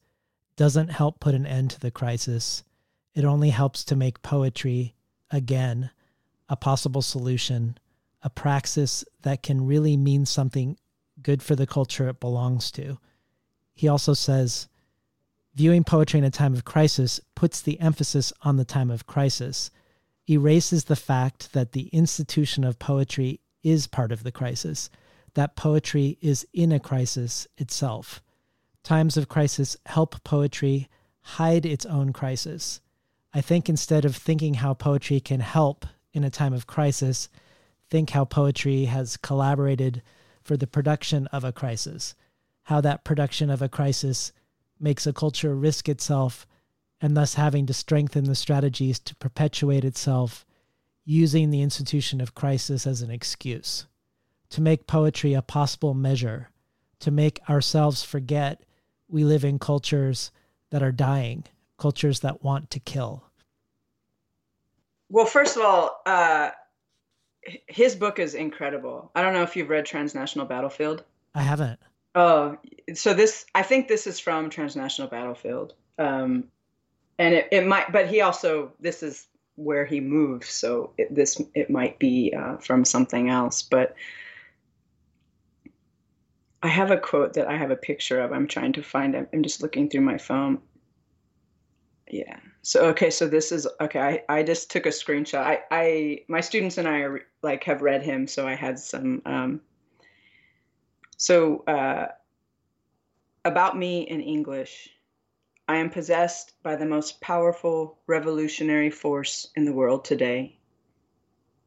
doesn't help put an end to the crisis. It only helps to make poetry, again, a possible solution, a praxis that can really mean something good for the culture it belongs to. He also says, viewing poetry in a time of crisis puts the emphasis on the time of crisis, erases the fact that the institution of poetry is part of the crisis, that poetry is in a crisis itself. Times of crisis help poetry hide its own crisis. I think instead of thinking how poetry can help in a time of crisis, think how poetry has collaborated for the production of a crisis, how that production of a crisis makes a culture risk itself and thus having to strengthen the strategies to perpetuate itself using the institution of crisis as an excuse, to make poetry a possible measure, to make ourselves forget we live in cultures that are dying, cultures that want to kill? Well, first of all, uh, his book is incredible. I don't know if you've read Transnational Battlefield. I haven't. Oh, so this, I think this is from Transnational Battlefield. Um, and it, it might, but he also, this is where he moves. So it, this, it might be uh, from something else. But I have a quote that I have a picture of. I'm trying to find it. I'm just looking through my phone. Yeah. So okay. So this is okay. I, I just took a screenshot. I, I my students and I are like have read him, so I had some. Um, so uh, about me in English, I am possessed by the most powerful revolutionary force in the world today,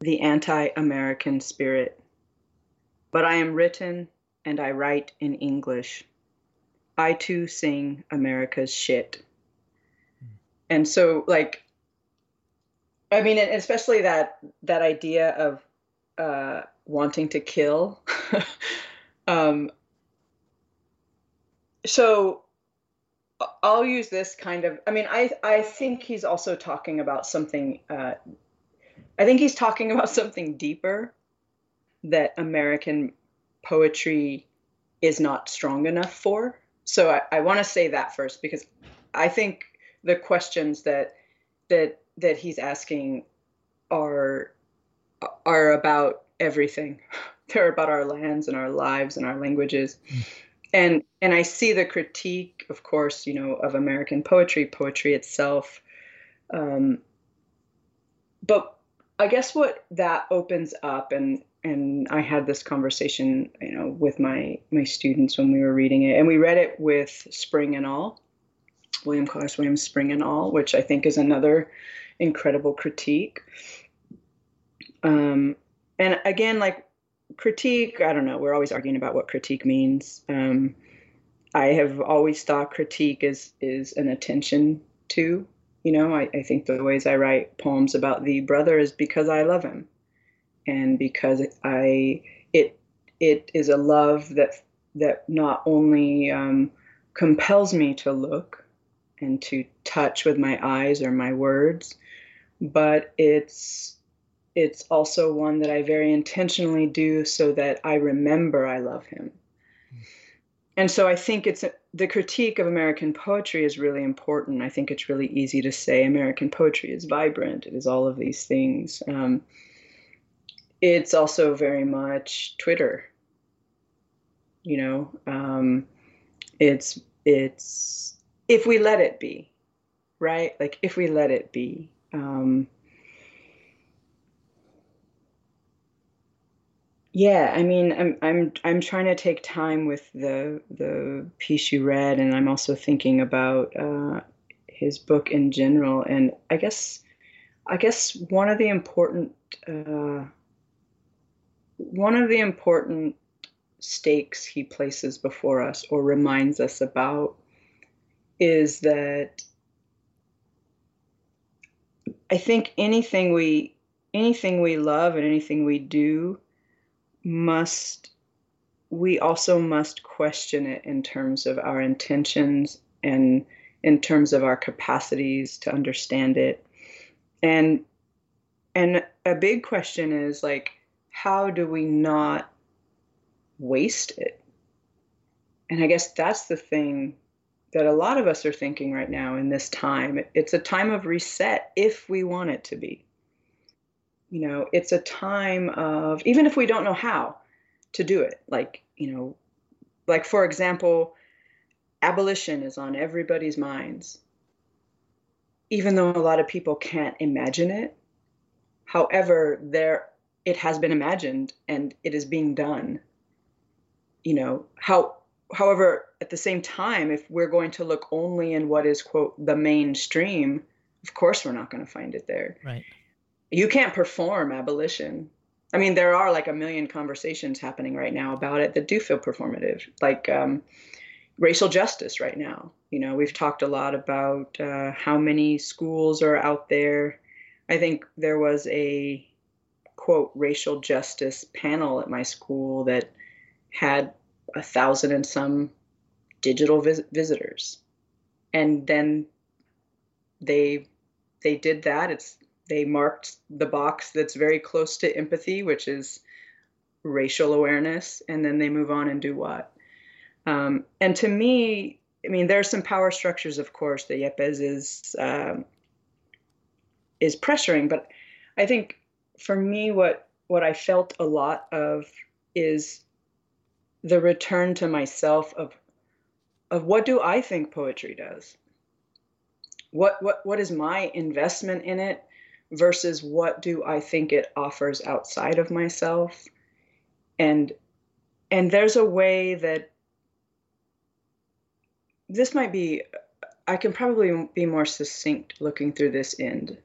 the anti-American spirit. But I am written and I write in English. I too sing America's shit. And so like I mean especially that that idea of uh wanting to kill <laughs> um so I'll use this kind of I mean I I think he's also talking about something uh I think he's talking <laughs> about something deeper that American poetry is not strong enough for. So I, I want to say that first because I think the questions that that that he's asking are are about everything. <laughs> They're about our lands and our lives and our languages. And and I see the critique, of course, you know, of American poetry, poetry itself. Um, but I guess what that opens up, and and I had this conversation, you know, with my my students when we were reading it, and we read it with Spring and All, William Carlos Williams Spring and All, which I think is another incredible critique. Um, and again, like critique, I don't know. We're always arguing about what critique means. Um, I have always thought critique is is an attention to. You know, I, I think the ways I write poems about the brother is because I love him and because I it it is a love that that not only um, compels me to look and to touch with my eyes or my words, but it's it's also one that I very intentionally do so that I remember I love him. And so I think it's the critique of American poetry is really important. I think it's really easy to say American poetry is vibrant. It is all of these things. Um, it's also very much Twitter. You know, um, it's it's if we let it be, right? Like if we let it be. Um, yeah, I mean, I'm I'm I'm trying to take time with the the piece you read, and I'm also thinking about uh, his book in general. And I guess I guess one of the important uh, one of the important stakes he places before us or reminds us about is that I think anything we anything we love and anything we do must we also must question it in terms of our intentions and in terms of our capacities to understand it. And and a big question is like how do we not waste it? And i guess that's the thing that a lot of us are thinking right now in this time. It's a time of reset if we want it to be you know it's a time of even if we don't know how to do it like you know like for example abolition is on everybody's minds. Even though a lot of people can't imagine it however there it has been imagined and it is being done. You know how however at the same time if we're going to look only in what is quote the mainstream of course we're not going to find it there. Right you can't perform abolition i mean there are like a million conversations happening right now about it that do feel performative like um, racial justice right now. You know, we've talked a lot about uh, how many schools are out there. I think there was a quote racial justice panel at my school that had a thousand and some digital vis- visitors, and then they they did that. It's they marked the box that's very close to empathy, which is racial awareness, and then they move on and do what? Um, and to me, I mean, there are some power structures, of course, that Yépez is um, is pressuring, but I think for me, what what I felt a lot of is the return to myself of of what do I think poetry does? What what what is my investment in it versus what do I think it offers outside of myself? And and there's a way that this might be I can probably be more succinct looking through this end.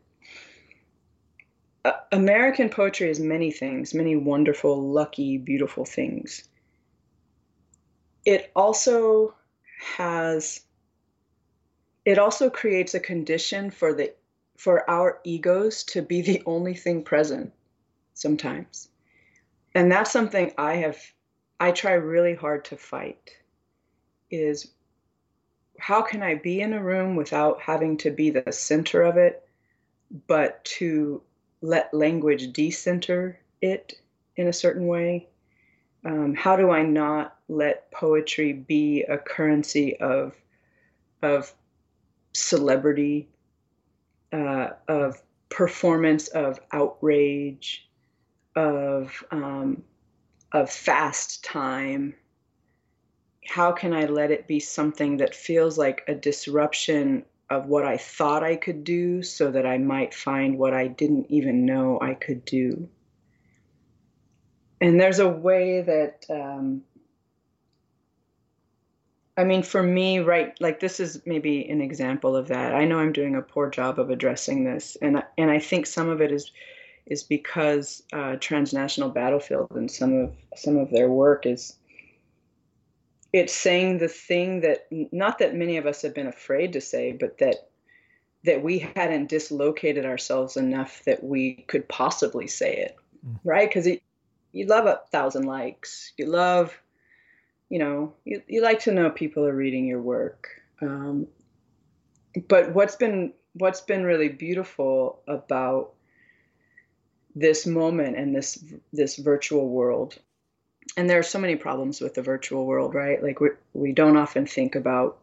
American poetry is many things, many wonderful, lucky, beautiful things. It also has it also creates a condition for the for our egos to be the only thing present sometimes. And that's something I have I try really hard to fight is how can I be in a room without having to be the center of it, but to let language decenter it in a certain way? Um, how do I not let poetry be a currency of of celebrity, uh, of performance, of outrage, of um, of fast time, how can I let it be something that feels like a disruption of what I thought I could do so that I might find what I didn't even know I could do? And there's a way that, um, I mean, for me, right, like this is maybe an example of that. I know I'm doing a poor job of addressing this, and and I think some of it is is because uh, transnational battlefield and some of some of their work is it's saying the thing that not that many of us have been afraid to say, but that that we hadn't dislocated ourselves enough that we could possibly say it, mm. right? Because you love a thousand likes, you love, you know, you, you like to know people are reading your work. Um, but what's been what's been really beautiful about this moment and this this virtual world and there are so many problems with the virtual world, right? Like we we don't often think about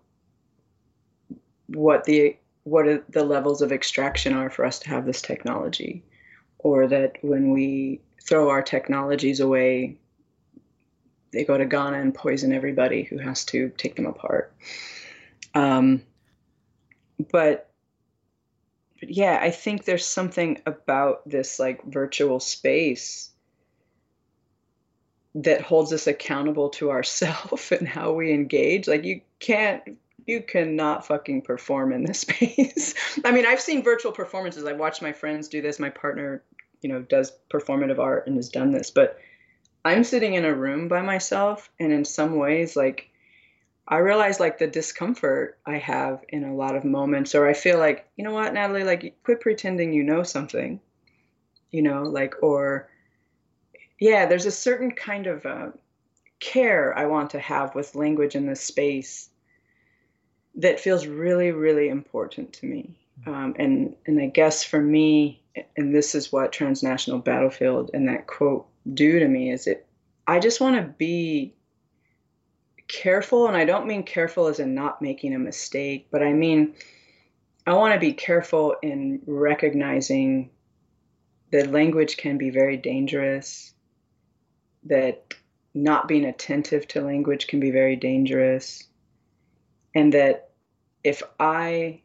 what the what the levels of extraction are for us to have this technology, or that when we throw our technologies away, they go to Ghana and poison everybody who has to take them apart. Um, but, but yeah, I think there's something about this like virtual space that holds us accountable to ourselves <laughs> and how we engage. Like you can't you cannot fucking perform in this <laughs> space. I mean, I've seen virtual performances. I've watched my friends do this. My partner, you know, does performative art and has done this, but I'm sitting in a room by myself and in some ways like I realize like the discomfort I have in a lot of moments, or I feel like, you know what, Natalie, like quit pretending you know something, you know, like, or yeah, there's a certain kind of uh, care I want to have with language in this space that feels really, really important to me. Um, and and I guess for me, and this is what transnational battlefield and that quote do to me is it. I just want to be careful, and I don't mean careful as in not making a mistake, but I mean I want to be careful in recognizing that language can be very dangerous, that not being attentive to language can be very dangerous, and that if I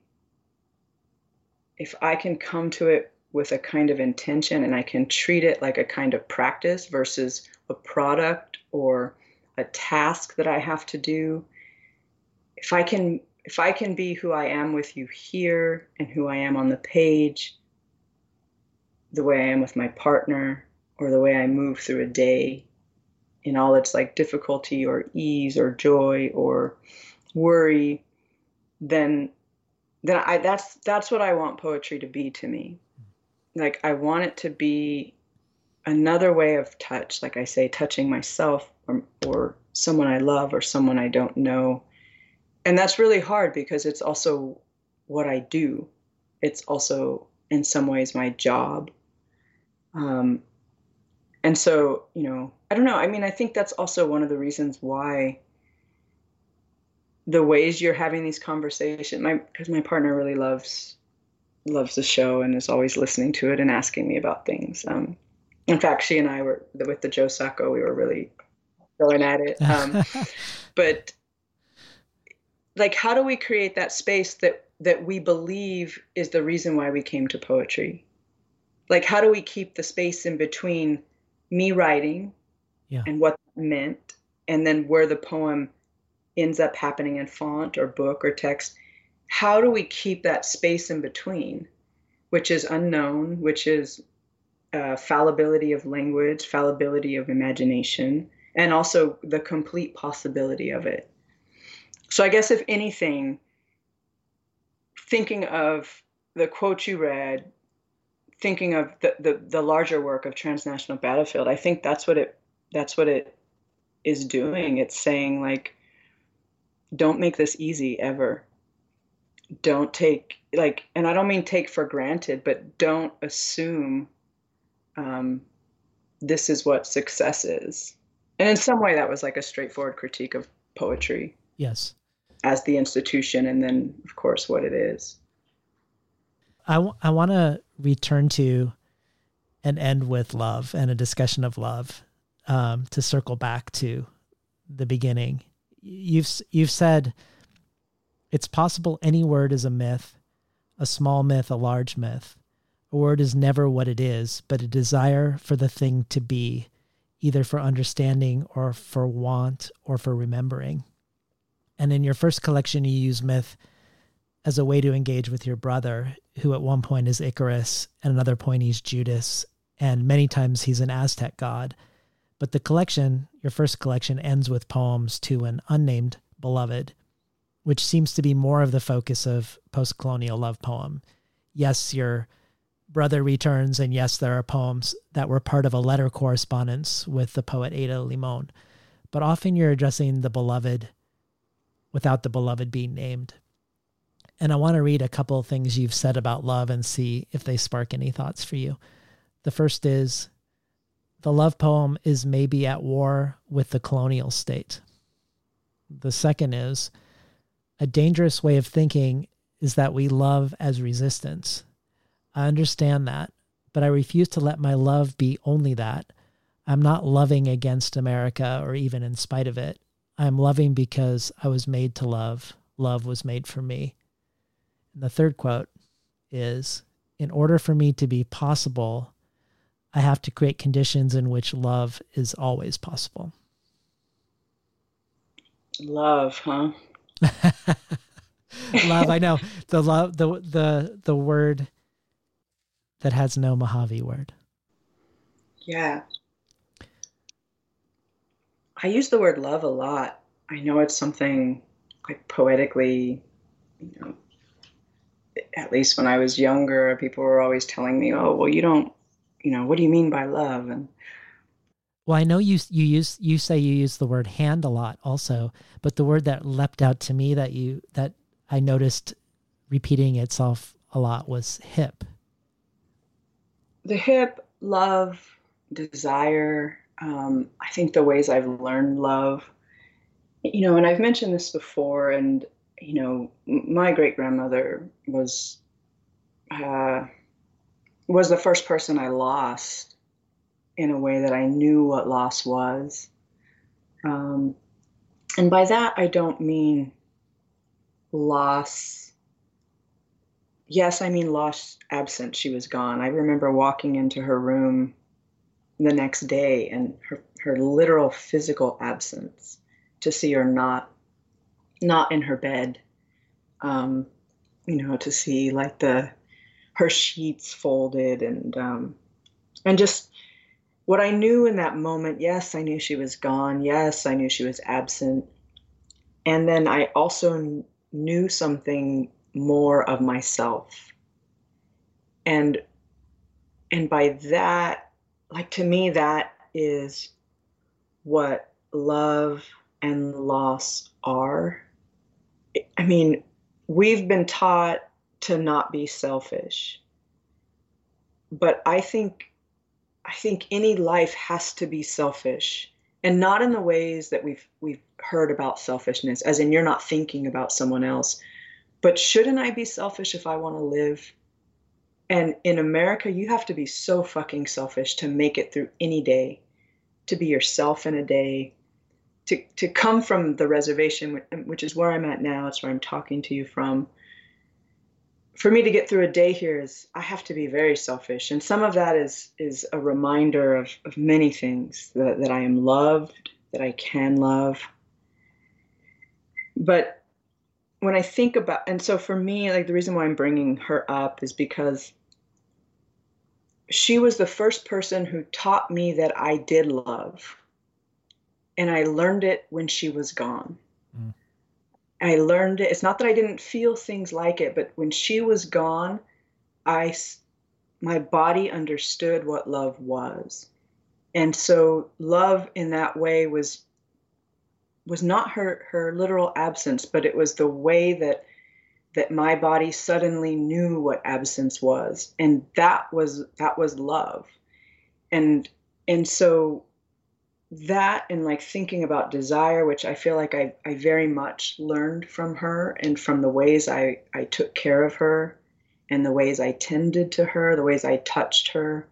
if I can come to it with a kind of intention and I can treat it like a kind of practice versus a product or a task that I have to do. If I can if I can be who I am with you here and who I am on the page, the way I am with my partner, or the way I move through a day in all its like difficulty or ease or joy or worry, then then I that's that's what I want poetry to be to me. Like I want it to be another way of touch, like I say, touching myself or, or someone I love or someone I don't know. And that's really hard because it's also what I do. It's also, in some ways, my job. Um, and so, you know, I don't know. I mean, I think that's also one of the reasons why the ways you're having these conversations, my because my partner really loves loves the show and is always listening to it and asking me about things. Um, in fact, she and I were with the Joe Sacco. We were really going at it. Um, <laughs> but like, how do we create that space that that we believe is the reason why we came to poetry? Like, how do we keep the space in between me writing yeah. and what that meant, and then where the poem ends up happening in font or book or text? How do we keep that space in between, which is unknown, which is uh, fallibility of language, fallibility of imagination, and also the complete possibility of it. So, I guess if anything, thinking of the quote you read, thinking of the, the, the larger work of transnational battlefield, I think that's what it that's what it is doing. It's saying like, don't make this easy ever. Don't take like, and I don't mean take for granted, but don't assume um, this is what success is. And in some way, that was like a straightforward critique of poetry. Yes. As the institution, and then, of course, what it is. I, w- I want to return to and end with love and a discussion of love um, to circle back to the beginning. You've you've said it's possible any word is a myth, a small myth, a large myth. A word is never what it is, but a desire for the thing to be, either for understanding or for want or for remembering. And in your first collection, you use myth as a way to engage with your brother, who at one point is Icarus, and another point he's Judas, and many times he's an Aztec god. But the collection, your first collection, ends with poems to an unnamed beloved, which seems to be more of the focus of post colonial love poem. Yes, your brother returns, and yes, there are poems that were part of a letter correspondence with the poet Ada Limón. But often you're addressing the beloved without the beloved being named. And I want to read a couple of things you've said about love and see if they spark any thoughts for you. The first is the love poem is maybe at war with the colonial state. The second is a dangerous way of thinking is that we love as resistance. I understand that, but I refuse to let my love be only that. I'm not loving against America or even in spite of it. I'm loving because I was made to love. Love was made for me. And the third quote is In order for me to be possible, I have to create conditions in which love is always possible. Love, huh? <laughs> love, I know. The love the the the word that has no Mojave word. Yeah. I use the word love a lot I know it's something like poetically, you know, at least when I was younger, people were always telling me, "Oh, well, you don't, you know, what do you mean by love?" And well, I know you you use you say you use the word hand a lot also, but the word that leapt out to me that you that I noticed repeating itself a lot was hip. The hip, love, desire. Um, I think the ways I've learned love, you know, and I've mentioned this before, and you know, my great grandmother was uh, was the first person I lost in a way that I knew what loss was. Um, and by that, I don't mean loss. Yes, I mean loss absent. She was gone. I remember walking into her room the next day and her, her literal physical absence to see her not not in her bed um, you know to see like the her sheets folded and um, and just what I knew in that moment, yes, I knew she was gone. Yes, I knew she was absent. And then I also knew something more of myself. And and by that, like to me that is what love and loss are. I mean, we've been taught to not be selfish. But I think I think any life has to be selfish and not in the ways that we've we've heard about selfishness as in you're not thinking about someone else but shouldn't I be selfish if I want to live? And in America you have to be so fucking selfish to make it through any day to be yourself in a day to to come from the reservation which is where I'm at now it's where I'm talking to you from for me to get through a day here is I have to be very selfish. And some of that is is a reminder of, of many things that, that I am loved, that I can love. But when I think about, and so for me, like the reason why I'm bringing her up is because she was the first person who taught me that I did love. And I learned it when she was gone. I learned it. It's not that I didn't feel things like it, but when she was gone, I my body understood what love was. And so love in that way was was not her her literal absence, but it was the way that that my body suddenly knew what absence was. And that was that was love. And and so that and like thinking about desire, which I feel like I, I very much learned from her and from the ways I, I took care of her and the ways I tended to her, the ways I touched her,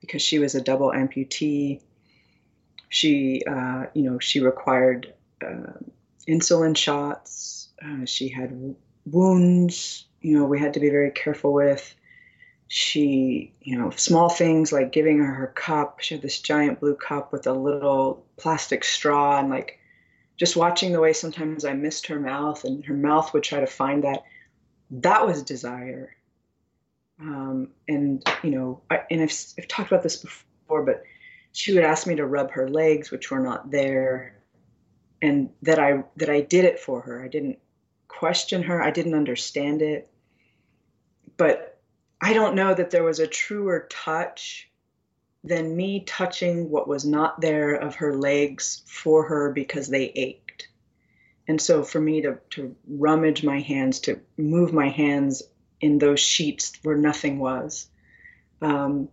because she was a double amputee. She, uh, you know, she required uh, insulin shots. Uh, she had wounds, you know, we had to be very careful with she, you know, small things like giving her her cup. She had this giant blue cup with a little plastic straw, and like just watching the way sometimes I missed her mouth and her mouth would try to find that. That was desire. Um, and, you know, I, and I've, I've talked about this before, but she would ask me to rub her legs, which were not there. And that I that I did it for her. I didn't question her. I didn't understand it. But I don't know that there was a truer touch than me touching what was not there of her legs for her because they ached. And so for me to, to rummage my hands, to move my hands in those sheets where nothing was. Um,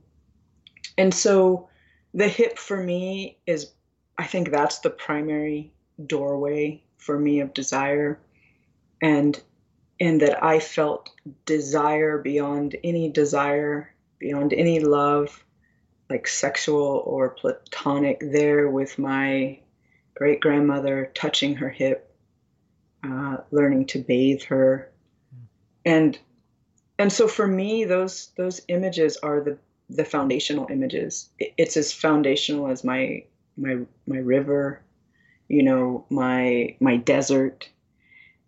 and so the hip for me is, I think that's the primary doorway for me of desire. And and that I felt desire beyond any desire, beyond any love, like sexual or platonic, there with my great grandmother, touching her hip, uh, learning to bathe her, and and so for me, those those images are the the foundational images. It's as foundational as my my my river, you know, my my desert.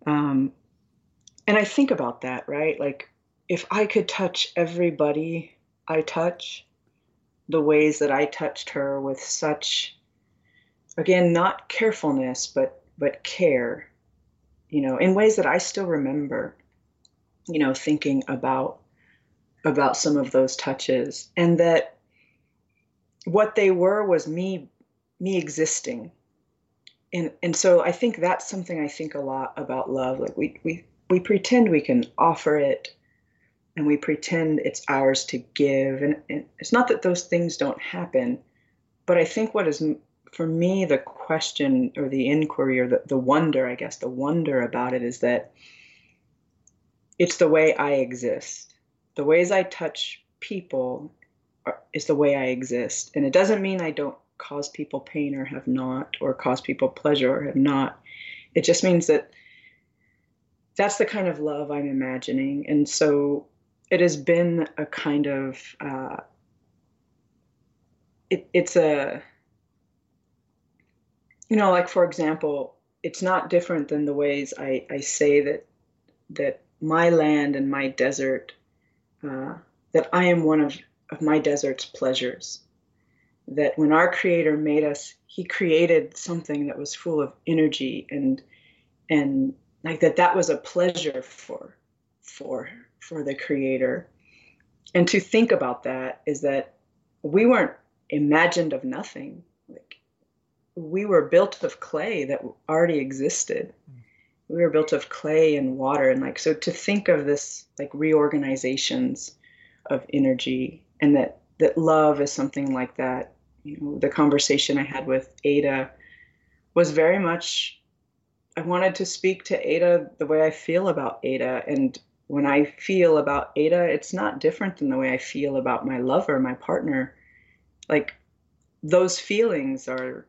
Um, and I think about that, right? Like, if I could touch everybody I touch, the ways that I touched her with such, again, not carefulness, but but care, you know, in ways that I still remember, you know, thinking about about some of those touches. And that what they were was me me existing. And and so i think that's something i think a lot about love. Like we we we pretend we can offer it and we pretend it's ours to give and, and it's not that those things don't happen but i think what is for me the question or the inquiry or the, the wonder i guess the wonder about it is that it's the way i exist the ways i touch people is the way i exist and it doesn't mean i don't cause people pain or have not, or cause people pleasure or have not. It just means that that's the kind of love I'm imagining. And so it has been a kind of, uh, it, it's a, you know, like for example, it's not different than the ways I, I say that that my land and my desert, uh, that I am one of, of my desert's pleasures that when our creator made us he created something that was full of energy and and like that that was a pleasure for for for the creator. And to think about that is that we weren't imagined of nothing. Like we were built of clay that already existed. Mm. We were built of clay and water. And like so to think of this like reorganizations of energy and that that love is something like that you know, the conversation I had with Ada was very much I wanted to speak to Ada the way I feel about Ada. And when I feel about Ada, it's not different than the way I feel about my lover, my partner. Like those feelings are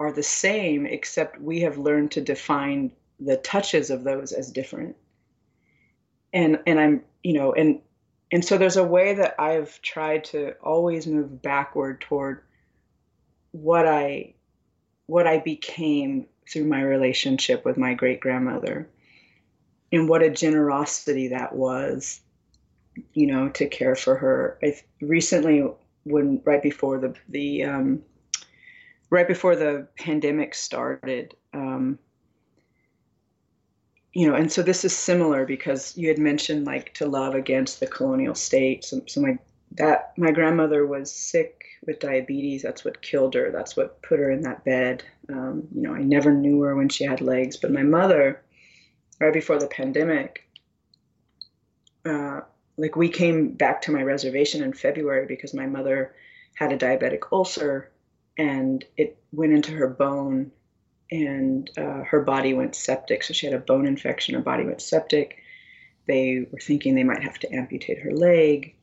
are the same, except we have learned to define the touches of those as different. And and I'm, you know, and and so there's a way that I've tried to always move backward toward what I what I became through my relationship with my great grandmother and what a generosity that was you know to care for her. I recently when right before the the um, right before the pandemic started um, you know and so this is similar because you had mentioned like to love against the colonial state so, so my that my grandmother was sick with diabetes. That's what killed her. That's what put her in that bed. Um, you know, I never knew her when she had legs. But my mother, right before the pandemic, uh, like we came back to my reservation in February because my mother had a diabetic ulcer and it went into her bone and uh, her body went septic. So she had a bone infection. Her body went septic. They were thinking they might have to amputate her leg.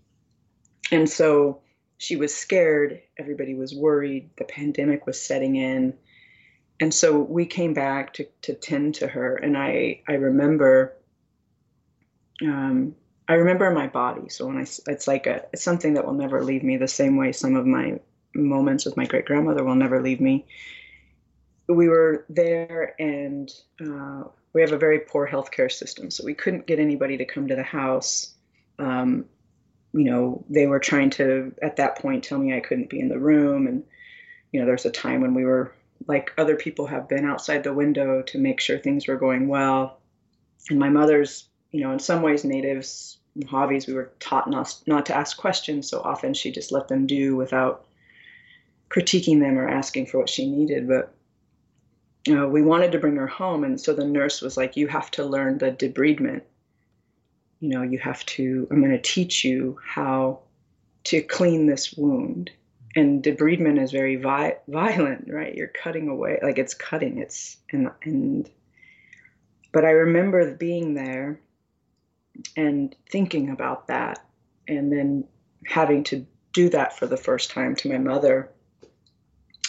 And so she was scared. Everybody was worried. The pandemic was setting in. And so we came back to, to tend to her. And I, I remember, um, I remember my body. So when I, it's like a, it's something that will never leave me the same way some of my moments with my great grandmother will never leave me. We were there and uh, we have a very poor healthcare system. So we couldn't get anybody to come to the house. Um, you know, they were trying to, at that point, tell me I couldn't be in the room. And, you know, there's a time when we were, like other people have been, outside the window to make sure things were going well. And my mother's, you know, in some ways, natives, Mojaves, we were taught not, not to ask questions. So often she just let them do without critiquing them or asking for what she needed. But you know, we wanted to bring her home. And so the nurse was like, You have to learn the debridement you know, you have to, I'm going to teach you how to clean this wound. And debridement is very vi- violent, right? You're cutting away, like it's cutting. It's, and, and, but I remember being there and thinking about that and then having to do that for the first time to my mother.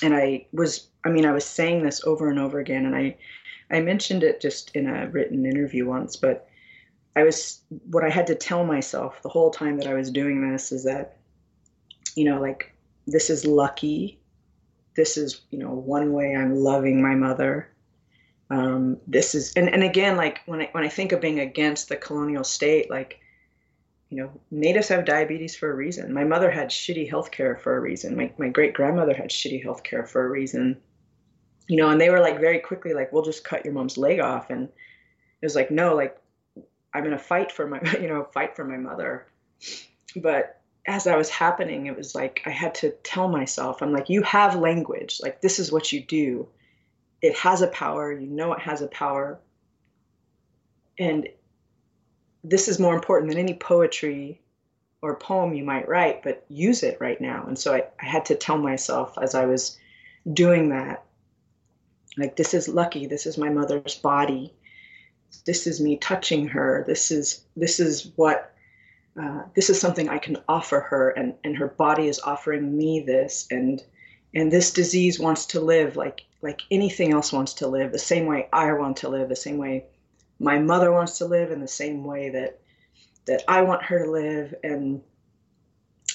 And I was, I mean, I was saying this over and over again, and I, I mentioned it just in a written interview once, but I was what I had to tell myself the whole time that I was doing this is that you know like this is lucky. This is you know one way I'm loving my mother. Um, this is and, and again like when I when I think of being against the colonial state like you know natives have diabetes for a reason. My mother had shitty health care for a reason. My, my great grandmother had shitty health care for a reason. You know, and they were like very quickly like, we'll just cut your mom's leg off. And it was like, no, like I'm going to fight for my, <laughs> you know, fight for my mother. But as that was happening, it was like I had to tell myself, I'm like, you have language. Like, this is what you do. It has a power. You know, it has a power. And this is more important than any poetry or poem you might write, but use it right now. And so I, I had to tell myself as I was doing that, like, this is lucky. This is my mother's body. This is me touching her. This is this is what uh, this is something I can offer her, and and her body is offering me this, and and this disease wants to live like like anything else wants to live, the same way I want to live, the same way my mother wants to live, in the same way that that I want her to live, and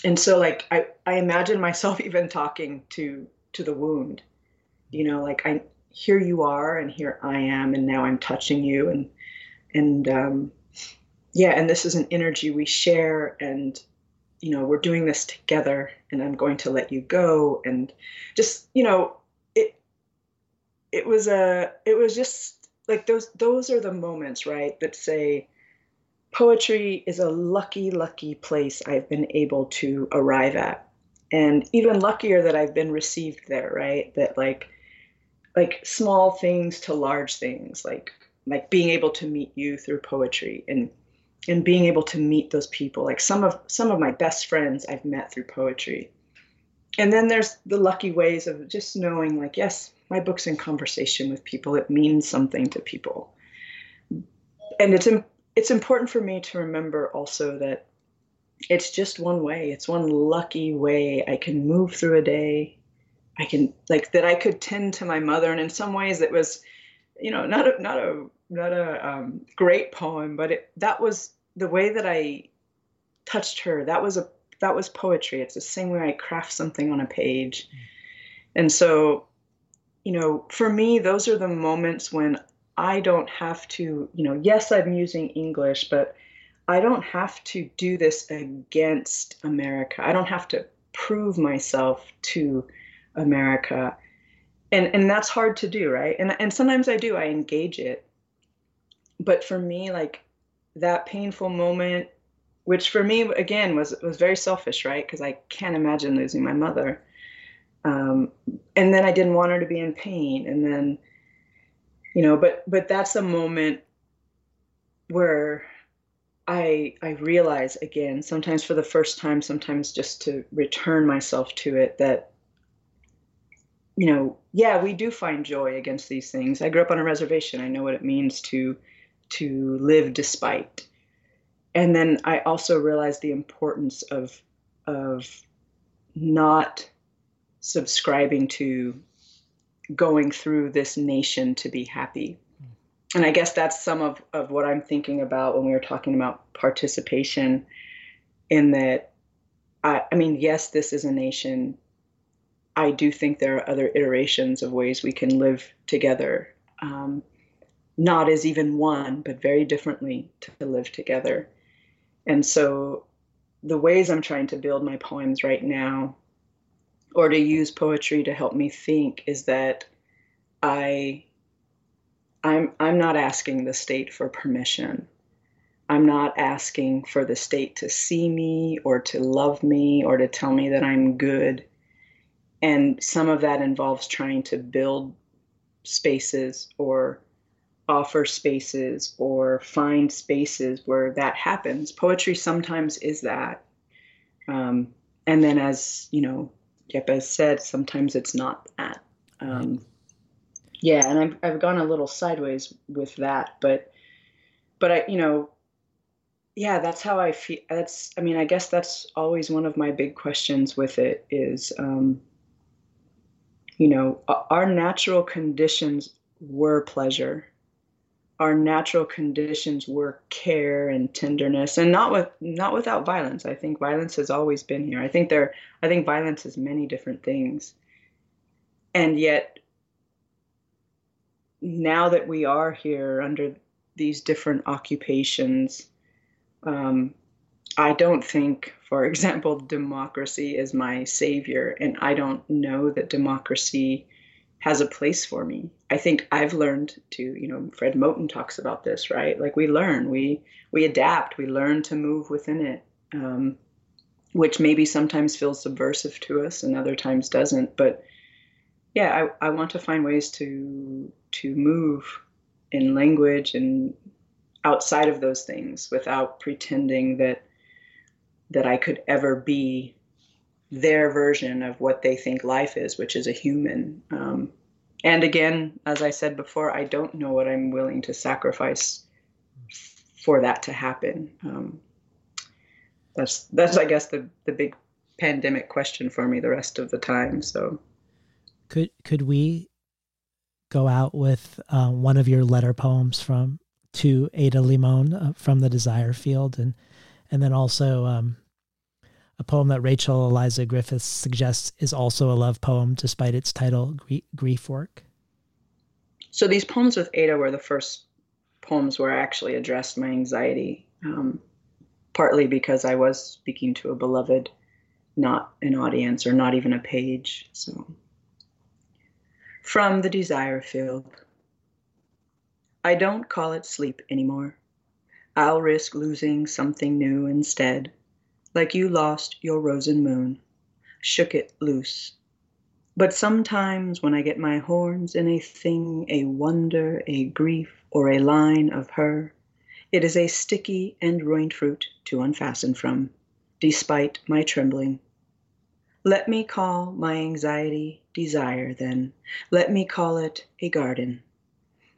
and so like I I imagine myself <laughs> even talking to to the wound, you know, like I here you are and here I am and now I'm touching you. And and um, yeah and this is an energy we share and you know we're doing this together and I'm going to let you go. And just you know it it was a it was just like those those are the moments right that say poetry is a lucky lucky place I've been able to arrive at. And even luckier that I've been received there right that like like small things to large things like like being able to meet you through poetry and and being able to meet those people. Like some of some of my best friends I've met through poetry. And then there's the lucky ways of just knowing like yes my book's in conversation with people. It means something to people. And it's it's important for me to remember also that it's just one way. It's one lucky way I can move through a day I can like that I could tend to my mother, and in some ways it was, you know, not a not a not a um, great poem, but it, that was the way that I touched her. That was a that was poetry. It's the same way I craft something on a page, and so, you know, for me, those are the moments when I don't have to, you know, yes, I'm using English, but I don't have to do this against America. I don't have to prove myself to America. And and that's hard to do, right? And and sometimes I do, I engage it. But for me, like that painful moment, which for me again was was very selfish, right? Because I can't imagine losing my mother. Um, and then I didn't want her to be in pain. And then, you know, but but that's a moment where I I realize again, sometimes for the first time, sometimes just to return myself to it, that you know, yeah, we do find joy against these things. I grew up on a reservation. I know what it means to to live despite. And then I also realized the importance of of not subscribing to going through this nation to be happy. And I guess that's some of, of what I'm thinking about when we were talking about participation in that I, I mean, yes, this is a nation I do think there are other iterations of ways we can live together, um, not as even one, but very differently to live together. And so, the ways I'm trying to build my poems right now, or to use poetry to help me think, is that I, I'm I'm not asking the state for permission. I'm not asking for the state to see me or to love me or to tell me that I'm good and some of that involves trying to build spaces or offer spaces or find spaces where that happens. Poetry sometimes is that. Um, and then, as you know, Yépez said, sometimes it's not that. Um, yeah, and I've, I've gone a little sideways with that, but, but I, you know, yeah, that's how I feel. That's, I mean, I guess that's always one of my big questions with it is, um, you know, our natural conditions were pleasure. Our natural conditions were care and tenderness, and not with not without violence. I think violence has always been here. I think there. I think violence is many different things, and yet now that we are here under these different occupations, um, I don't think, for example, democracy is my savior, and I don't know that democracy has a place for me. I think I've learned to, you know, Fred Moten talks about this, right? Like we learn, we we adapt, we learn to move within it, um, which maybe sometimes feels subversive to us and other times doesn't. But yeah, I, I want to find ways to to move in language and outside of those things without pretending that that I could ever be their version of what they think life is, which is a human. Um, and again, as I said before, I don't know what I'm willing to sacrifice for that to happen. Um, that's that's I guess the the big pandemic question for me the rest of the time. So could could we go out with uh, one of your letter poems from to Ada Limón uh, from the Desire Field, and and then also um, a poem that Rachel Eliza Griffiths suggests is also a love poem, despite its title, Grief Work. So these poems with Ada were the first poems where I actually addressed my anxiety, um, partly because I was speaking to a beloved, not an audience or not even a page. So, from the Desire Field. I don't call it sleep anymore. I'll risk losing something new instead like you lost your rosen moon, shook it loose. But sometimes when I get my horns in a thing, a wonder, a grief, or a line of her, it is a sticky and ruined fruit to unfasten from, despite my trembling. Let me call my anxiety desire, then. Let me call it a garden.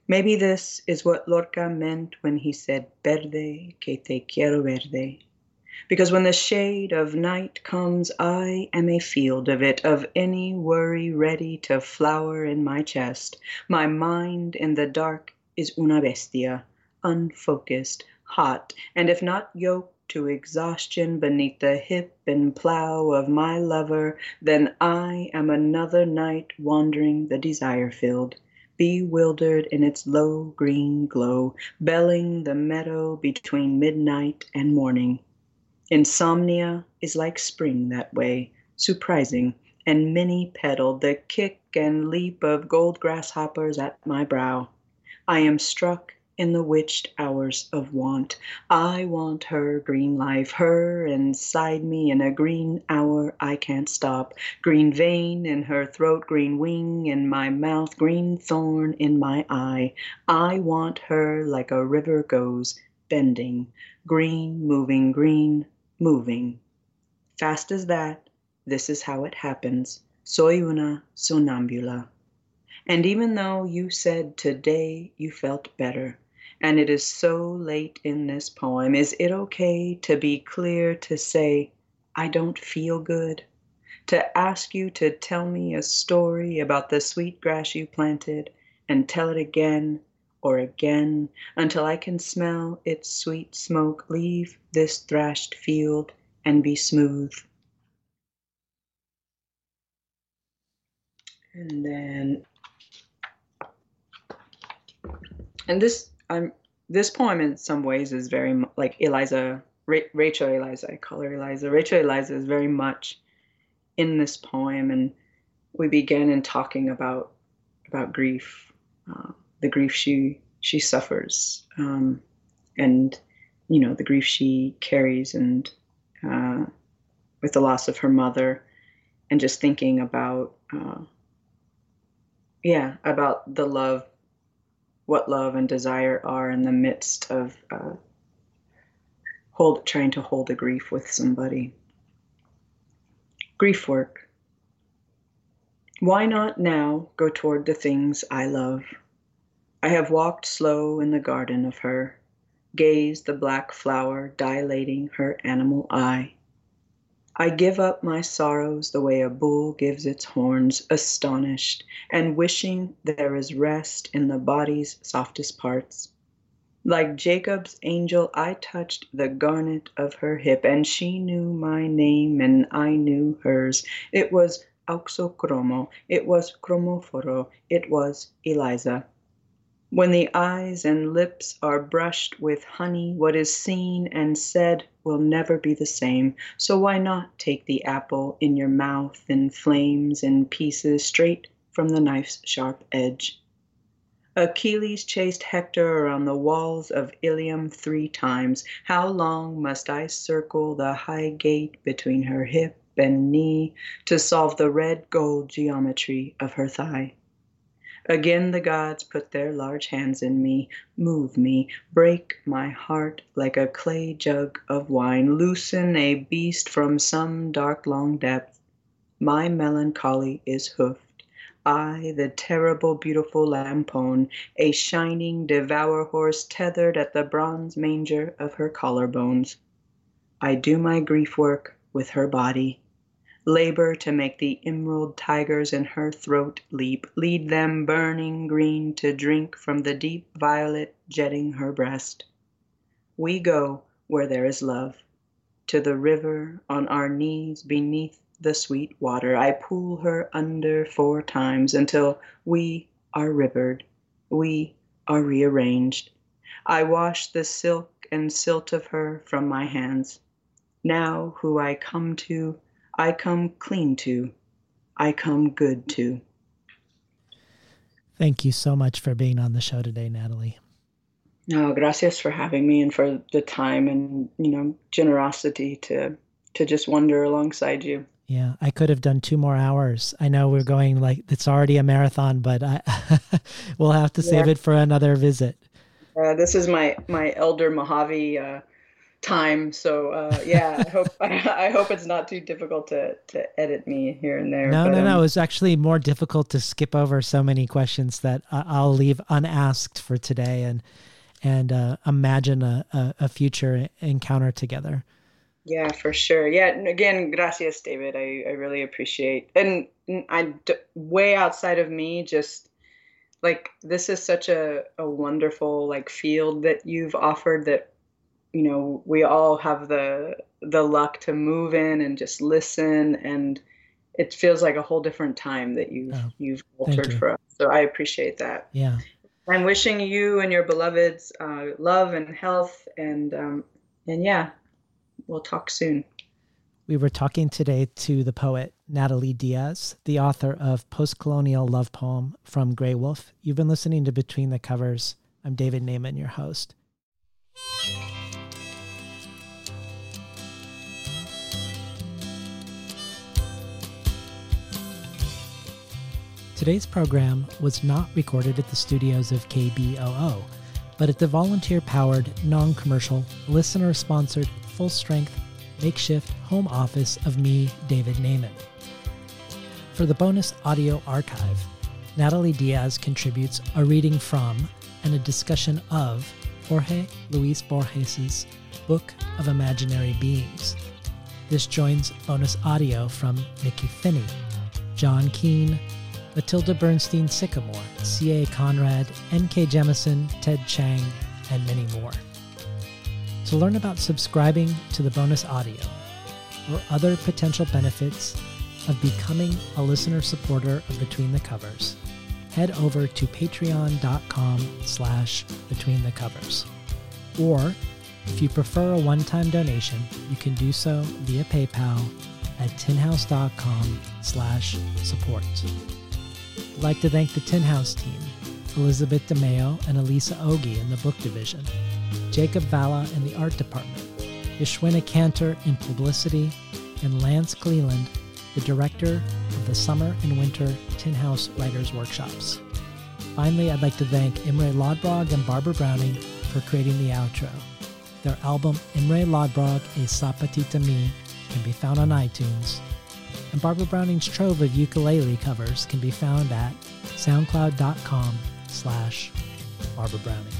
Maybe this is what Lorca meant when he said, Verde, que te quiero verde because when the shade of night comes, I am a field of it, of any worry ready to flower in my chest. My mind in the dark is una bestia, unfocused, hot, and if not yoked to exhaustion beneath the hip and plow of my lover, then I am another night wandering the desire field bewildered in its low green glow, belling the meadow between midnight and morning. Insomnia is like spring that way, surprising and many petaled, the kick and leap of gold grasshoppers at my brow. I am struck in the witched hours of want. I want her green life, her inside me in a green hour I can't stop. Green vein in her throat, green wing in my mouth, green thorn in my eye. I want her like a river goes, bending, green, moving, green, moving. Fast as that, this is how it happens. Soy una sonambula. And even though you said today you felt better, and it is so late in this poem, is it okay to be clear to say, I don't feel good? To ask you to tell me a story about the sweet grass you planted and tell it again or again until I can smell its sweet smoke leave this thrashed field and be smooth. And then, and this, I'm this poem in some ways is very like Eliza, Ra- Rachel Eliza. I call her Eliza. Rachel Eliza is very much in this poem, and we begin in talking about about grief. Uh, the grief she she suffers um, and you know the grief she carries and uh, with the loss of her mother and just thinking about uh, yeah about the love what love and desire are in the midst of uh, hold trying to hold a grief with somebody. Grief work. Why not now go toward the things i love? I have walked slow in the garden of her, Gazed the black flower dilating her animal eye. I give up my sorrows the way a bull gives its horns, astonished, and wishing there is rest in the body's softest parts. Like Jacob's angel, I touched the garnet of her hip, and she knew my name and I knew hers. It was auxochromo, it was chromophoro, it was Eliza. When the eyes and lips are brushed with honey, what is seen and said will never be the same. So why not take the apple in your mouth in flames and pieces straight from the knife's sharp edge. Achilles chased Hector around the walls of Ilium three times. How long must I circle the high gate between her hip and knee to solve the red gold geometry of her thigh? Again the gods put their large hands in me, move me, break my heart like a clay jug of wine, loosen a beast from some dark long depth. My melancholy is hoofed. I, the terrible, beautiful Lampone, a shining devour horse tethered at the bronze manger of her collarbones. I do my grief work with her body, labor to make the emerald tigers in her throat leap, lead them burning green to drink from the deep violet jetting her breast. We go where there is love, to the river on our knees beneath the sweet water. I pull her under four times until we are rivered, we are rearranged. I wash the silk and silt of her from my hands. Now, who I come to, I come clean to, I come good to. Thank you so much for being on the show today, Natalie. No, gracias for having me and for the time and you know generosity to to just wander alongside you. Yeah, I could have done two more hours. I know we're going like it's already a marathon, but I <laughs> we'll have to save it for another visit. Uh, this is my my elder Mojave uh, time, so uh, yeah, I hope I, <laughs> I, hope it's not too difficult to to edit me here and there. No, but, no, um, no. It's actually more difficult to skip over so many questions that I'll leave unasked for today, and and uh, imagine a, a, a future encounter together. Yeah, for sure. Yeah, again, gracias, David. I, I really appreciate, and I way outside of me, just like this is such a a wonderful like field that you've offered that you know we all have the the luck to move in and just listen and it feels like a whole different time that you've oh, you've altered you. for us so i appreciate that yeah i'm wishing you and your beloveds uh, love and health and um, and yeah we'll talk soon. We were talking today to the poet Natalie Diaz, the author of Postcolonial Love Poem from Graywolf. You've been listening to Between the Covers. I'm David Naimon, your host. Today's program was not recorded at the studios of KBOO, but at the volunteer powered, non commercial, listener sponsored full strength, makeshift home office of me, David Naimon. For the bonus audio archive, Natalie Diaz contributes a reading from and a discussion of Jorge Luis Borges's Book of Imaginary Beings. This joins bonus audio from Nikky Finney, John Keene, Mattilda Bernstein Sycamore, C.A. Conrad, N.K. Jemisin, Ted Chiang, and many more. To learn about subscribing to the bonus audio or other potential benefits of becoming a listener supporter of Between the Covers, head over to patreon.com slash between the covers. Or if you prefer a one-time donation, you can do so via PayPal at tinhouse.com slash support. I'd like to thank the Tin House team, Elizabeth DeMeo and Elisa Ogie in the book division, Jakob Vala in the art department, Yashwina Canter in publicity, and Lance Cleland, the director of the Summer and Winter Tin House Writers Workshops. Finally, I'd like to thank Imre Lodbrog and Barbara Browning for creating the outro. Their album Imre Lodbrog A Sapatita Me can be found on iTunes, and Barbara Browning's trove of ukulele covers can be found at soundcloud.com slash Barbara Browning.